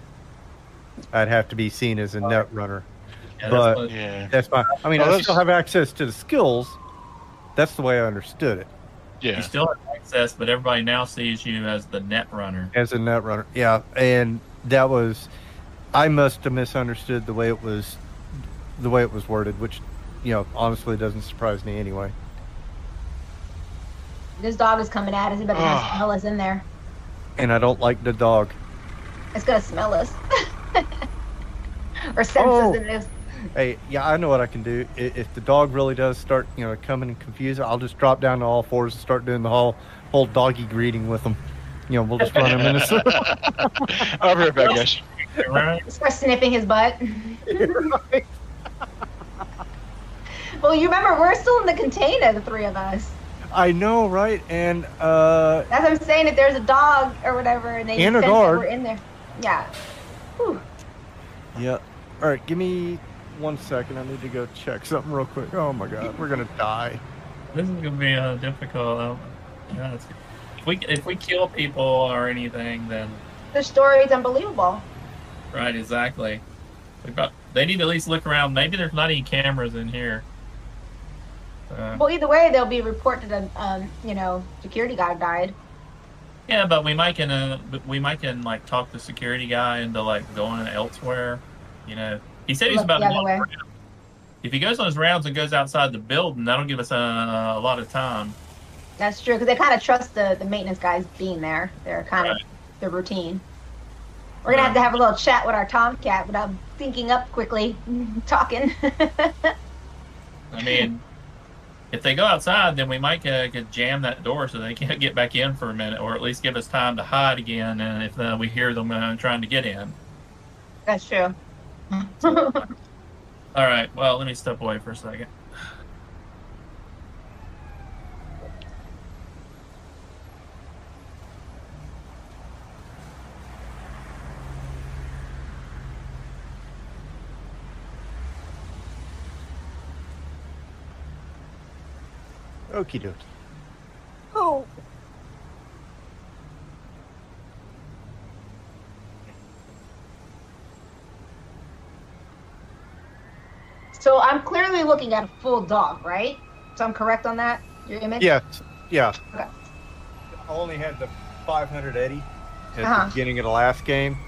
I'd have to be seen as a net runner. Yeah, But- that's what- Yeah, That's my. I mean, Oh, I that's- still have access to the skills. That's the way I understood it yeah. you still have access, but everybody now sees you as the net runner. as a net runner. Yeah, and that was. I must have misunderstood the way it was, the way it was worded, which, you know, honestly doesn't surprise me anyway. This dog is coming at us. He better not Ah. smell us in there. And I don't like the dog. It's gonna smell us. or sense Oh. us in this. Hey, yeah, I know what I can do. I- If the dog really does start, you know, coming and confused, I'll just drop down to all fours and start doing the whole whole doggy greeting with them. You know, we'll just run him in a circle. I'll be right back, guys. Start sniffing his butt. Right. Well, you remember we're still in the container, the three of us. I know, right? And uh, That's what I'm saying. If there's a dog or whatever, and they And a sense that guard. we're in there, yeah. Whew. yeah. All right, give me one second. I need to go check something real quick. Oh my God, we're gonna die. This is gonna be uh, difficult. Um, yeah, it's, if we if we kill people or anything, then The story is unbelievable. right, exactly. We They need to at least look around. Maybe there's not any cameras in here. Uh, Well, either way, they'll be reported. A, um, you know, security guard died. yeah, but we might can uh, we might can like talk the security guy into like going elsewhere. You know, he said he's about the to other way. round. If he goes on his rounds and goes outside the building, that'll give us a, a lot of time. That's true because they kind of trust the the maintenance guys being there. They're kind of Right. the routine. We're gonna have to have a little chat with our tomcat without thinking up quickly, talking. I mean, if they go outside, then we might uh, could jam that door so they can't get back in for a minute, or at least give us time to hide again. And if uh, we hear them uh, trying to get in, That's true. all right. Well, let me step away for a second. Okie dokie. Oh. So I'm clearly looking at a full dog, right? So I'm correct on that. Your image. Yeah. Yeah. Okay. I only had the 500 Eddie at Uh-huh. the beginning of the last game.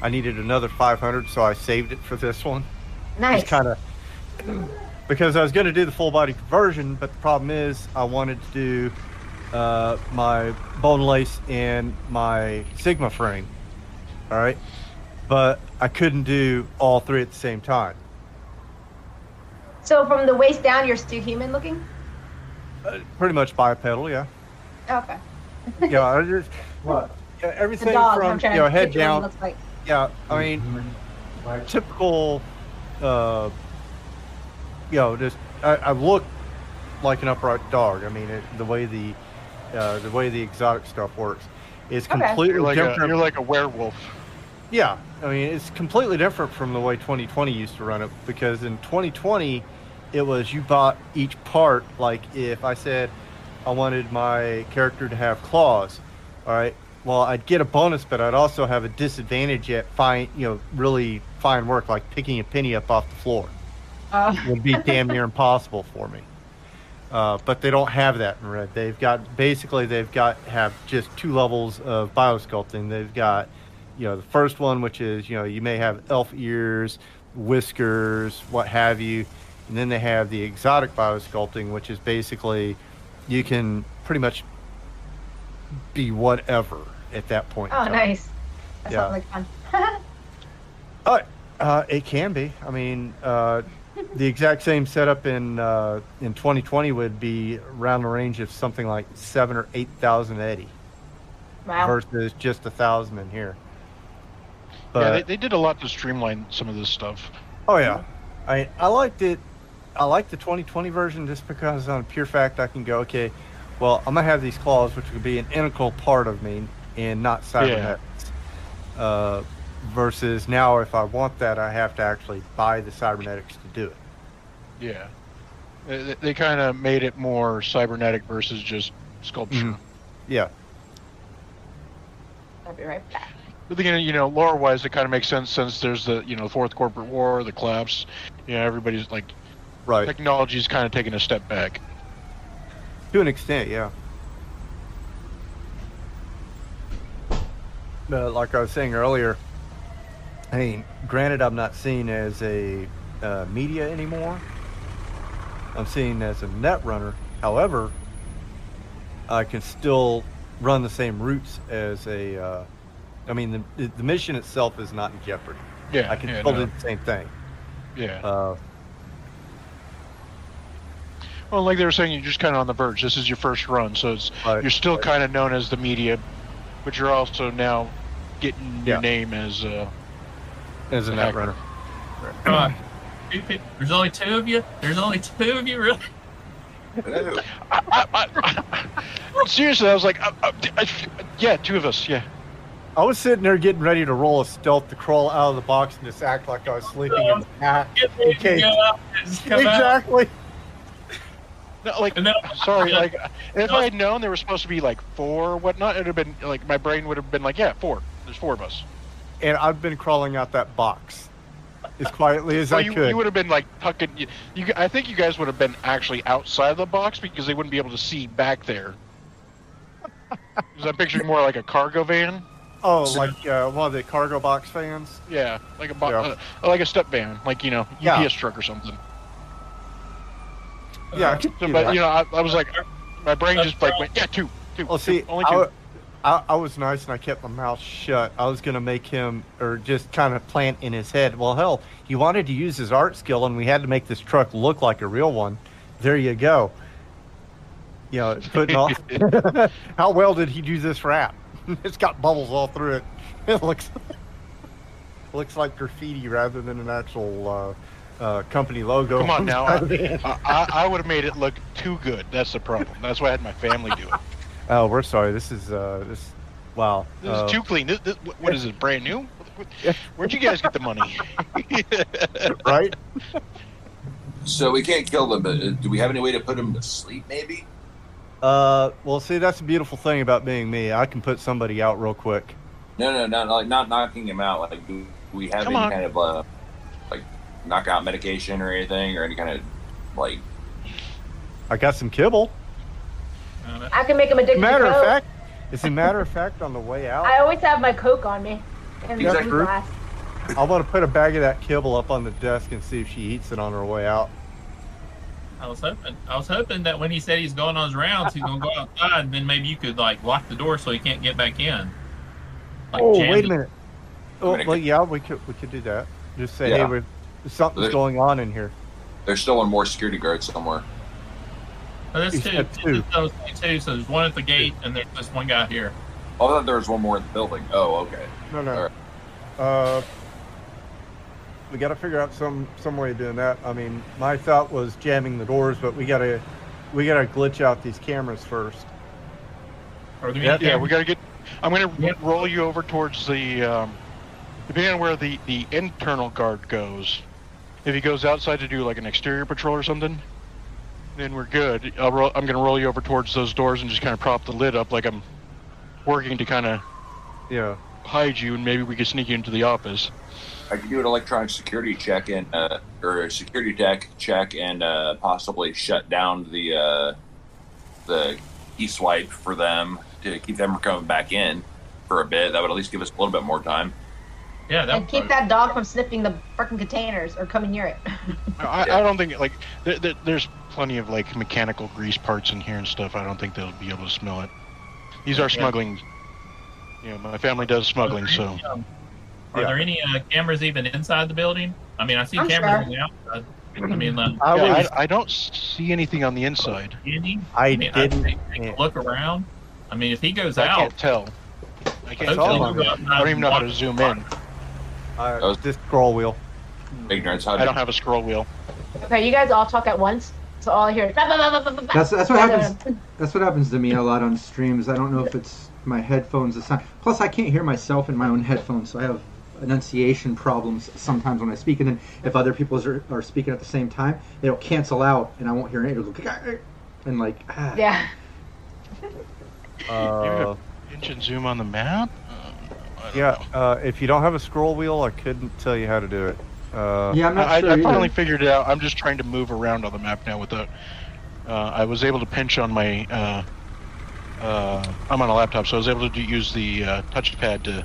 I needed another 500, so I saved it for this one. Nice. Just kind of because I was going to do the full body conversion, but the problem is I wanted to do uh, my bone lace and my Sigma frame. All right, but I couldn't do all three at the same time. So from the waist down, you're still human looking. Uh, pretty much bipedal, yeah. Okay. Yeah, I just What? yeah, everything dog. from I'm trying you know to head picture what he down. like. Yeah, I mean typical. Uh, you know, just I, I look like an upright dog. I mean, it, the way the uh, the way the exotic stuff works is Okay. completely You're like a, you're like a werewolf. Yeah, I mean it's completely different from the way 2020 used to run it because in 2020 it was you bought each part like if I said I wanted my character to have claws, all right, well I'd get a bonus but I'd also have a disadvantage at fine, you know, really fine work like picking a penny up off the floor. Uh, It would be damn near impossible for me. Uh, but they don't have that in red. They've got basically they've got have just two levels of biosculpting. They've got you know the first one which is you know you may have elf ears, whiskers, what have you, and then they have the exotic biosculpting which is basically you can pretty much be whatever at that point. in oh, nice. That Yeah. sounds like fun. Uh, it can be. I mean, uh, the exact same setup in uh, in 2020 would be around the range of something like seven or eight thousand wow. versus just a thousand in here. Yeah, they, they did a lot to streamline some of this stuff. oh yeah, I I liked it. I like the 2020 version just because on pure fact I can go okay. Well, I'm gonna have these claws, which would be an integral part of me, and not cybernetics. Uh, versus now, if I want that, I have to actually buy the cybernetics to do it. Yeah. They, they kind of made it more cybernetic versus just sculpture. Mhm. Yeah. I'll be right back. But you know, lore-wise, it kind of makes sense since there's the, you know, the fourth corporate war, the collapse. You know, everybody's like, Right. technology's kind of taking a step back. To an extent, yeah. But like I was saying earlier, I mean, granted, I'm not seen as a uh, media anymore. I'm seen as a net runner. However, I can still run the same routes as a. Uh, I mean, the the mission itself is not in jeopardy. Yeah, I can yeah, still no, do the same thing. yeah. Uh, Well, like they were saying, you're just kind of on the verge. This is your first run, so it's Right, you're still right. kind of known as the media, but you're also now getting your name as uh, as a The net runner. Come on. Two There's only two of you. There's only two of you, really. Hello. I, I, I, seriously, I was like, I- yeah, two of us, yeah. I was sitting there getting ready to roll a stealth to crawl out of the box and just act like I was sleeping in the hat. Get ready Okay. go out and just come out. Exactly. No, like, And then- sorry, like, if I had known there was supposed to be like four or whatnot, it'd have been like my brain would have been like, yeah, four. There's four of us. And I've been crawling out that box as quietly as Well, I you, could. you would have been like tucking. You, you, I think you guys would have been actually outside the box because they wouldn't be able to see back there. Because I'm picturing more like a cargo van. Oh, like uh, one of the cargo box fans. Yeah, like a bo- Yeah. uh, like a step van, like you know, UPS Yeah. truck or something. Yeah, I So, but that. you know, I, I was like, my brain just like went, yeah, two, two. Well, see, only I, two. wa- I, I was nice and I kept my mouth shut. I was going to make him, or just kind of plant in his head, well, hell, he wanted to use his art skill and we had to make this truck look like a real one. There you go. You know, putting off. How well did he do this wrap? it's got bubbles all through it. It looks looks like graffiti rather than an actual uh, uh, company logo. Come on now, I, I, I would have made it look too good. That's the problem. That's why I had my family do it. oh, we're sorry. This is uh, this. Wow. This Uh, is too clean. This, this, what- what is it? Brand new? What- what- Yeah. Where'd you guys get the money? right? So we can't kill them, but uh, do we have any way to put them to sleep? Maybe. Uh, well, see, that's the beautiful thing about being me. I can put somebody out real quick. No, no, no, like not knocking him out. Like, do we have Come any on. kind of uh, like knockout medication or anything, or any kind of like? I got some kibble. I can make him addicted Matter to of Coke. fact, as a matter of fact, on the way out, I always have my Coke on me. In the Exactly. I want to put a bag of that kibble up on the desk and see if she eats it on her way out. I was hoping. I was hoping that when he said he's going on his rounds, he's gonna go outside, and then maybe you could like lock the door so he can't get back in. Like, oh, wait a minute. Oh, well, yeah, we could we could do that. Just say, hey, Yeah. we've, something's They- going on in here. There's still one more security guard somewhere. Oh, there's You two. said two. There's two. So there's one at the gate, and there's just one guy here. Oh, I thought there was one more in the building. Oh, okay. No, no. Alright. Uh, we got to figure out some some way of doing that. I mean, my thought was jamming the doors, but we gotta we gotta glitch out these cameras first. Or the Yeah, Yeah, we got to get. I'm going to Yep. roll you over towards the. Um, depending on where the the internal guard goes. If he goes outside to do like an exterior patrol or something, then we're good. I'll roll, I'm going to roll you over towards those doors and just kind of prop the lid up like I'm working to kind of Yeah. hide you, and maybe we could sneak you into the office. I could do an electronic security check and uh, or a security tech check and uh, possibly shut down the uh, the key swipe for them to keep them from coming back in for a bit. That would at least give us a little bit more time. Yeah, that And keep that dog from sniffing the freaking containers or coming near it. I, I don't think like there, there, there's plenty of like mechanical grease parts in here and stuff. I don't think they'll be able to smell it. These are Yeah. smuggling. You know, my family does smuggling, so Um, Are Yeah. there any uh, cameras even inside the building? I mean, I see I'm cameras sure. on the outside. I mean, uh, I was I, I don't see anything on the inside. Andy, I mean, I'd didn't. take, take a look around. I mean, if he goes I out, can't tell. I can't hopefully tell. all he'll go on outside I don't even know how to zoom in. I, was- this scroll wheel. Ignorance. How I don't have a scroll wheel. Okay, you guys all talk at once, so all I hear is. That's that's what happens. That's what happens to me a lot on streams. I don't know if it's my headphones. The sound. Plus, I can't hear myself in my own headphones, so I have enunciation problems sometimes when I speak. And then if other people are, are speaking at the same time, it'll cancel out, and I won't hear it. It'll go and like ah. Yeah. Uh, Inch and zoom on the map. Uh, yeah. Uh, if you don't have a scroll wheel, I couldn't tell you how to do it. Uh, Yeah, I'm not I, sure. I either. finally figured it out. I'm just trying to move around on the map now without. Uh, I was able to pinch on my. Uh, uh, I'm on a laptop, so I was able to use the uh, touchpad to.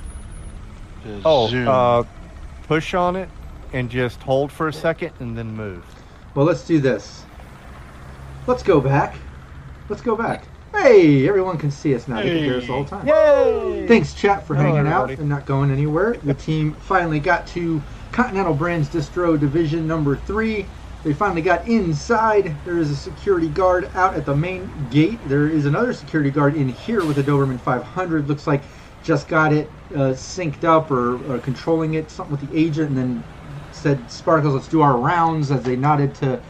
To Oh, zoom. uh, push on it and just hold for a second and then move. Well, let's do this. Let's go back. Let's go back. Hey, everyone can see us now. They can hear us all the time. Yay! Thanks, chat, for Hello, hanging out and not going anywhere. The team finally got to Continental Brands Distro Division number three. They finally got inside. There is a security guard out at the main gate. There is another security guard in here with a Doberman 500. Looks like just got it uh, synced up or, or controlling it, something with the agent, and then said, Sparkles, let's do our rounds as they nodded to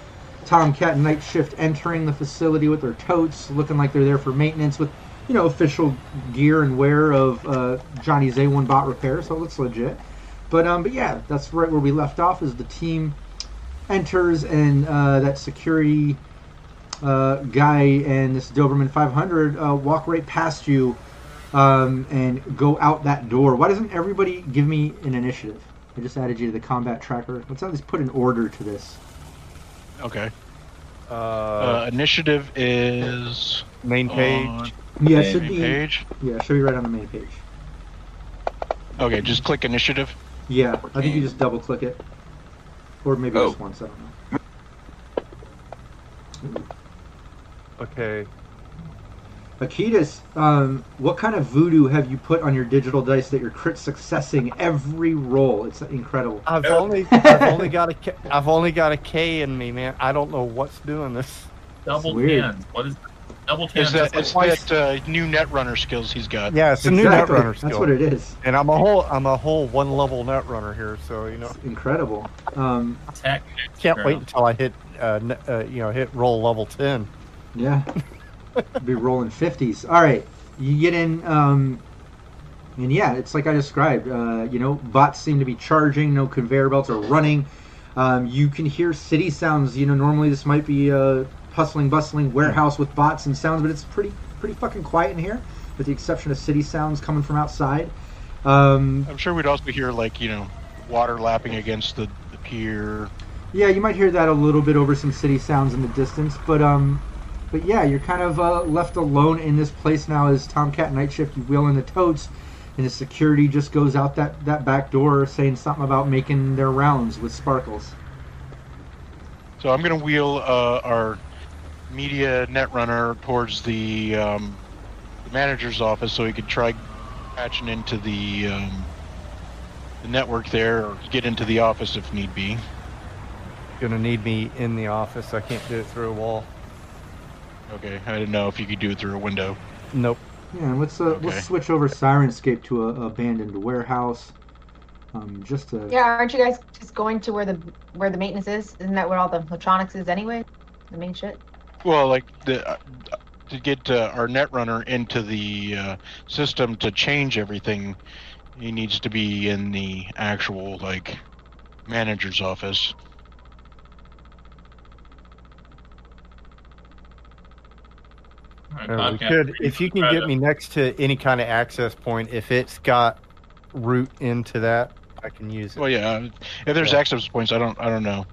Tomcat and Night Shift entering the facility with their totes, looking like they're there for maintenance with, you know, official gear and wear of uh, Johnny's A1 bot repair, so it's legit. But um, but yeah, that's right where we left off. Is the team enters and uh, that security uh, guy and this Doberman 500 uh, walk right past you um, and go out that door. Why doesn't everybody give me an initiative? I just added you to the combat tracker. Let's at least put an order to this. okay. Uh, Uh, initiative is main page. on Yeah, it should main be. page. Yeah, it should be right on the main page. Okay, just click initiative. Yeah, I think you just double click it, or maybe Oh. just once. I don't know. Okay. Akitas, um, what kind of voodoo have you put on your digital dice that you're crit successing every roll? It's incredible. I've only I've only got a K, I've only got a K in me, man. I don't know what's doing this. double weird. tens. What is double tens? Is that That's is like that uh, new netrunner skills he's got? Yeah, it's a new netrunner skill. That's what it is. And I'm a whole I'm a whole one level netrunner here, so you know It's incredible. Um, tech. can't wait until I hit uh, uh you know hit roll level ten. yeah, be rolling fifties. All right, you get in, um, and yeah, it's like I described. Uh, you know, bots seem to be charging. No conveyor belts are running. Um, you can hear city sounds. You know, normally this might be a hustling, bustling warehouse with bots and sounds, but it's pretty, pretty fucking quiet in here, with the exception of city sounds coming from outside. Um, I'm sure we'd also hear like you know water lapping against the, the pier. Yeah, you might hear that a little bit over some city sounds in the distance, but um, but yeah, you're kind of uh, left alone in this place now as Tomcat Night Shift. You wheel in the totes, and the security just goes out that that back door saying something about making their rounds with Sparkles. So I'm gonna wheel uh, our media netrunner towards the, um, the manager's office so he could try patching into the um, the network there, or get into the office if need be. Gonna need me in the office. I can't do it through a wall. Okay, I didn't know if you could do it through a window. Nope. Yeah, let's uh, Okay. let's switch over Syrinscape to a a abandoned warehouse. Um, just to Yeah, aren't you guys just going to where the where the maintenance is? Isn't that where all the electronics is anyway? The main shit. Well, like the uh, to get uh, our netrunner into the uh, system to change everything, he needs to be in the actual like manager's office. Uh, we could, if you can get to- me next to any kind of access point, if it's got route into that, I can use it. Well, yeah, if there's Yeah. access points, I don't I don't know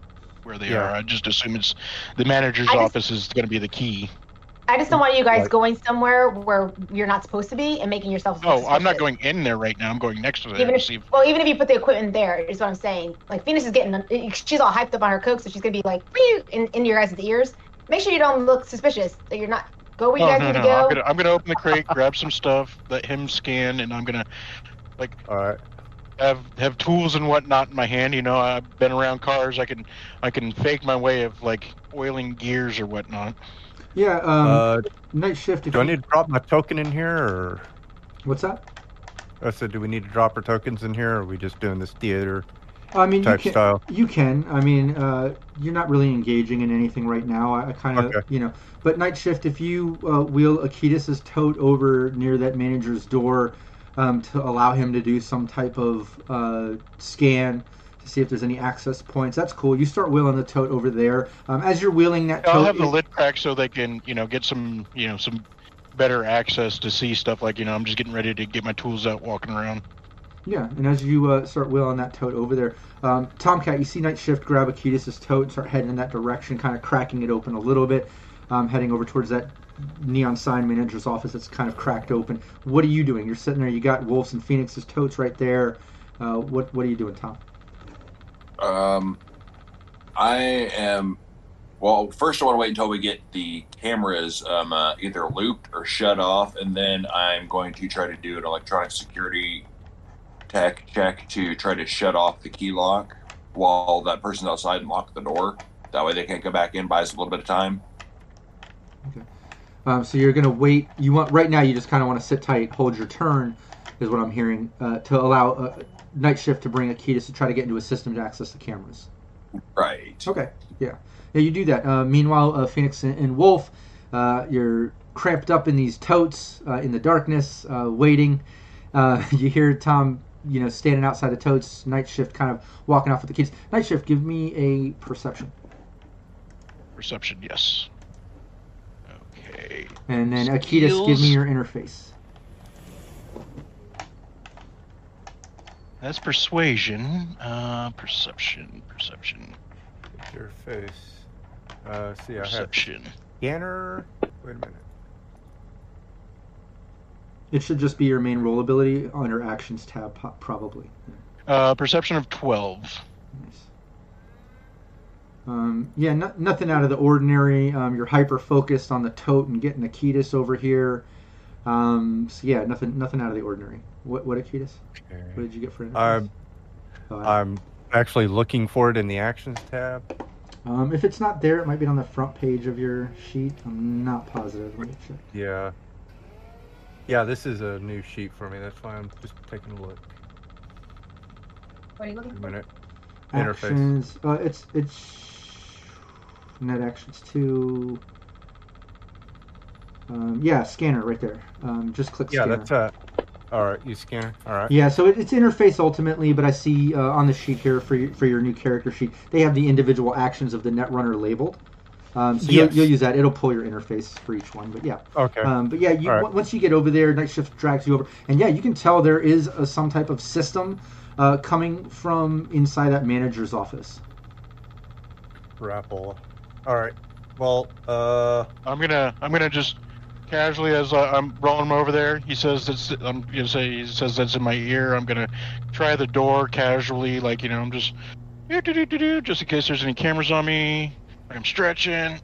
where they Yeah. are. I just assume it's the manager's just- office is going to be the key. I just don't want you guys Right. going somewhere where you're not supposed to be and making yourself. look Oh, I'm not going in there right now. I'm going next to there Even if. If, well, even if you put the equipment there, is what I'm saying. Like Venus is getting, she's all hyped up on her coke, so she's gonna be like, "Wee!" in in your guys' ears. Make sure you don't look suspicious. That you're not. Go where you oh guys no no! to go. I'm gonna I'm gonna open the crate, grab some stuff, let him scan, and I'm gonna All right. have have tools and whatnot in my hand. You know, I've been around cars. I can I can fake my way of like oiling gears or whatnot. yeah. Um, uh, night shift. If do I need to drop my token in here, or What's that? I said, do we need to drop our tokens in here, or are we just doing this theater I mean, you can. style? You can. I mean, uh, you're not really engaging in anything right now. I, I kind of, Okay. you know. But night shift, if you uh, wheel Akitas's tote over near that manager's door um, to allow him to do some type of uh, scan to see if there's any access points, that's cool. You start wheeling the tote over there. Um, as you're wheeling that I'll tote, have the lid cracked so they can you know get some you know some better access to see stuff. Like you know, I'm just getting ready to get my tools out, walking around. Yeah, and as you uh, start wheeling that tote over there, um, Tomcat, you see Night Shift grab Akitas' tote and start heading in that direction, kind of cracking it open a little bit, um, heading over towards that neon sign manager's office that's kind of cracked open. What are you doing? You're sitting there. You got Wolf's and Phoenix's totes right there. Uh, what What are you doing, Tom? Um, I am. Well, first I want to wait until we get the cameras um, uh, either looped or shut off, and then I'm going to try to do an electronic security tech check to try to shut off the key lock while that person's outside and lock the door. That way they can't come back in. Buy us a little bit of time. Um, so you're gonna wait. You want right now. You just kind of want to sit tight, hold your turn, is what I'm hearing, uh, to allow uh, Night Shift to bring a Akitas to try to get into a system to access the cameras. Right. Okay. Yeah. Yeah, you do that. Uh, meanwhile, uh, Phoenix and, and Wolf, uh, you're cramped up in these totes uh, in the darkness, uh, waiting. Uh, you hear Tom, you know, standing outside the totes. Night Shift kind of walking off with the kids. Night Shift, give me a perception, Perception, yes. Okay. and then Akitas, give me your interface. That's persuasion. Uh, perception, perception, It's your face. Uh, see, I have perception. scanner. Wait a minute. It should just be your main roll ability under Actions tab, po- probably. Uh, perception of twelve. Nice. Um, yeah, no, nothing out of the ordinary. Um, you're hyper focused on the tote and getting Akitas over here. Um, so yeah, nothing, nothing out of the ordinary. What, what Akitas? What did you get for it? I'm Oh, I'm actually looking for it in the actions tab. um, if it's not there, it might be on the front page of your sheet. I'm not positive. Let me check. Yeah. Yeah, this is a new sheet for me. That's why I'm just taking a look. What are you looking Wait a for? minute. Interface. Actions. Uh, it's it's net actions two. Um, yeah, scanner right there. Um, just click Yeah, scanner. that's uh. All right, you scanner. All right. Yeah, so it, it's interface ultimately, but I see uh, on the sheet here for your, for your new character sheet, they have the individual actions of the Netrunner labeled. Um, so you'll, you'll use that. It'll pull your interface for each one. But yeah, Okay. um, but yeah, you, All right. on- once you get over there, Night Shift drags you over, and yeah, you can tell there is a, some type of system uh, coming from inside that manager's office. Grapple. All right. Well, uh, I'm gonna I'm gonna just casually as uh, I'm rolling him over there. He says that's I'm gonna say he says that's in my ear. I'm gonna try the door casually, like you know I'm just just in case there's any cameras on me. I'm stretching.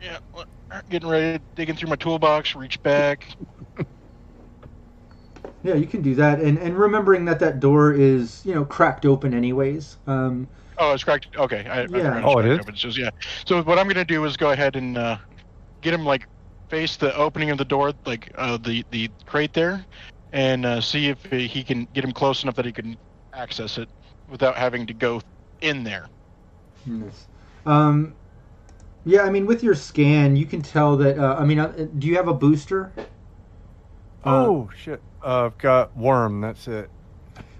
Yeah, getting ready, digging through my toolbox. Reach back. Yeah, you can do that, and and remembering that that door is you know cracked open anyways. Um, Oh, it's cracked. Okay, I, I Yeah. forgot Oh, it's is? open. So yeah. So what I'm gonna do is go ahead and uh, get him like face the opening of the door, like uh, the the crate there, and uh, see if he can get him close enough that he can access it without having to go in there. Yes. Um, yeah, I mean, with your scan, you can tell that. Uh, I mean, uh, do you have a booster? Uh, Oh shit! Uh, I've got worm. That's it.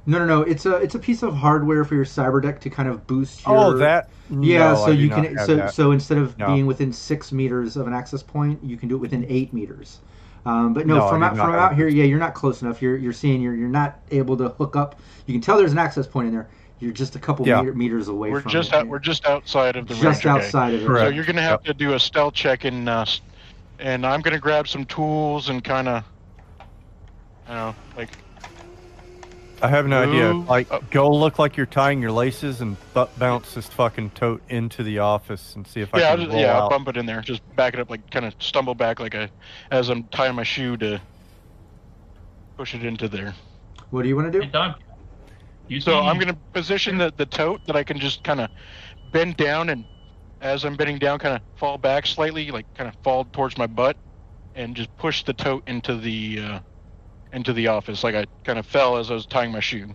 no, no, no. It's a it's a piece of hardware for your cyber deck to kind of boost your. Oh, that. Yeah, No, so you can so that. so instead of No. being within six meters of an access point, you can do it within eight meters. Um, but no, No, from out from out here, yeah, you're not close enough. You're you're seeing you're you're not able to hook up. You can tell there's an access point in there. You're just a couple Yeah. meter, meters away We're from just it. out, we're just outside of the just range, okay? outside of it. So you're gonna have to do a stealth check and uh, and I'm gonna grab some tools and kind of, you know, like I have an idea. Like, up. go look like you're tying your laces and butt bounce this fucking tote into the office and see if I yeah, I'll can just, roll yeah, I'll bump it in there, just back it up, like kind of stumble back, like a as I'm tying my shoe to push it into there. What do you want to do? Tom, you So I'm gonna position the the tote that I can just kind of bend down and as I'm bending down, kind of fall back slightly, like kind of fall towards my butt, and just push the tote into the uh, into the office, like I kind of fell as I was tying my shoe.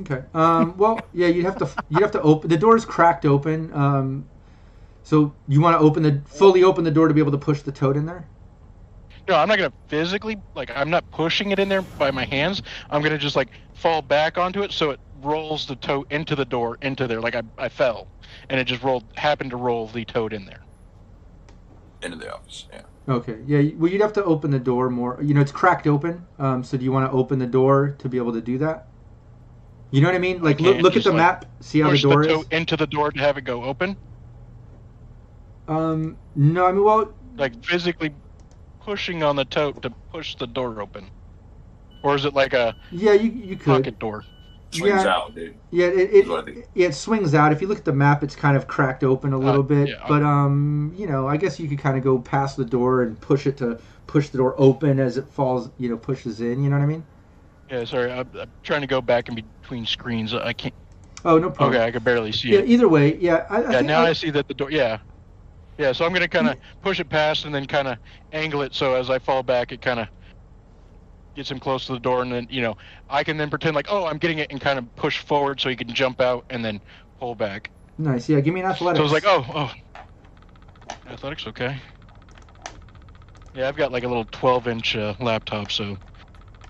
Okay. Um, well, yeah, you'd have to you'd have to open the door is cracked open. Um, so you want to open the fully open the door to be able to push the tote in there? No, I'm not gonna physically like I'm not pushing it in there by my hands. I'm gonna just like fall back onto it so it rolls the tote into the door into there. Like I, I fell, and it just rolled happened to roll the toad in there. Into the office. Yeah. Okay. Yeah. Well, you'd have to open the door more. You know, it's cracked open. Um, so do you want to open the door to be able to do that? You know what I mean? Like, look, look at the like, map. See how the Push door the is. into the door to have it go open. Um, no, I mean, well, Like physically pushing on the tote to push the door open, or is it like a yeah, you you could. pocket door? Swings Yeah. out, dude. Yeah, it, Is what I it, yeah, it swings out. If you look at the map, it's kind of cracked open a little Uh, bit. yeah. But um, you know, I guess you could kind of go past the door and push it to push the door open as it falls. You know, pushes in. You know what I mean? Yeah, sorry, I'm, I'm trying to go back in between screens. I can't. Oh, no problem. Okay, I could barely see Yeah. it. Either way, yeah. I, I Yeah, think now I- I see that the door. Yeah, yeah. So I'm gonna kind of push it past and then kind of angle it so as I fall back, it kind of gets him close to the door, and then you know I can then pretend like oh I'm getting it and kind of push forward so he can jump out and then pull back. nice. Yeah, give me an athletics. So I was like oh oh, athletics okay. Yeah, I've got like a little 12 inch uh, laptop, so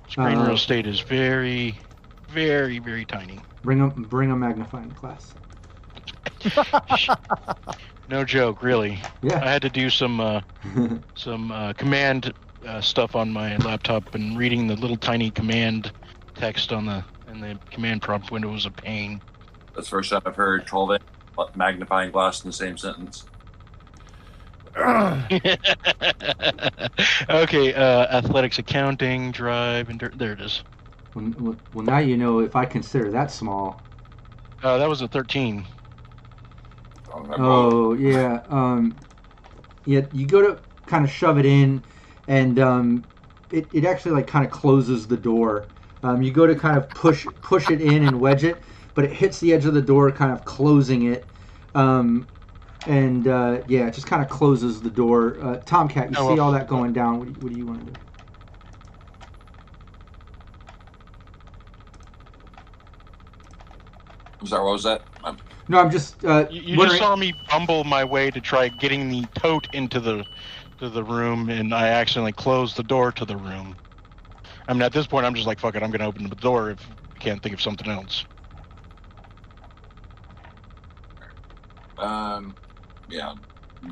screen Uh, real estate is very, very, very tiny. bring a bring a magnifying glass. No joke, really. Yeah. I had to do some uh, some uh, command uh, stuff on my laptop, and reading the little tiny command text on the in the command prompt window was a pain. That's the first time I've heard 12 magnifying glass in the same sentence. okay, uh, athletics, accounting, drive, and there it is. well, well- well, now you know if I consider that small. Uh, that was a 13. Oh, that Oh yeah. Um, yeah. You go to kind of shove it in, and um, it, it actually like kind of closes the door. Um, you go to kind of push push it in and wedge it, but it hits the edge of the door, kind of closing it. Um, and uh, yeah, it just kind of closes the door. Uh, Tomcat, you Oh, see well, all that going down. What do you, what do you want to do? I'm sorry, what was that? I'm, No, I'm just uh, You, you just saw me bumble my way to try getting the tote into the to the room, and I accidentally closed the door to the room. I mean, at this point, I'm just like, fuck it, I'm gonna open the door if I can't think of something else. um, yeah.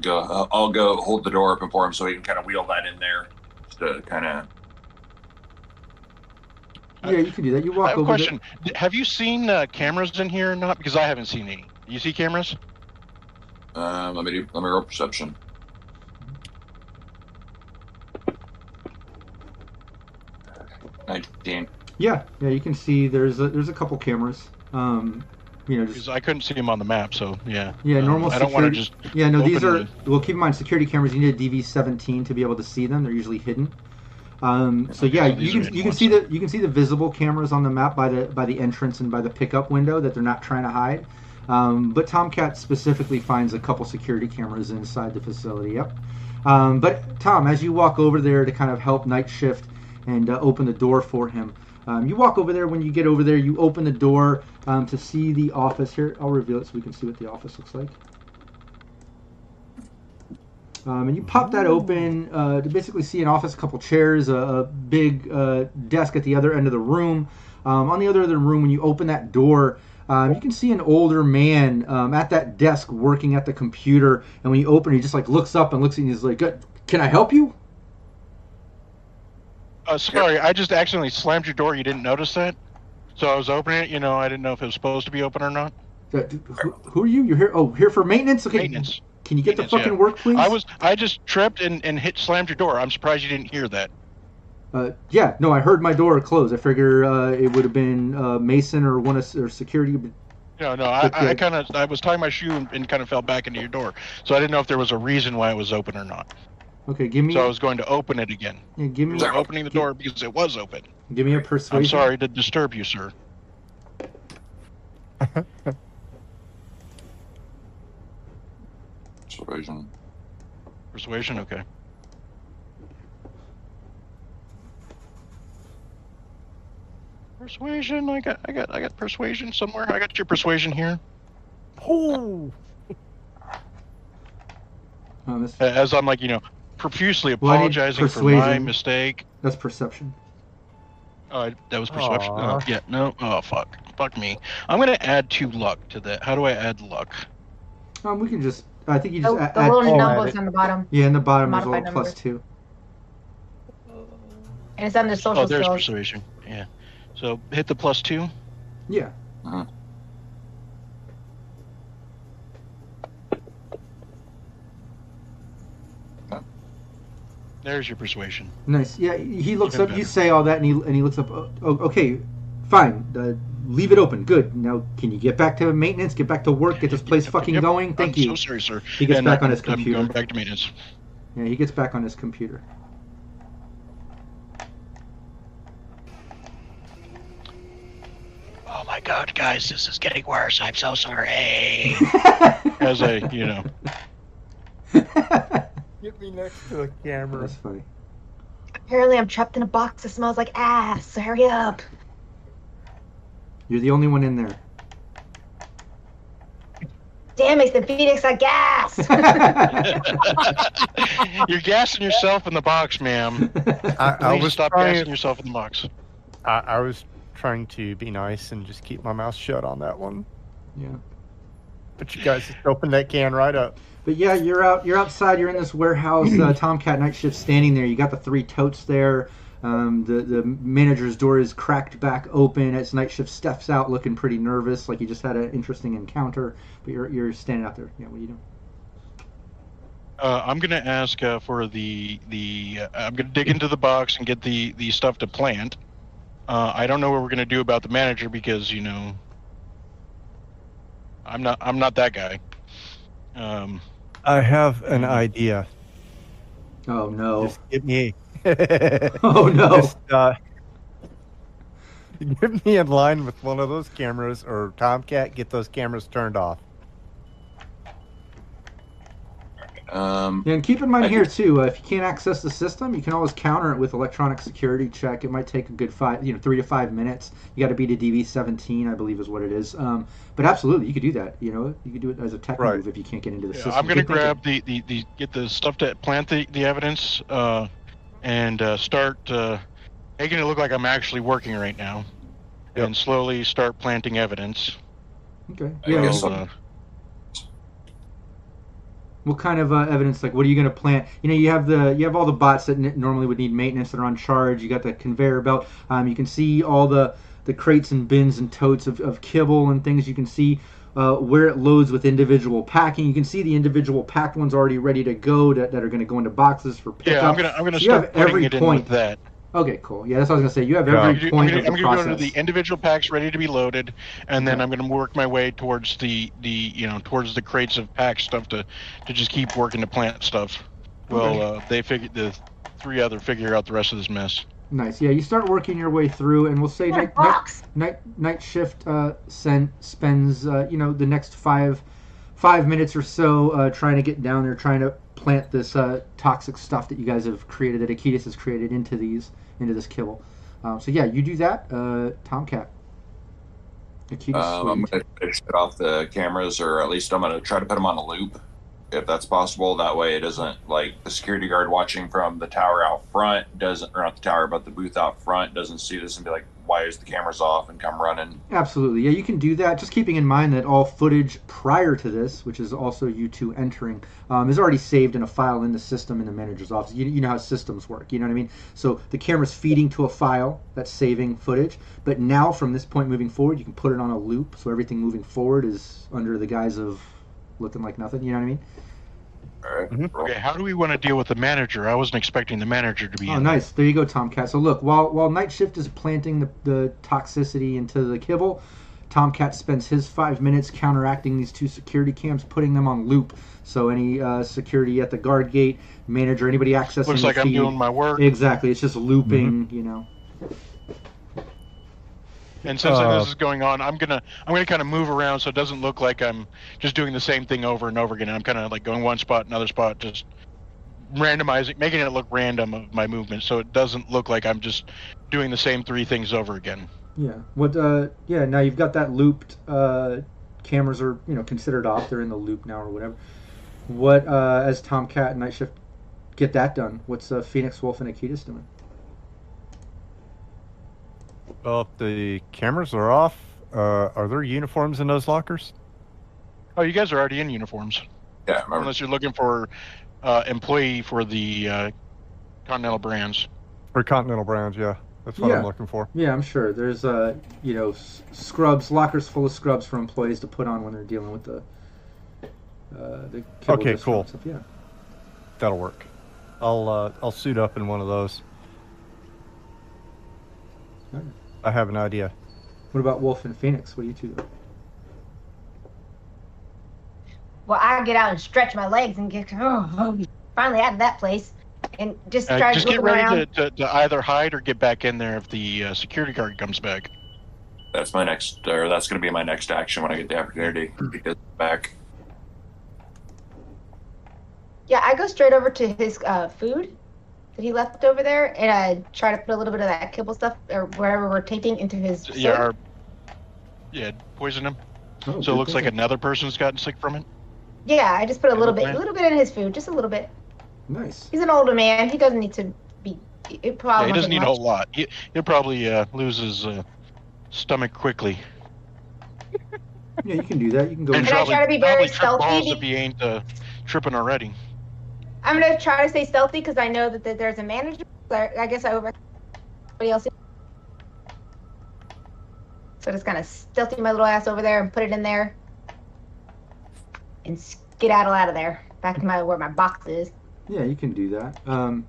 Go. I'll, I'll go hold the door open for him so he can kind of wheel that in there, just to kind of. Yeah, you can do that. You I have a over. question. D- Have you seen uh, cameras in here or not? Because I haven't seen any. You see cameras? Um, let me do. Let me roll perception. Nineteen. Yeah, yeah, you can see there's a, there's a couple cameras. Um, you know, just I couldn't see them on the map, so yeah. Yeah, Um, normal I don't want to security- just. Yeah, no, these are. open Well, keep in mind, security cameras. You need a DV17 to be able to see them. They're usually hidden. Um, so yeah, you can you can see the you can see the visible cameras on the map by the by the entrance and by the pickup window that they're not trying to hide. Um, but Tomcat specifically finds a couple security cameras inside the facility. Yep. Um, but Tom, as you walk over there to kind of help Night Shift and uh, open the door for him, um, you walk over there. When you get over there, you open the door um, to see the office. Here, I'll reveal it so we can see what the office looks like. Um, and you pop that open uh, to basically see an office, a couple chairs, a, a big uh, desk at the other end of the room. Um, on the other end of the room, when you open that door, um, you can see an older man um, at that desk working at the computer. And when you open, he just like looks up and looks at you. and He's like, "Can I help you?" Uh, sorry, I just accidentally slammed your door. You didn't notice that? So I was opening it. You know, I didn't know if it was supposed to be open or not. Uh, Who, who are you? You're here. Oh, here for maintenance. Okay. Maintenance. Can you get the Maintenance, fucking yeah. work, please? I was. I just tripped and, and hit slammed your door. I'm surprised you didn't hear that. Uh, yeah, no, I heard my door close. I figure uh, it would have been uh, Mason or one of or security. No, no. I, I kind of. I was tying my shoe and, and kind of fell back into your door. So I didn't know if there was a reason why it was open or not. Okay, give me. So I was going to open it again. yeah, give I me. was opening the door because it was open. Give me a persuasion. I'm sorry to disturb you, sir. Persuasion. Persuasion, okay. Persuasion, I got, I got, I got persuasion somewhere. I got your persuasion here. Oh, Oh, this- As I'm like, you know, profusely Well, I need apologizing for my mistake. that's perception. Oh, that was perception. Aw. Oh, yeah, no. Oh, fuck, fuck me. I'm gonna add two luck to that. How do I add luck? Um, we can just. I think you just The, add. the add- little numbers add on the bottom, yeah, in the bottom is a little numbers. two. and it's under social oh, there's skills. persuasion. Yeah. So hit the plus two. Yeah. Uh-huh. There's your persuasion. Nice. Yeah, he looks Even up. You say all that, and he and he looks up. Oh, oh, okay, fine. Uh, leave it open. Good. Now, can you get back to maintenance? Get back to work. Get this place Yep, fucking yep. going. Thank I'm you. so sorry, sir. He gets And back on I'm- his I'm computer. going back to maintenance. Yeah, he gets back on his computer. Oh my god, guys, this is getting worse. I'm so sorry. As I, you know, get me next to the camera. That's funny. Apparently, I'm trapped in a box that smells like ass. So hurry up. You're the only one in there. Damn, Mason Phoenix, I gas. you're gassing yourself in the box, ma'am. I, I Please was stop trying. gassing yourself in the box. I, I was trying to be nice and just keep my mouth shut on that one. yeah. But you guys just opened that can right up. But yeah, you're out. You're outside. You're in this warehouse. Uh, Tomcat night shift standing there. You got the three totes there. Um, the the manager's door is cracked back open as night shift steps out, looking pretty nervous, like you just had an interesting encounter. But you're you're standing out there. Yeah, what are you doing? Uh, I'm gonna ask uh, for the the. Uh, I'm gonna dig into the box and get the the stuff to plant. Uh, I don't know what we're gonna do about the manager because you know. I'm not. I'm not that guy. Um, I have an idea. Oh no! Just get me. Oh no! Just, uh, get me in line with one of those cameras, or Tomcat, get those cameras turned off. Um, Yeah, and keep in mind I here can- too, uh, if you can't access the system, you can always counter it with electronic security check. It might take a good five, you know, three to five minutes. You got to beat a DV17, I believe, is what it is. Um, but absolutely, you could do that. You know, you could do it as a tech Right. move if you can't get into the yeah, system. I'm gonna grab the, the the get the stuff to plant the the evidence. Uh, and uh, start uh, making it look like I'm actually working right now, Yep. and slowly start planting evidence. Okay. I Yeah. guess Well, so. uh, What kind of uh, evidence? Like, what are you going to plant? You know, you have the you have all the bots that n- normally would need maintenance that are on charge. You got the conveyor belt. Um, you can see all the the crates and bins and totes of, of kibble and things. You can see uh, where it loads with individual packing. You can see the individual packed ones already ready to go that, that are going to go into boxes for pickup. yeah, I'm gonna I'm gonna So start putting every it in point. with that. Okay, cool. Yeah, that's what I was going to say. You have Yeah. every I'm gonna, point I'm of the gonna go to the individual packs ready to be loaded, and then Okay. I'm gonna work my way towards the the you know towards the crates of packed stuff to to just keep working to plant stuff. Well, uh, they figure the three other figure out the rest of this mess. Nice. Yeah, you start working your way through, and we'll say night, night, night night shift uh, sen- spends uh, you know the next five five minutes or so uh, trying to get down there, trying to plant this uh, toxic stuff that you guys have created, that Akitas has created into these into this kibble. Um, so yeah, you do that, uh, Tomcat. Akitas, Um, I'm going to shut off the cameras, or at least I'm going to try to put them on a loop, if that's possible. That way, it doesn't like the security guard watching from the tower out front doesn't, or not the tower, but the booth out front doesn't see this and be like, "Why is the cameras off?" and come running. Absolutely. Yeah, you can do that. Just keeping in mind that all footage prior to this, which is also you two entering, um, is already saved in a file in the system in the manager's office. You, you know how systems work. You know what I mean? So the camera's feeding to a file that's saving footage. But now, from this point moving forward, you can put it on a loop. So everything moving forward is under the guise of looking like nothing. You know what I mean? All right. Mhm. Okay, how do we want to deal with the manager? I wasn't expecting the manager to be Oh, in. nice. There you go, Tomcat. So look, while while Night Shift is planting the, the toxicity into the kibble, Tomcat spends his five minutes counteracting these two security cams, putting them on loop. So any uh, security at the guard gate, manager, anybody accessing Looks the like I'm feed- doing my work. exactly. It's just looping. You know. And since Uh, this is going on, I'm gonna I'm gonna kind of move around so it doesn't look like I'm just doing the same thing over and over again. I'm kind of like going one spot, another spot, just randomizing, making it look random of my movement, so it doesn't look like I'm just doing the same three things over again. Yeah. What? Uh. Yeah. Now you've got that looped. Uh, cameras are you know considered off. They're in the loop now or whatever. What? Uh, as Tomcat and Night Shift get that done. What's uh, Phoenix Wolf and Akitas doing? Well, if the cameras are off, uh, are there uniforms in those lockers? Oh, you guys are already in uniforms, Yeah, remember. unless you're looking for uh, employee for the uh, Continental Brands. Or Continental Brands, yeah. That's what Yeah. I'm looking for. Yeah, I'm sure. There's uh, you know, s- scrubs, lockers full of scrubs for employees to put on when they're dealing with the uh, the kibble Okay, cool. Stuff. Yeah. That'll work. I'll uh, I'll suit up in one of those. I have an idea. What about Wolf and Phoenix? What do you two do? Well, I get out and stretch my legs and get oh, oh, finally out of that place and just Uh, start just get ready around. to, to, to either hide or get back in there if the uh, security guard comes back. That's my next, or that's going to be my next action when I get the opportunity to get back. Yeah, I go straight over to his uh, food that he left over there, and I try to put a little bit of that kibble stuff or whatever we're taking into his. Yeah, food. or, yeah, poison him. Oh, So it good looks like another person's gotten sick from it. yeah. I just put a Good little bit, a little bit in his food, just a little bit. nice. He's an older man. He doesn't need to be. It Yeah, probably he doesn't take need a whole lot. He, he'll probably uh, lose his uh, stomach quickly. Yeah, you can do that. You can go. And And I try to be very stealthy. balls if he ain't uh, tripping already. I'm gonna try to stay stealthy because I know that, that there's a manager. I guess I over. Everybody else. So just kind of stealthy my little ass over there and put it in there, and skedaddle out of there back to my where my box is. Yeah, you can do that. Um,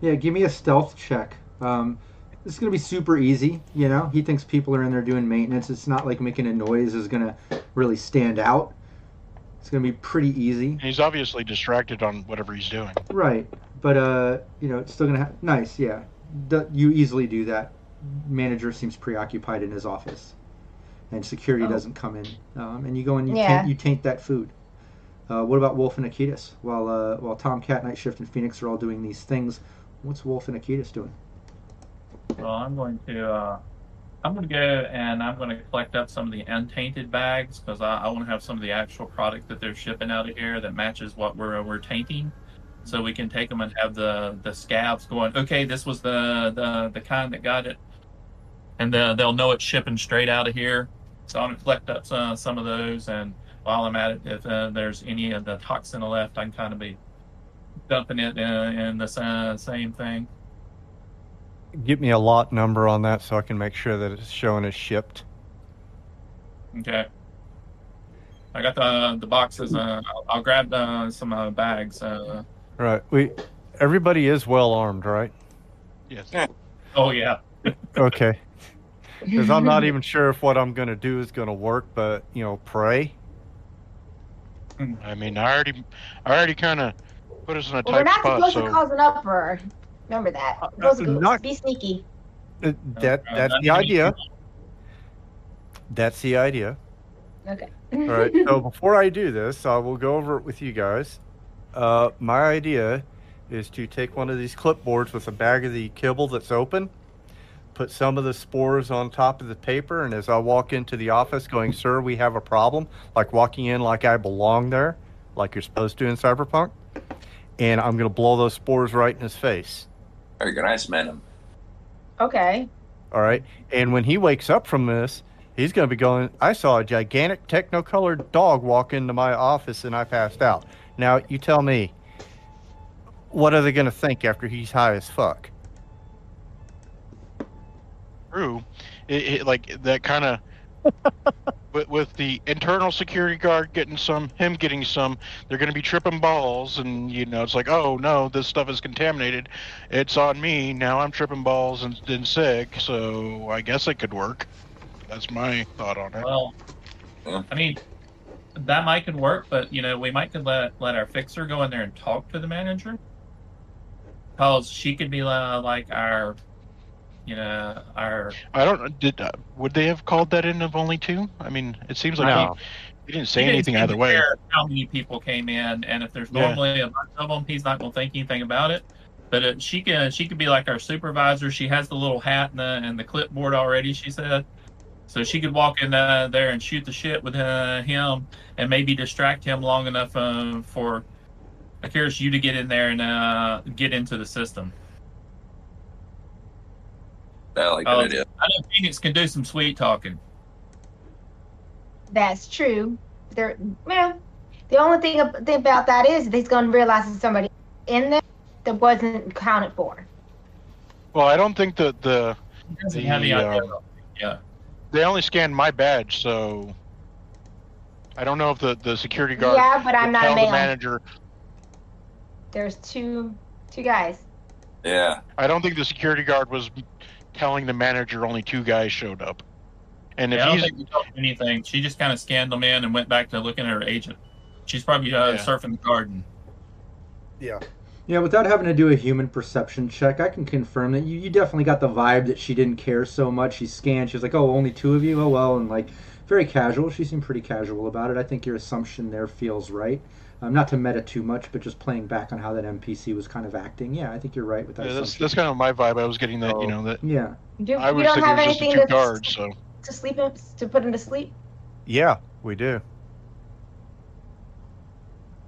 yeah, give me a stealth check. Um, this is gonna be super easy. You know, he thinks people are in there doing maintenance. It's not like making a noise is gonna really stand out. It's gonna be pretty easy. And he's obviously distracted on whatever he's doing. Right, but uh, you know, it's still gonna have nice. Yeah, D- you easily do that. Manager seems preoccupied in his office, and security Oh. doesn't come in. Um, and you go and you Yeah. taint, you taint that food. Uh, what about Wolf and Akitas? While uh, while Tom Cat, Night Shift, and Phoenix are all doing these things, what's Wolf and Akitas doing? Well, I'm going to uh, I'm going to go and I'm going to collect up some of the untainted bags because I, I want to have some of the actual product that they're shipping out of here that matches what we're we're tainting, so we can take them and have the the scabs going. Okay, this was the the the kind that got it, and the, they'll know it's shipping straight out of here. So I'm going to collect up some some of those, and while I'm at it, if uh, there's any of the toxin left, I can kind of be dumping it in, in the sa- same thing. Give me a lot number on that so I can make sure that it's showing as shipped. Okay. I got the the boxes. Uh, I'll, I'll grab uh, some uh, bags. Uh, Right. We everybody is well armed, right? Yes. oh yeah. Okay. Because I'm not even sure if what I'm gonna do is gonna work, but you know, pray. I mean, I already, I already kind of put us in a Well, we're not spot. supposed So to cause an uproar. Remember that. Uh, Those are not- Be sneaky. Uh, That Uh, that's the idea. That's the idea. Okay. All right. So before I do this, I will go over it with you guys. Uh, my idea is to take one of these clipboards with a bag of the kibble that's open, put some of the spores on top of the paper, and as I walk into the office, going, "Sir, we have a problem," like walking in like I belong there, like you're supposed to in Cyberpunk, and I'm gonna blow those spores right in his face. Very good. I smell him. Okay. All right. And when he wakes up from this, he's going to be going, I saw a gigantic techno-colored dog walk into my office and I passed out. Now, you tell me, what are they going to think after he's high as fuck? True. It, it, like that kind of with, with the internal security guard getting some, him getting some, they're going to be tripping balls, and you know it's like, oh no, this stuff is contaminated. It's on me now. I'm tripping balls and, and sick, so I guess it could work. That's my thought on it. Well, Yeah. I mean, that might could work, but you know, we might could let let our fixer go in there and talk to the manager, because she could be uh, like our, you know, our. I don't. Did uh, would they have called that in of only two? I mean, it seems like No. he, he didn't say he didn't anything either way. How many people came in, and if there's Yeah. normally a bunch of them, he's not going to think anything about it. But it, she can she could be like our supervisor. She has the little hat and the and the clipboard already. She said. So she could walk in uh, there and shoot the shit with uh, him, and maybe distract him long enough uh, for Akitas you to get in there and uh, get into the system. I like that Oh. idea. I know Phoenix can do some sweet talking. That's true. There, well, the only thing, about that is he's going to realize there's somebody in there that wasn't accounted for. Well, I don't think that the He The, have the idea. um, yeah. they only scanned my badge, so I don't know if the the security guard Yeah, but I'm not a tell the manager. There's two, two guys. Yeah. I don't think the security guard was telling the manager only two guys showed up. And if Yeah, I don't he's think we anything. She just kind of scanned them in and went back to looking at her agent. She's probably uh, Yeah. surfing the garden. Yeah. Yeah, without having to do a human perception check, I can confirm that you, you definitely got the vibe that she didn't care so much. She scanned, she was like, oh, only two of you? Oh, well, and like, very casual. She seemed pretty casual about it. I think your assumption there feels right. Um, not to meta too much, but just playing back on how that NPC was kind of acting. Yeah, I think you're right with that yeah, that's that's kind of my vibe. I was getting that you know that Yeah. Do, I we was don't have it was just the anything two that's guards. So to sleep him, to put him to sleep. Yeah, we do.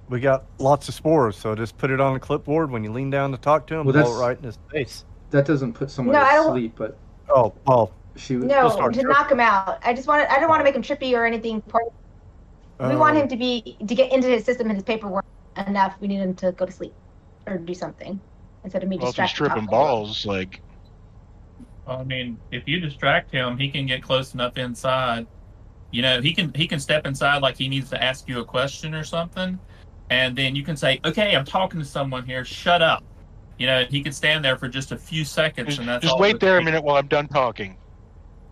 We got lots of spores, so just put it on a clipboard when you lean down to talk to him, Well, blow that's- it right in his face. That doesn't put someone No, to sleep, but Oh, oh. she was. No, to tripping. knock him out. I just want. To, I don't want to make him trippy or anything. We um, want him to be to get into his system and his paperwork enough. We need him to go to sleep or do something instead of me well, if he's distracting. tripping balls, like I mean, if you distract him, he can get close enough inside. You know, he can he can step inside like he needs to ask you a question or something, and then you can say, "Okay, I'm talking to someone here. Shut up." You know, he could stand there for just a few seconds, just, and that's just all wait there a minute while I'm done talking.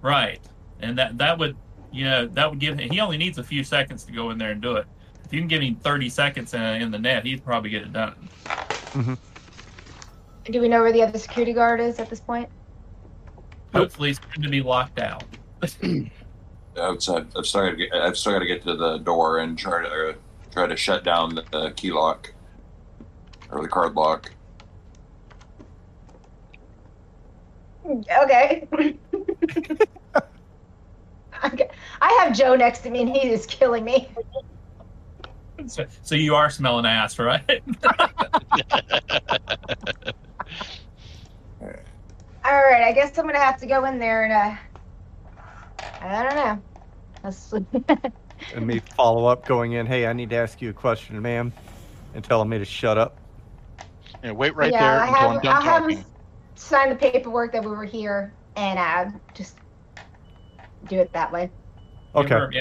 Right, and that that would you know that would give him. He only needs a few seconds to go in there and do it. If you can give him 30 seconds in, in the net, he'd probably get it done. Do we know where the other security guard is at this point? Hopefully, he's going to be locked out. outside. I've still got to get. I've still got to get to the door and try to uh, try to shut down the, the key lock or the card lock. Okay. Okay. I have Joe next to me, and he is killing me. So, so you are smelling ass, right? All right, I guess I'm gonna have to go in there and uh, I don't know. Let's- And me follow up going in, hey, I need to ask you a question, ma'am, and telling me to shut up. Yeah, wait right yeah, there I until have, I'm done I'll have talking. him sign the paperwork that we were here, and uh, just do it that way. Give Okay. her, yeah,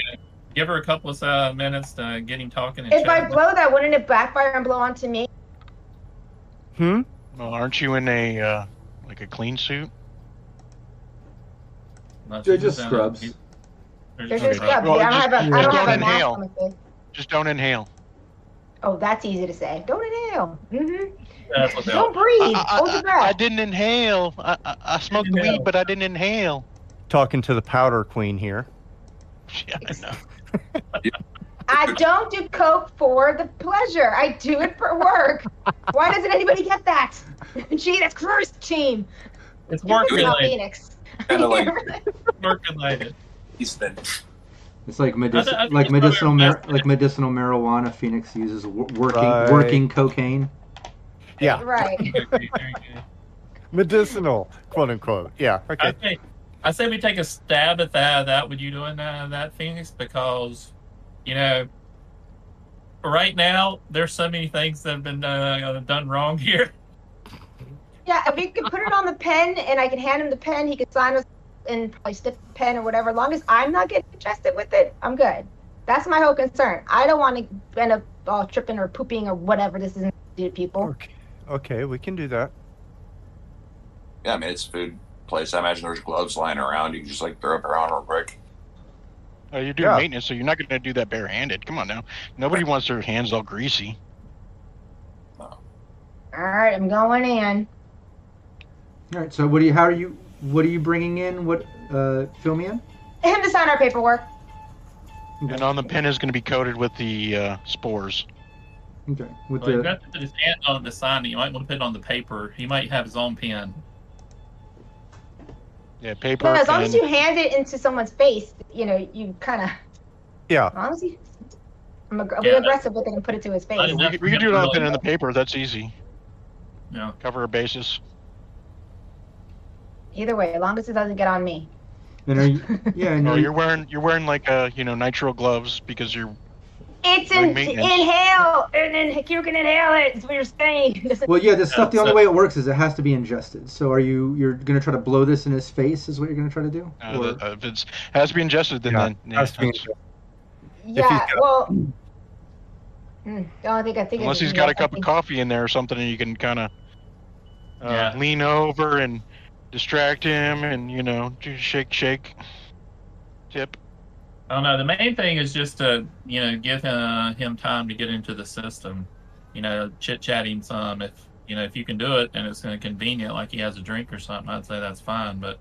give her a couple of uh, minutes to get him talking. And If I blow that, wouldn't it backfire and blow onto me? Hmm? Well, aren't you in a uh, like a clean suit? No, They're just uh, scrubs. he's- There's just just scrubs. Well, I don't have a, I yeah. don't have a Don't mask inhale. on. Just don't inhale. Oh, that's easy to say. Don't inhale. Mm-hmm. That's what they Don't breathe. I, Hold your I, I didn't inhale. I, I, I smoked weed, but I didn't inhale. Talking to the powder queen here. Yeah, I know. I don't do coke for the pleasure. I do it for work. Why doesn't anybody get that? Gee, that's cursed team. It's This work is not related. Phoenix. Kinda like- Work related. He's been It's like medici- I I like medicinal mar- like medicinal marijuana. Phoenix uses working Right. working cocaine. Yeah, Right. Medicinal, quote unquote. Yeah. I Okay. think I say we take a stab at that that with you doing that, that Phoenix because you know right now there's so many things that have been uh, done wrong here. Yeah, if we can put it on the pen and I can hand him the pen, he can sign us and probably stick the pen or whatever. As long as I'm not getting ingested with it, I'm good. That's my whole concern. I don't want to end up all tripping or pooping or whatever this is do to people. Okay. Okay, we can do that. yeah, I mean it's a food place. I imagine there's gloves lying around. You can just like throw up around real quick. Uh, you're doing Yeah. maintenance, so you're not going to do that barehanded. Come on now. Nobody wants their hands all greasy. All right, I'm going in. All right. So what do you? How are you? What are you bringing in? What? Uh, fill me in. Him to sign our paperwork. Okay. And on the pen is going to be coated with the uh, spores. Okay. With Well, you the have to put his hand on the sign. You might want to put it on the paper. He might have his own pen. Yeah, paper. No, as long as you hand it into someone's face, you know, you kind of. Yeah. As long as you. I'm ag- Yeah. aggressive with it and put it to his face. I we, know. could- we could do it on the pen and the paper. That's easy. Yeah. Cover our bases. Either way, as long as it doesn't get on me. and are you, yeah. And Oh, you- you're wearing you're wearing like uh you know nitrile gloves because you're It's in, inhale, and then you can inhale it. That's what you're saying. well, yeah. This stuff. The only way it works is it has to be ingested. So are you? You're gonna try to blow this in his face? Is what you're gonna try to do? uh, Or- the- uh, if it's has to be ingested then Yeah, then yeah, has to be that's- yeah, well. The only thing I think unless he's got a yes, I cup of coffee in there or something and you can kind of uh, Yeah. lean over and distract him and you know shake shake tip I don't know. The main thing is just to you know give him, him time to get into the system. You know, chit chatting some. If you know if you can do it and it's convenient, like he has a drink or something, I'd say that's fine. But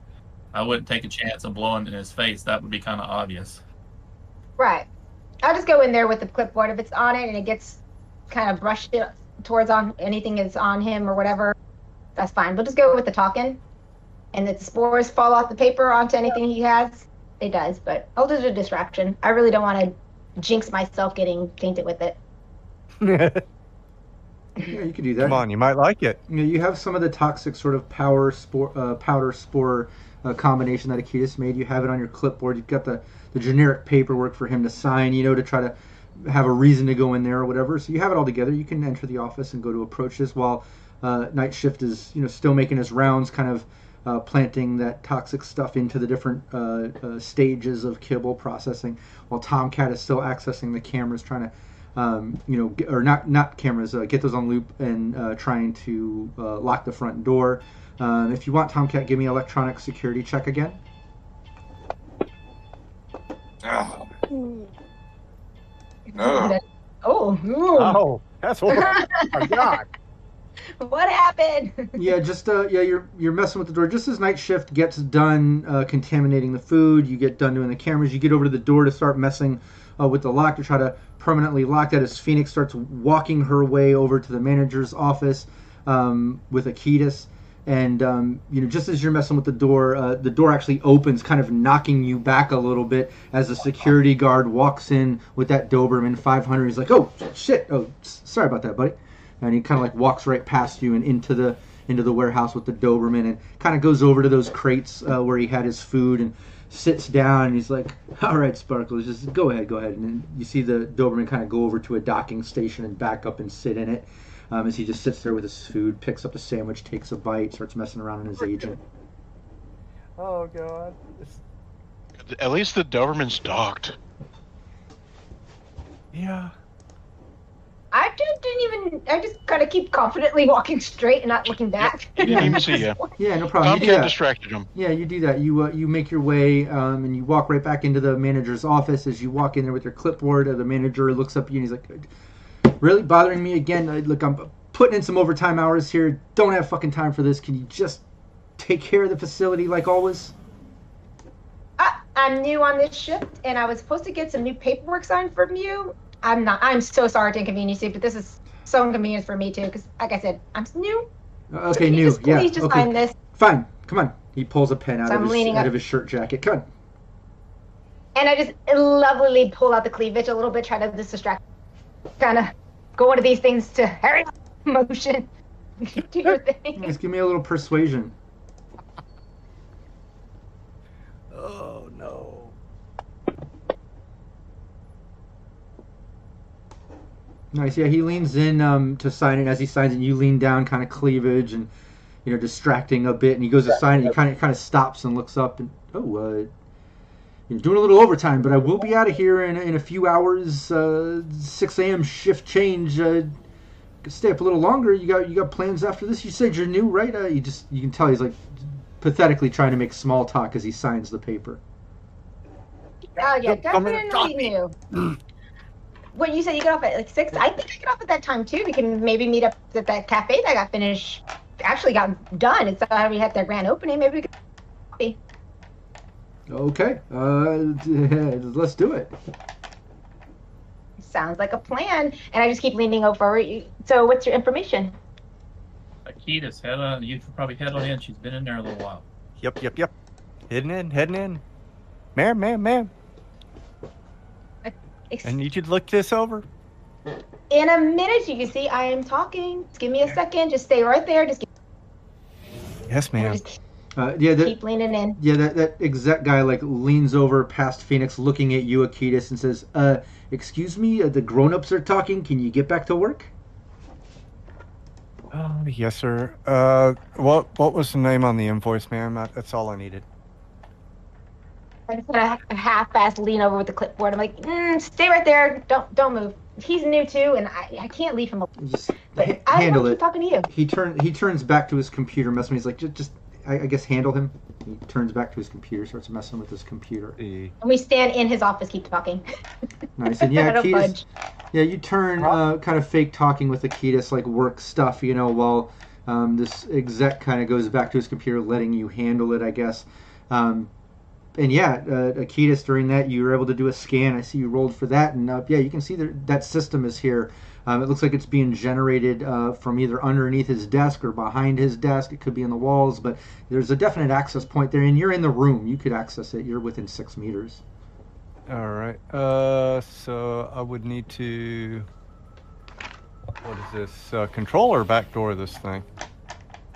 I wouldn't take a chance of blowing in his face. That would be kind of obvious. Right. I'll just go in there with the clipboard. If it's on it and it gets kind of brushed towards on anything that's on him or whatever, that's fine. We'll just go with the talking. And the spores fall off the paper onto anything he has, it does. But I'll do the distraction. I really don't want to jinx myself getting tainted with it. yeah, you could do that. Come on, you might like it. You, know, you have some of the toxic sort of power spore, uh, powder spore uh, combination that Akitas made. You have it on your clipboard. You've got the, the generic paperwork for him to sign, you know, to try to have a reason to go in there or whatever. So you have it all together. You can enter the office and go to approach this while uh, Night Shift is, you know, still making his rounds, kind of uh, planting that toxic stuff into the different uh, uh, stages of kibble processing, while Tomcat is still accessing the cameras, trying to um, you know, get, or not not cameras, uh, get those on loop and uh, trying to uh, lock the front door. Um, if you want, Tomcat, give me electronic security check again. Oh, no. Oh. Oh, that's horrible. oh my God. What happened? yeah, just uh, yeah, you're you're messing with the door. Just as night shift gets done uh, contaminating the food, you get done doing the cameras. You get over to the door to start messing uh, with the lock to try to permanently lock that. As Phoenix starts walking her way over to the manager's office um, with Akitas. And um, you know, just as you're messing with the door, uh, the door actually opens, kind of knocking you back a little bit as a security guard walks in with that Doberman 500. He's like, "Oh shit! Oh, sorry about that, buddy." And he kind of like walks right past you and into the into the warehouse with the Doberman and kind of goes over to those crates uh, where he had his food and sits down and he's like, "All right, Sparkles, just go ahead, go ahead." And then you see the Doberman kind of go over to a docking station and back up and sit in it um, as he just sits there with his food, picks up the sandwich, takes a bite, starts messing around in his agent. Oh God. at least the doberman's docked Yeah. I just didn't even. I just kind of keep confidently walking straight and not looking back. he didn't even see you Yeah, no problem. You do tomcat that. distracted him Yeah, you do that. You uh, you make your way um, and you walk right back into the manager's office. As you walk in there with your clipboard, uh, the manager looks up at you and he's like, "Really bothering me again? Uh, look, I'm putting in some overtime hours here. Don't have fucking time for this. Can you just take care of the facility like always? I, I'm new on this shift, and I was supposed to get some new paperwork signed from you. I'm not. I'm so sorry to inconvenience you, but this is so inconvenient for me too. Because, like I said, I'm new. Uh, So Okay, can new. Just Yeah. please just okay. sign this. Fine. Come on. He pulls a pen out, So of his, out up. of his shirt jacket. Come on. And I just lovely pull out the cleavage a little bit, try to just distract, kind of go into these things to hurry up motion. Do your thing. Just give me a little persuasion. Oh no. Nice. Yeah, he leans in um, to sign it. As he signs it, you lean down, kind of cleavage and you know distracting a bit. And he goes to sign it. He kind of kind of stops and looks up and oh, uh, you're doing a little overtime, but I will be out of here in, in a few hours. Uh, 6 a.m. shift change. Uh, stay up a little longer. You got you got plans after this. You said you're new, right? Uh, you just you can tell he's like pathetically trying to make small talk as he signs the paper. Oh yeah, Don't come in and definitely new. What you said you get off at like six? I think I get off at that time too. We can maybe meet up at that cafe that got finished. Actually got done. It's uh, we had their grand opening. Maybe we could. Okay, uh, let's do it. Sounds like a plan. And I just keep leaning over. So what's your information? Akita's head on. You should probably head on in. She's been in there a little while. Yep, yep, yep. Heading in, heading in. Ma'am, ma'am, ma'am. Ex- I need you to look this over. In a minute, you can see I am talking. Just give me a second. Just stay right there. Just, Yes, ma'am. just Uh, yeah, that, keep leaning in. Yeah, that, that exec guy like leans over past Phoenix, looking at you, Akitas, and says, "Uh, excuse me, uh, the grown-ups are talking. Can you get back to work?" Uh, yes, sir. Uh, what what was the name on the invoice, ma'am? That's all I needed. I just kind of half-fast lean over with the clipboard. I'm like, mm, stay right there. Don't don't move. He's new too, and I, I can't leave him. alone. Just But ha- I handle want to it. keep talking to you. He turn he turns back to his computer, messing. He's like, just, just I, I guess handle him. He turns back to his computer, starts messing with his computer. And we stand in his office, keep talking. Nice, and yeah, Akitas. Yeah, you turn uh, kind of fake talking with Akitas, like work stuff, you know, while um, this exec kind of goes back to his computer, letting you handle it, I guess. Um, and yeah, uh, Akitas, during that, you were able to do a scan. I see you rolled for that, and uh, yeah, you can see that that system is here. Um, it looks like it's being generated uh, from either underneath his desk or behind his desk. It could be in the walls, but there's a definite access point there, and you're in the room. You could access it. You're within six meters. all right. Uh, so I would need to. What is this? Uh, control or backdoor this thing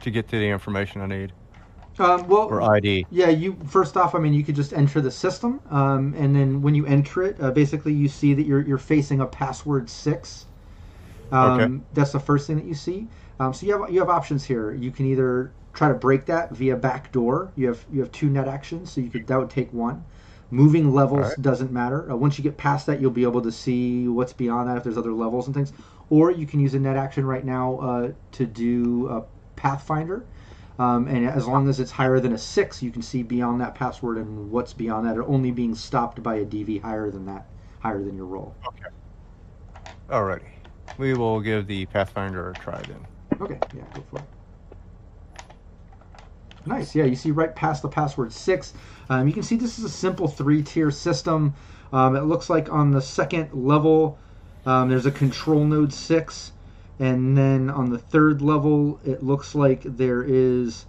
to get to the information I need Um, well, or ID. Yeah, you first off, I mean, you could just enter the system, um, and then when you enter it, uh, basically you see that you're you're facing a password six. Um, Okay. That's the first thing that you see. Um, so you have you have options here. You can either try to break that via backdoor. You have you have two net actions, so you could that would take one. Moving levels Alright. doesn't matter. Uh, once you get past that, you'll be able to see what's beyond that if there's other levels and things. Or you can use a net action right now uh, to do a Pathfinder. Um, and as long as it's higher than a six, you can see beyond that password and what's beyond that, or only being stopped by a DV higher than that, higher than your roll. Okay. Alrighty. We will give the Pathfinder a try then. Okay, yeah, go for it. Nice, yeah, you see right past the password six. Um, you can see this is a simple three-tier system. Um, it looks like on the second level, um, there's a control node six, and then on the third level, it looks like there is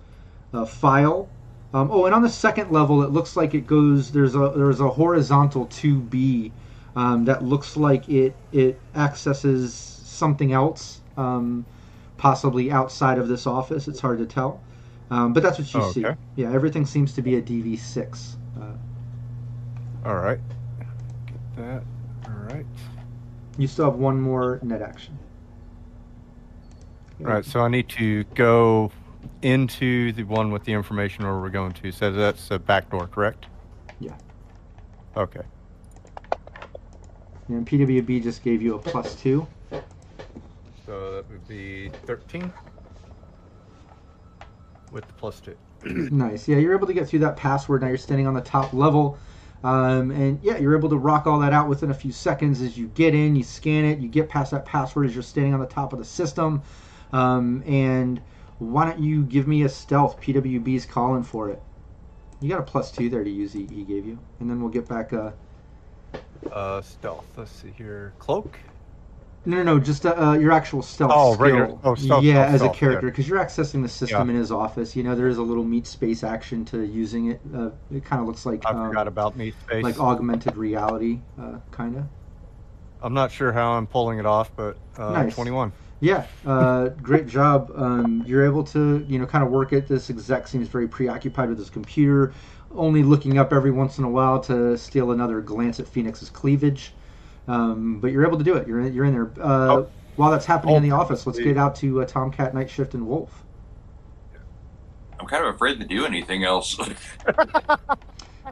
a file. Um, oh, and on the second level, it looks like it goes. There's a there's a horizontal two B um, that looks like it it accesses something else, um, possibly outside of this office. It's hard to tell, um, but that's what you Oh, see. okay. Yeah, everything seems to be a DV six. Uh, All right. Get that. All right. you still have one more net action. All right. So I need to go into the one with the information where we're going to. So that's a back door, correct? Yeah. Okay. And PWB just gave you a plus two. So that would be 13 with the plus two. nice. Yeah, you're able to get through that password. Now you're standing on the top level. Um, and yeah, you're able to rock all that out within a few seconds as you get in, you scan it, you get past that password as you're standing on the top of the system. Um, and why don't you give me a stealth? PWB's calling for it. You got a plus two there to use. He, he gave you, and then we'll get back. Uh, Uh, stealth. Let's see here. Cloak. no, no, no, just uh, uh, your actual stealth. Oh, skill. regular- oh, stealth, yeah, stealth, as a stealth, character, yeah. because you're accessing the system Yeah. in his office. You know, there is a little meat space action to using it. Uh, it kind of looks like I um, forgot about meat space. like augmented reality, uh, kind of. I'm not sure how I'm pulling it off, but uh, Nice. 21. Yeah, uh, great job. Um, you're able to, you know, kind of work at This exec seems very preoccupied with his computer, only looking up every once in a while to steal another glance at Phoenix's cleavage. Um, but you're able to do it. You're in, you're in there. Uh, Oh. While that's happening in the Oh, office, let's the- get out to uh, Tomcat, Night Shift, and Wolf. I'm kind of afraid to do anything else.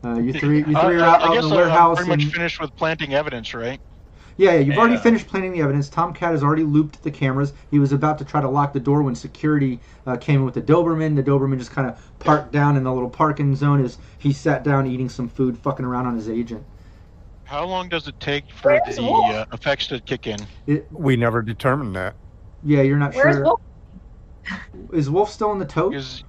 Uh, you three, you three Uh, are out, I out guess in the I'm warehouse. pretty much and- finished with planting evidence, right? Yeah, yeah, you've already Yeah. finished planting the evidence. Tomcat has already looped the cameras. He was about to try to lock the door when security uh, came in with the Doberman. The Doberman just kind of parked down in the little parking zone as he sat down eating some food, fucking around on his agent. How long does it take for Where's the uh, effects to kick in? It, We never determined that. yeah, you're not Where's sure. Wolf? Is Wolf still in the tote? Because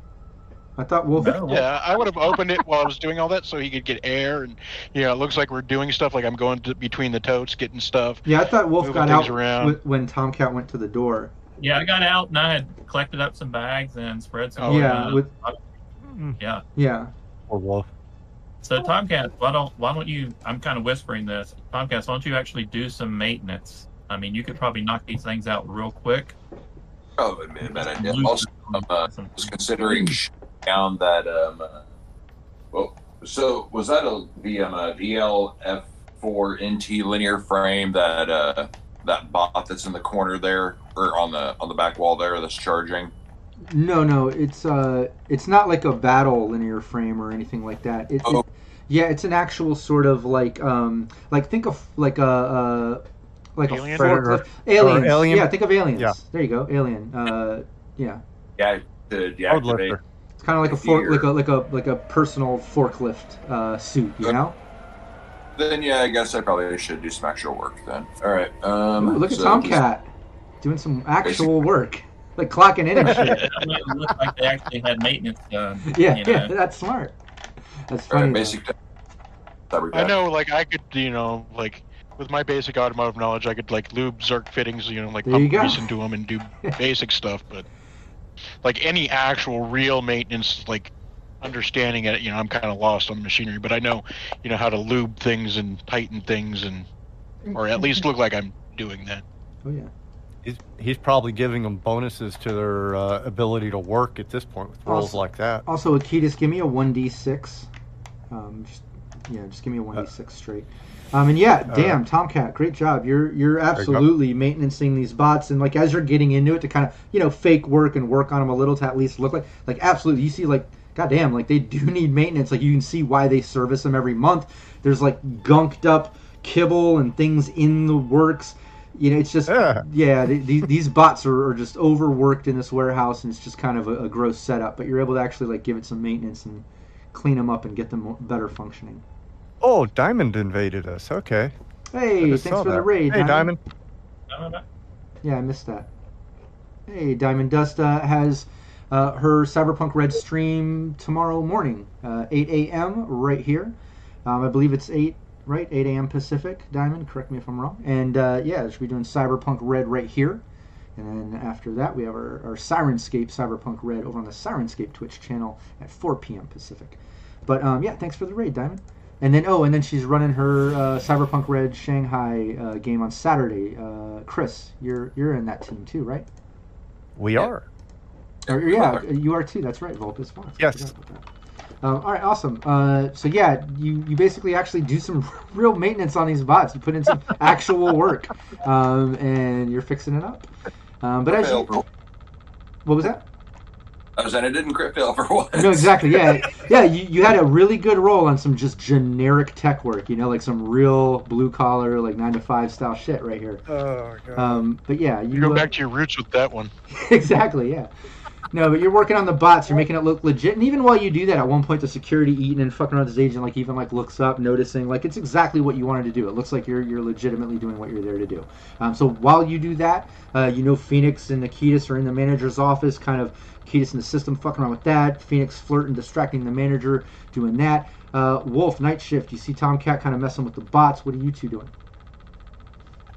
I thought Wolf. No. yeah, I would have opened it while I was doing all that so he could get air and you know it looks like we're doing stuff like I'm going to, between the totes getting stuff. Yeah, I thought Wolf got out around. when Tomcat went to the door. Yeah, I got out and I had collected up some bags and spread some. Oh, yeah, with yeah. yeah. Or Wolf. So Tomcat, why don't why don't you? I'm kind of whispering this. Tomcat, why don't you actually do some maintenance? I mean, you could probably knock these things out real quick. oh, man, bad idea. Also, um, uh, was considering shutting down that. Um, uh, well, so was that a the um, uh, DLF4 NT linear frame that uh, that bot that's in the corner there or on the on the back wall there that's charging? No, no, it's uh, it's not like a battle linear frame or anything like that. It, Oh. it- yeah, it's an actual sort of like um, like think of like a uh, like Alien? a forklift. Or- aliens. Alien? Yeah, think of aliens. Yeah. There you go, alien. Uh, yeah, Yeah, to Road deactivate. lifter. it's kind of like a fork, like a like a like a personal forklift uh, suit. You know. Then yeah, I guess I probably should do some actual work then. All right. Um, Ooh, look at so Tomcat doing some actual work, like clocking in and shit. it looked like they actually had maintenance done. Yeah, you yeah, know. that's smart. That's All funny. right, basic. I know, like I could, you know, like with my basic automotive knowledge, I could like lube Zerk fittings, you know, like There pump grease into them and do basic stuff. But like any actual real maintenance, like understanding it, you know, I'm kind of lost on the machinery. But I know, you know, how to lube things and tighten things, and or at least look like I'm doing that. Oh yeah. He's, he's probably giving them bonuses to their uh, ability to work at this point with roles Also- like that. Also, Akitas, give me a one d six. Um, just, yeah, just give me a one d six straight. Um, and yeah, Uh, damn, Tomcat, great job. You're you're absolutely maintaining these bots, and like as you're getting into it to kind of you know fake work and work on them a little to at least look like like absolutely. You see like goddamn, like they do need maintenance. Like you can see why they service them every month. There's like gunked up kibble and things in the works. You know, it's just Yeah. yeah. the- These these bots are, are just overworked in this warehouse, and it's just kind of a, a gross setup. But you're able to actually like give it some maintenance and clean them up and get them better functioning. Oh, Diamond invaded us. Okay. Hey, thanks for the raid. Hey, Diamond. No, Yeah, I missed that. Hey, Diamond Dust uh, has uh, her Cyberpunk Red stream tomorrow morning, uh, 8 a.m. right here. Um, I believe it's 8, right? 8 a.m. Pacific, Diamond. Correct me if I'm wrong. And uh, yeah, she'll be doing Cyberpunk Red right here. And then after that, we have our, our Syrinscape Cyberpunk Red over on the Syrinscape Twitch channel at 4 p.m. Pacific. But um, yeah, thanks for the raid, Diamond. And then oh, and then she's running her uh, Cyberpunk Red Shanghai uh, game on Saturday. Uh, Chris, you're you're in that team too, right? We Yeah. are. Or, yeah, you are too. That's right, Vulpus Vox. I Yes. forgot. Um, all right, awesome. Uh, so yeah, you, you basically actually do some real maintenance on these bots. You put in some actual work, um, and you're fixing it up. Um, but as you, what was that? I was saying it didn't crit fail for once. No, exactly. Yeah, yeah. You, you had a really good roll on some just generic tech work. You know, like some real blue collar, like nine to five style shit right here. Oh, God. Um, but yeah, you You go uh, back to your roots with that one. exactly, yeah. No, but you're working on the bots. You're making it look legit. And even while you do that, at one point the security eating and fucking around with his agent, like even like looks up, noticing, like it's exactly what you wanted to do. It looks like you're you're legitimately doing what you're there to do. Um, so while you do that, uh, you know Phoenix and Akitas are in the manager's office, kind of Akitas in the system, fucking around with that. Phoenix flirting, distracting the manager, doing that. Uh, Wolf, night shift. You see Tomcat kind of messing with the bots. What are you two doing?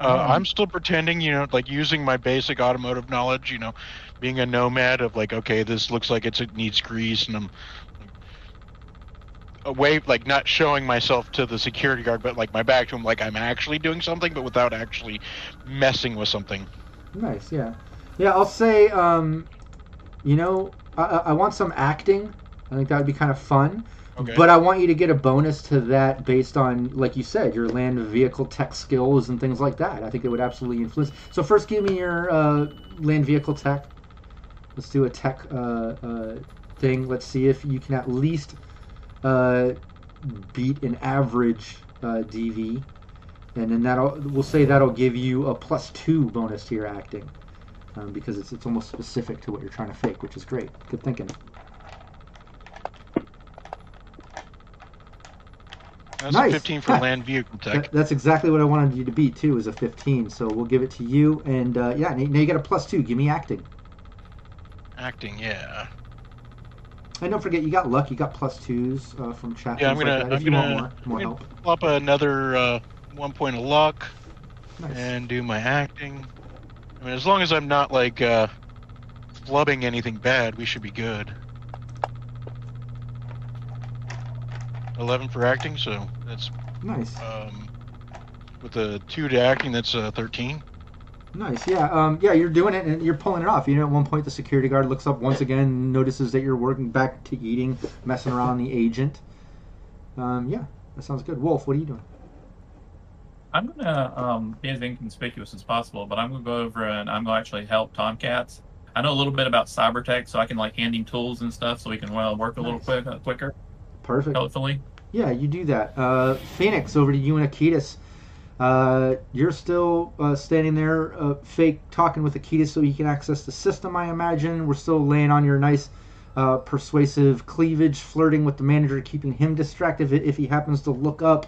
Uh, I'm still pretending, you know, like using my basic automotive knowledge, you know, being a nomad of like, okay, this looks like it's, it needs grease, and I'm away, like not showing myself to the security guard, but like my back to him, like I'm actually doing something, but without actually messing with something. Nice, yeah, yeah. I'll say, um, you know, I, I I want some acting. I think that would be kind of fun. Okay. But I want you to get a bonus to that based on, like you said, your land vehicle tech skills and things like that. I think it would absolutely influence. So first, give me your uh, land vehicle tech. Let's do a tech uh, uh, thing. Let's see if you can at least uh, beat an average uh, DV, and then that'll we'll say that'll give you a plus two bonus to your acting. Um, because it's, it's almost specific to what you're trying to fake, which is great. Good thinking. That's Nice. a 15 for Yeah. land tech. That, that's exactly what I wanted you to be too, is a 15. So we'll give it to you, and uh, yeah, now you got a plus two. Give me acting, Acting, yeah. and don't forget you got luck. You got plus twos uh, from chat. Yeah, I'm gonna, like I'm gonna, more, more I'm help. gonna another uh, one point of luck Nice. and do my acting. I mean, as long as I'm not like uh, flubbing anything bad, we should be good. 11 for acting, so that's Nice, um, with the two to acting, that's uh, 13. nice. Yeah, um, yeah, you're doing it, and you're pulling it off. You know, at one point the security guard looks up once again, notices that you're working back to eating, messing around the agent. Um, yeah, that sounds good. Wolf, what are you doing? I'm gonna um, be as inconspicuous as possible, but I'm gonna go over and I'm gonna actually help Tomcats. I know a little bit about cyber tech, so I can like hand him tools and stuff, so he can well work a little quick, uh, quicker, Perfect. hopefully. Yeah, you do that. Uh, Phoenix, over to you and Akitas. Uh, you're still uh, standing there, uh, fake talking with Akitas so he can access the system, I imagine. We're still laying on your nice, uh, persuasive cleavage, flirting with the manager, keeping him distracted if, if he happens to look up.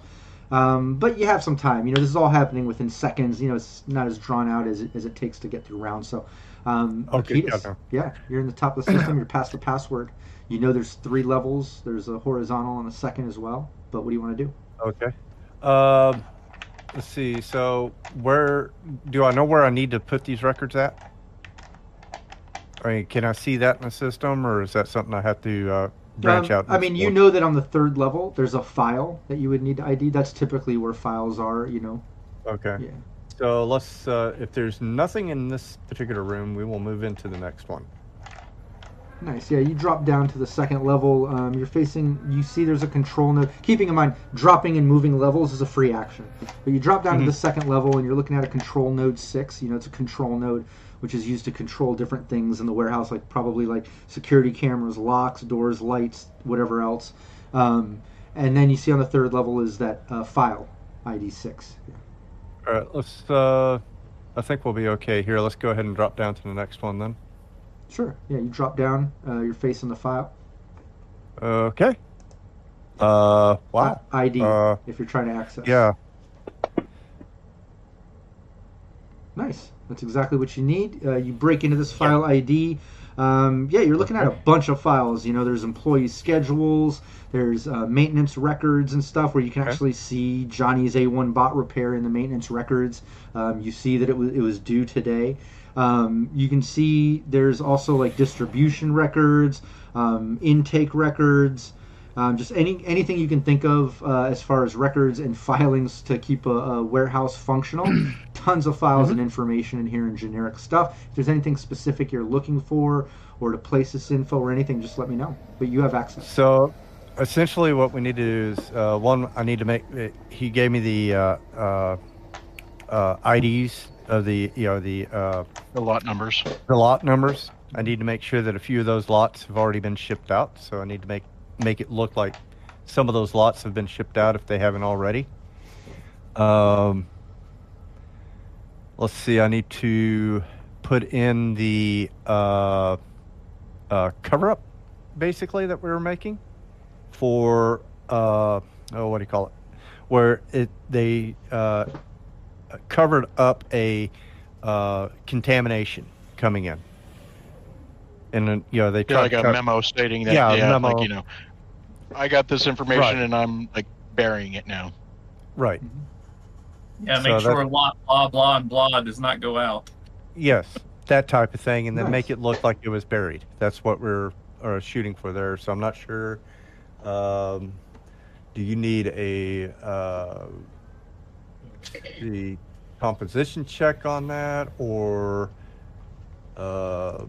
Um, but you have some time. You know, this is all happening within seconds. You know, it's not as drawn out as it, as it takes to get through rounds. So, um, Okay, yeah, yeah, you're in the top of the system. You're past the password. You know there's three levels. There's a horizontal and a second as well. But what do you want to do? Okay. Um, let's see. So, where do I know where I need to put these records at? I mean, can I see that in the system, or is that something I have to uh, branch Um, out? I mean, you know that on the third level, there's a file that you would need to ID. That's typically where files are. You know. Okay. Yeah. So let's. Uh, if there's nothing in this particular room, we will move into the next one. Nice. Yeah, you drop down to the second level. Um, you're facing. You see, there's a control node. Keeping in mind, dropping and moving levels is a free action. But you drop down to Mhm. the second level, and you're looking at a control node six. You know, it's a control node which is used to control different things in the warehouse, like probably like security cameras, locks, doors, lights, whatever else. Um, and then you see on the third level is that uh, file ID six. Yeah. All right. Let's. Uh, I think we'll be okay here. Let's go ahead and drop down to the next one then. Sure. Yeah, you drop down. Uh, you're facing the file. Okay. Uh. Wow. ID Uh, if you're trying to access. Yeah. Nice. That's exactly what you need. Uh, you break into this file ID. Um, yeah, you're looking at a bunch of files. You know, there's employee schedules, there's uh, maintenance records and stuff where you can Okay. actually see Johnny's A1 bot repair in the maintenance records. Um, you see that it was it was due today. Um, you can see there's also like distribution records, um, intake records, um, just any anything you can think of uh, as far as records and filings to keep a, a warehouse functional. Tons of files and information in here and generic stuff. If there's anything specific you're looking for or to place this info or anything, just let me know. But you have access. So, essentially, what we need to do is uh, one. I need to make. uh, He gave me the uh, uh, uh, IDs of the you know the uh, The lot numbers. the lot numbers. I need to make sure that a few of those lots have already been shipped out. So I need to make make it look like some of those lots have been shipped out if they haven't already. Um, let's see. I need to put in the uh, uh, cover up, basically that we were making for uh, oh, what do you call it? Where it they uh, covered up a uh, contamination coming in, and then you know they Yeah, tried like to a co- memo stating that. Yeah, Yeah, memo. like you know, I got this information Right. and I'm like burying it now. right. Yeah, make that's- sure blah blah blah and blah does not go out. Yes, that type of thing, and then Nice. make it look like it was buried. That's what we're uh, shooting for there. So I'm not sure. Um, do you need a uh, the composition check on that, or uh,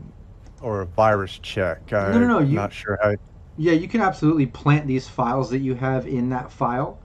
or a virus check? no, no, I'm you- not sure how. Yeah, you can absolutely plant these files that you have in that file.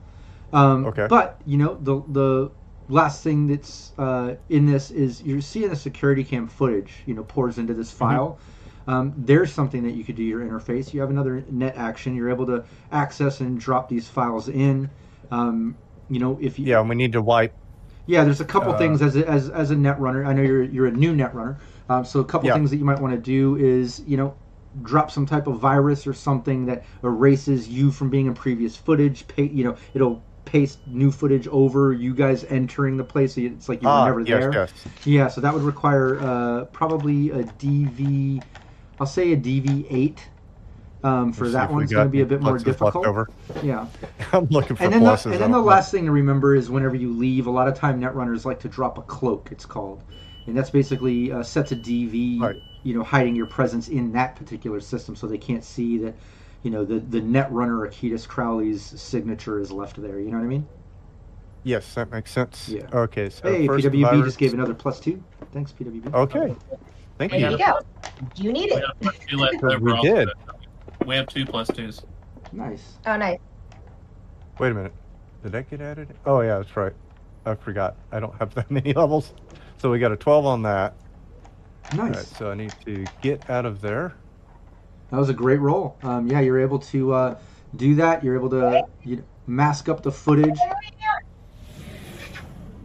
Um, Okay. But you know the the last thing that's uh, in this is you're seeing the security cam footage. You know pours into this file. Um, there's something that you could do your interface. You have another net action. You're able to access and drop these files in. Um, you know if you Yeah, we need to wipe. yeah, there's a couple Uh, things as a, as as a net runner. I know you're you're a new net runner, um, so a couple Yeah. things that you might want to do is you know drop some type of virus or something that erases you from being in previous footage. Pay, you know, it'll paste new footage over you guys entering the place, so it's like you were Ah, never yes, there. yes. Yeah, so that would require uh, probably a DV. I'll say a DV8. Um, for Let's that one, it's going to be a bit more pluses difficult. Over. Yeah. I'm looking for And then, the, and then the last thing to remember is whenever you leave, a lot of time netrunners like to drop a cloak. It's called, and that's basically uh, sets a DV, Right. You know, hiding your presence in that particular system, so they can't see that, you know, the the netrunner Akitas Crowley's signature is left there. You know what I mean? Yes, that makes sense. Yeah. Okay, so hey, first PWB virus- just gave another plus two. Thanks, PWB. Okay, oh. thank There you. you go. You need it. have plus two We did. We have two plus twos. Nice. Oh, nice. Wait a minute. Did that get added? Oh yeah, that's right. I forgot. I don't have that many levels. So we got a 12 on that. All Nice. right, so I need to get out of there. That was a great roll. Um, yeah, you're able to uh, do that. You're able to you know, mask up the footage.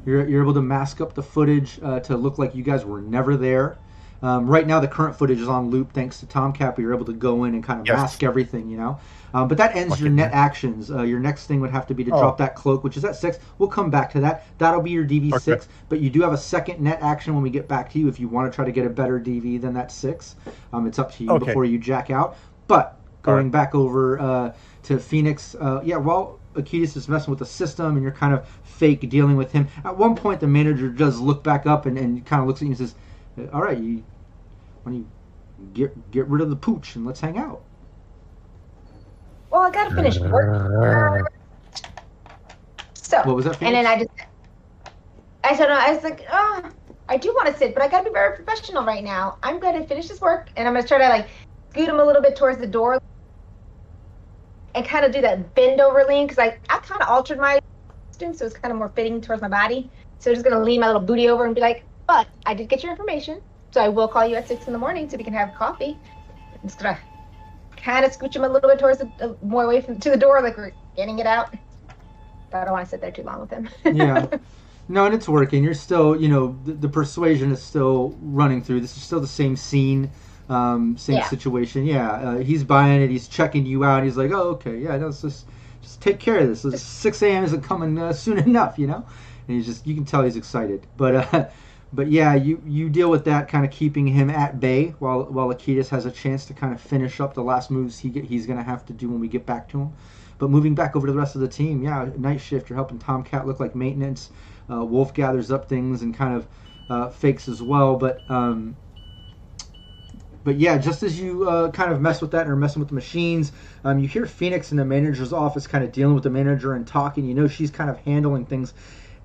You're, you're able to mask up the footage uh, to look like you guys were never there. Um, right now, the current footage is on loop thanks to Tomcat, but you're able to go in and kind of Yes. mask everything, you know. Um, but that ends Lucky your net me. actions. Uh, your next thing would have to be to Oh. drop that cloak, which is at six. We'll come back to that. That'll be your DV6. But you do have a second net action when we get back to you if you want to try to get a better DV than that six. Um, it's up to you Okay. before you jack out. But going right. back over uh, to Phoenix, uh, yeah, while Akitas is messing with the system and you're kind of fake dealing with him, at one point the manager does look back up and, and kind of looks at you and says, "All right, you, when you get get rid of the pooch and let's hang out." Well, I gotta finish work. So, What was that? and then I just, I don't know. I was like, oh, I do want to sit, but I gotta be very professional right now. I'm gonna finish this work, and I'm gonna try to like scoot him a little bit towards the door, and kind of do that bend over lean because I I kind of altered my costume, so it's kind of more fitting towards my body. So I'm just gonna lean my little booty over and be like, but I did get your information, so I will call you at six in the morning so we can have coffee. I'm just gonna kind of scooch him a little bit towards the uh, more away from to the door, like we're getting it out. But I don't want to sit there too long with him. yeah. No, and it's working. You're still, you know, the, the persuasion is still running through. This is still the same scene, um, same Yeah. situation. Yeah, uh, he's buying it. He's checking you out. He's like, oh, okay, yeah, no, let's just just take care of this. This 6 a.m. isn't coming uh, soon enough, you know. And he's just, you can tell he's excited. But, uh, but yeah, you you deal with that, kind of keeping him at bay while while Akitas has a chance to kind of finish up the last moves he get, he's gonna have to do when we get back to him. But moving back over to the rest of the team, yeah, night shift. You're helping Tomcat look like maintenance. Uh, Wolf gathers up things and kind of uh, fakes as well. But um, but yeah, just as you uh, kind of mess with that and are messing with the machines, um, you hear Phoenix in the manager's office kind of dealing with the manager and talking. You know she's kind of handling things,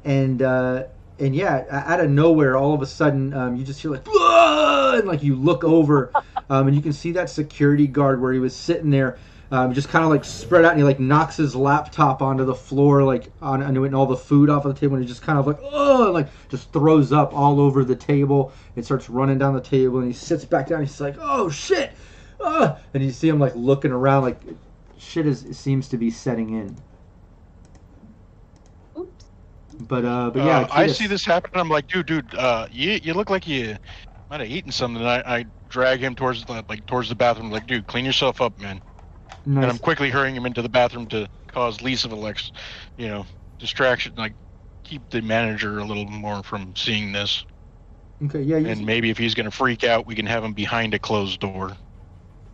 and uh, and yeah, o- out of nowhere, all of a sudden, um, you just hear like and like you look over, um, and you can see that security guard where he was sitting there. Um, just kind of like spread out and he like knocks his laptop onto the floor like on onto it and all the food off of the table and he just kind of like oh and, like just throws up all over the table and starts running down the table and he sits back down he's like oh shit ah! and you see him like looking around like shit is seems to be setting in. But uh but yeah Uh, I see this happen. I'm like, dude, dude, uh, you you look like you might have eaten something. I, I drag him towards the like towards the bathroom. Like, dude, clean yourself up, man. And I'm quickly hurrying him into the bathroom to cause least of Alex, you know, distraction. Like, keep the manager a little more from seeing this. Okay, yeah, you, And maybe if he's gonna freak out, we can have him behind a closed door.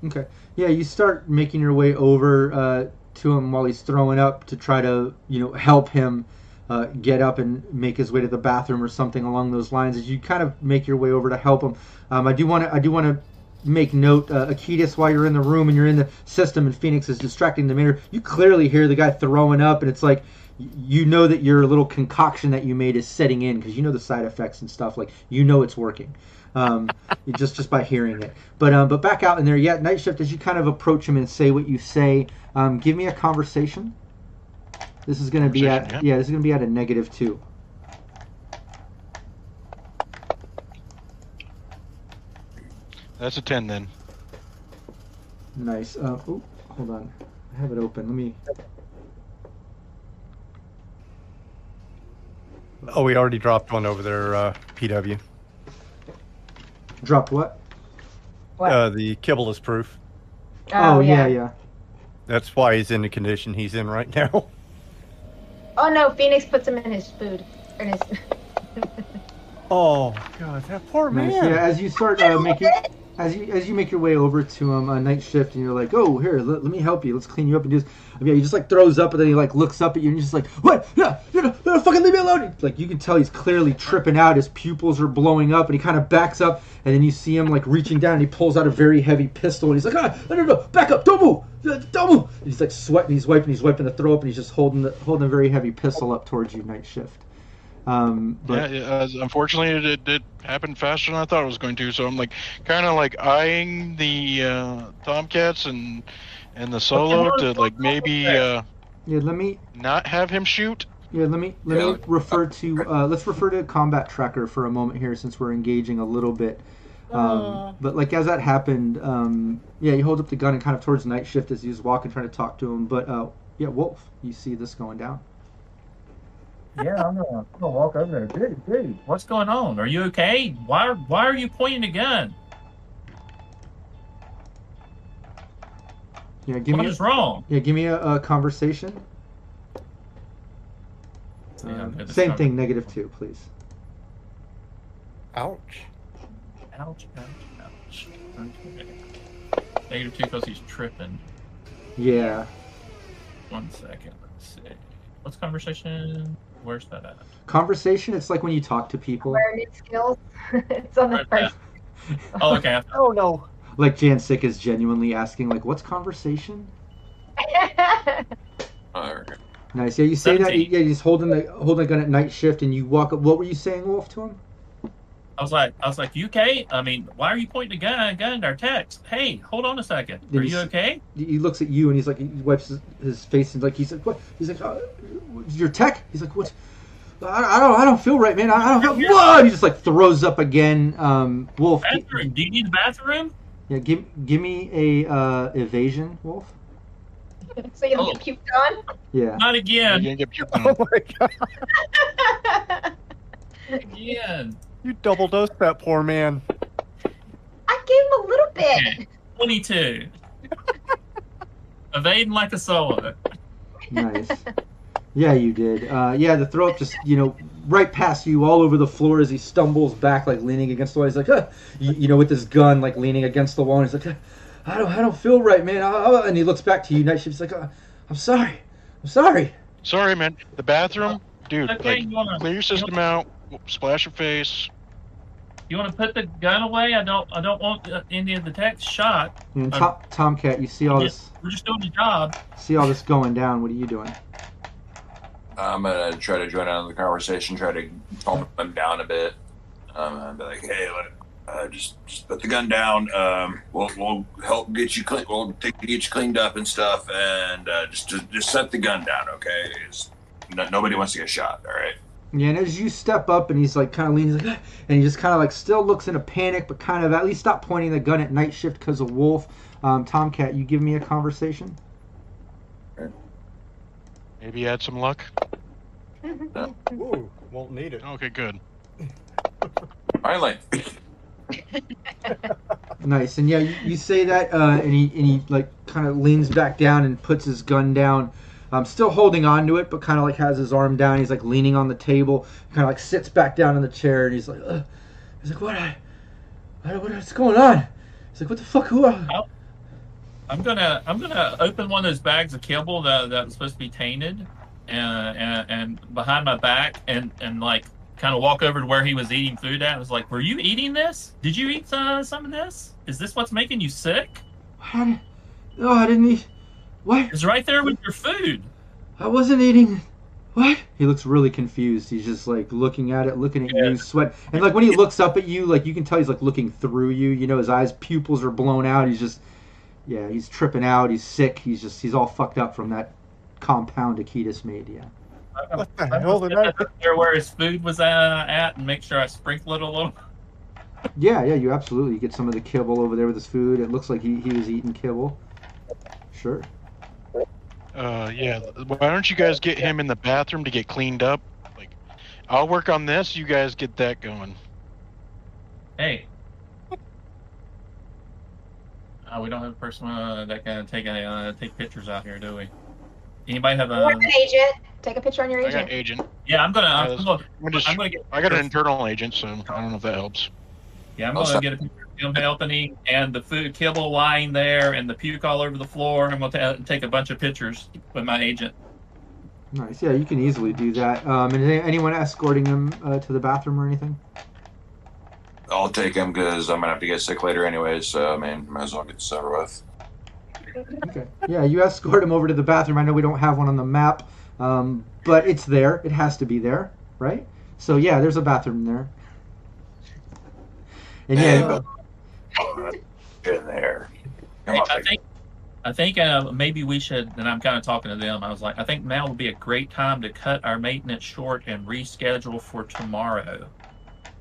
Okay. Yeah, you start making your way over uh, to him while he's throwing up to try to, you know, help him uh, get up and make his way to the bathroom or something along those lines. As you kind of make your way over to help him, um, I do want to, I do want to make note, uh, Akitas, while you're in the room and you're in the system and Phoenix is distracting the mirror, you clearly hear the guy throwing up, and it's like. You know that your little concoction that you made is setting in because you know the side effects and stuff. Like you know it's working um, just just by hearing it. But um, but back out in there, yeah. Night shift. As you kind of approach him and say what you say, um, give me a conversation. This is going to be at Conversation, yeah. This is going to be at a negative two. That's a ten then. Nice. Uh, oh, hold on. I have it open. Let me. Oh, we already dropped one over there, uh, PW. Dropped what? What? Uh, the kibble is proof. Oh, yeah, yeah. That's why he's in the condition he's in right now. Oh no, Phoenix puts him in his food. In his... Oh God, that poor Nice. man. Yeah. As you start uh, making. As you as you make your way over to him on night shift, and you're like, "Oh, here, let, let me help you. Let's clean you up." And just, yeah, he just like throws up, and then he like looks up at you, and you're just like, "What? Yeah, you know, no, fucking leave me alone!" Like you can tell he's clearly tripping out. His pupils are blowing up, and he kind of backs up, and then you see him like reaching down, and he pulls out a very heavy pistol, and he's like, "Ah, no, no, no, back up, don't move, Uh, don't move." And he's like sweating, he's wiping, he's wiping the throw up, and he's just holding the holding a very heavy pistol up towards you, night shift. Um, but yeah, uh, unfortunately, it, it, it happened faster than I thought it was going to. So I'm like, kind of like eyeing the uh, Tomcats and and the solo to like maybe uh, yeah, let me not have him shoot. Yeah, let me let Yeah. me refer to uh, let's refer to combat tracker for a moment here since we're engaging a little bit. Um, but like as that happened, um, yeah, he holds up the gun and kind of towards night shift as he's walking, trying to talk to him. But uh, yeah, Wolf, you see this going down. Yeah, I'm gonna, I'm gonna walk over there. Dude, dude, what's going on? Are you okay? Why, why are you pointing a gun? Yeah, give What me is wrong? yeah, give me a, a conversation. Yeah, Um, same thing, negative two, please. Ouch. Ouch, ouch, ouch. Okay. Negative two because he's tripping. Yeah, One second. Let's see. What's conversation? Where's that at? conversation. It's like when you talk to people, Learn new skills. it's on the Right there. first. Oh, okay. Oh no. like Jancic is genuinely asking, like, "What's conversation?" Alright. Nice. Yeah, you say that. Yeah, he's holding the holding the gun at night shift, and you walk up. What were you saying, Wolf, to him? I was like, I was like, you okay? I mean, why are you pointing a gun, gun at our text? Hey, hold on a second. Did Are you okay? He looks at you, and he's like, he wipes his, his face, and like he's like, "What?" He's like, uh, "Your tech." He's like, "What?" I, I don't. I don't feel right, man. I, I don't feel. What? And he just like throws up again. Um, Wolf. Bathroom. Do you need the bathroom? yeah, give give me a uh, evasion, Wolf. so you don't Oh. get puked on. Yeah. Not You're again. gonna get puked on. Oh on. my God. Again. You double dosed that poor man. I gave him a little bit. 22. Evading like a solo. Nice. Yeah, you did. Uh, yeah, the throw up just you know right past you, all over the floor as he stumbles back, like leaning against the wall. He's like, "Huh," you, you know, with his gun like leaning against the wall. And he's like, I don't, I don't feel right, man. Uh, uh," And he looks back to you, night shift. He's like, uh, I'm sorry, I'm sorry. Sorry, man. The bathroom, dude. Okay, Like, you wanna clear your system out. Splash your face. You wanna put the gun away? I don't I don't want uh, any of the text shot. And Um, Tom, Tomcat, you see all this, We're just doing the job. see all this going down. What are you doing? I'm gonna try to join in on the conversation, try to calm them down a bit. Um, and be like, hey, let, uh, just just put the gun down. Um, we'll we'll help get you clean. We'll take get you cleaned up and stuff, and uh, just, just just set the gun down, okay? It's, no, nobody wants to get shot. All right. Yeah, and as you step up and he's like kind of leaning, like, "Ah," and he just kind of like still looks in a panic, but kind of at least stop pointing the gun at night shift because of Wolf. Um, Tomcat, you give me a conversation. Maybe add some luck. Ooh, won't need it. Okay, good. Finally. Nice. And yeah, you, you say that, uh, and he and he like kind of leans back down and puts his gun down, um, still holding on to it, but kind of like has his arm down. He's like leaning on the table, kind of like sits back down in the chair, and he's like, Ugh. he's like, what? I, I, what? What's going on? He's like, what the fuck? Who? Are? I'm gonna I'm gonna open one of those bags of kibble that that's supposed to be tainted, and and, and behind my back, and and like kind of walk over to where he was eating food at. and was like, "Were you eating this? Did you eat uh, some of this? Is this what's making you sick? I no, I didn't eat. What? It's right there with your food." I wasn't eating. What? He looks really confused. He's just like looking at it, looking at Yeah. you, sweat. And like when he looks up at you, like you can tell he's like looking through you. You know, his eyes pupils are blown out. He's just, yeah, he's tripping out. He's sick. He's just, he's all fucked up from that compound Akitas made. Yeah. What the I'm hell just did gonna I? get there where his food was uh, at and make sure I sprinkle it a little. Yeah, yeah, you absolutely you get some of the kibble over there with his food. It looks like he, he was eating kibble. Sure. Uh, yeah. Why don't you guys get him in the bathroom to get cleaned up? Like, I'll work on this. You guys get that going. Hey. Uh, we don't have a person uh, that can take a, uh, take pictures out here, do we? Anybody have Or a? an agent. Take a picture on your I agent. got agent. Yeah, I'm gonna. I'm gonna, I'm just, I'm gonna get. I got an internal agent, so I don't know if that helps. Yeah, I'm I'll gonna stop. get a picture of him helping eat and the food kibble lying there and the puke all over the floor. I'm gonna take a bunch of pictures with my agent. Nice. Yeah, you can easily do that. Um, and anyone escorting him uh, to the bathroom or anything? I'll take him because I'm gonna have to get sick later anyways. So I mean, might as well get this over with. Okay. Yeah, you escort him over to the bathroom. I know we don't have one on the map, um, but it's there. It has to be there, right? So yeah, there's a bathroom there. And Hey, yeah, but- in there. Come Hey, on, I big- think. I think uh, maybe we should, and I'm kind of talking to them. I was like, I think now would be a great time to cut our maintenance short and reschedule for tomorrow.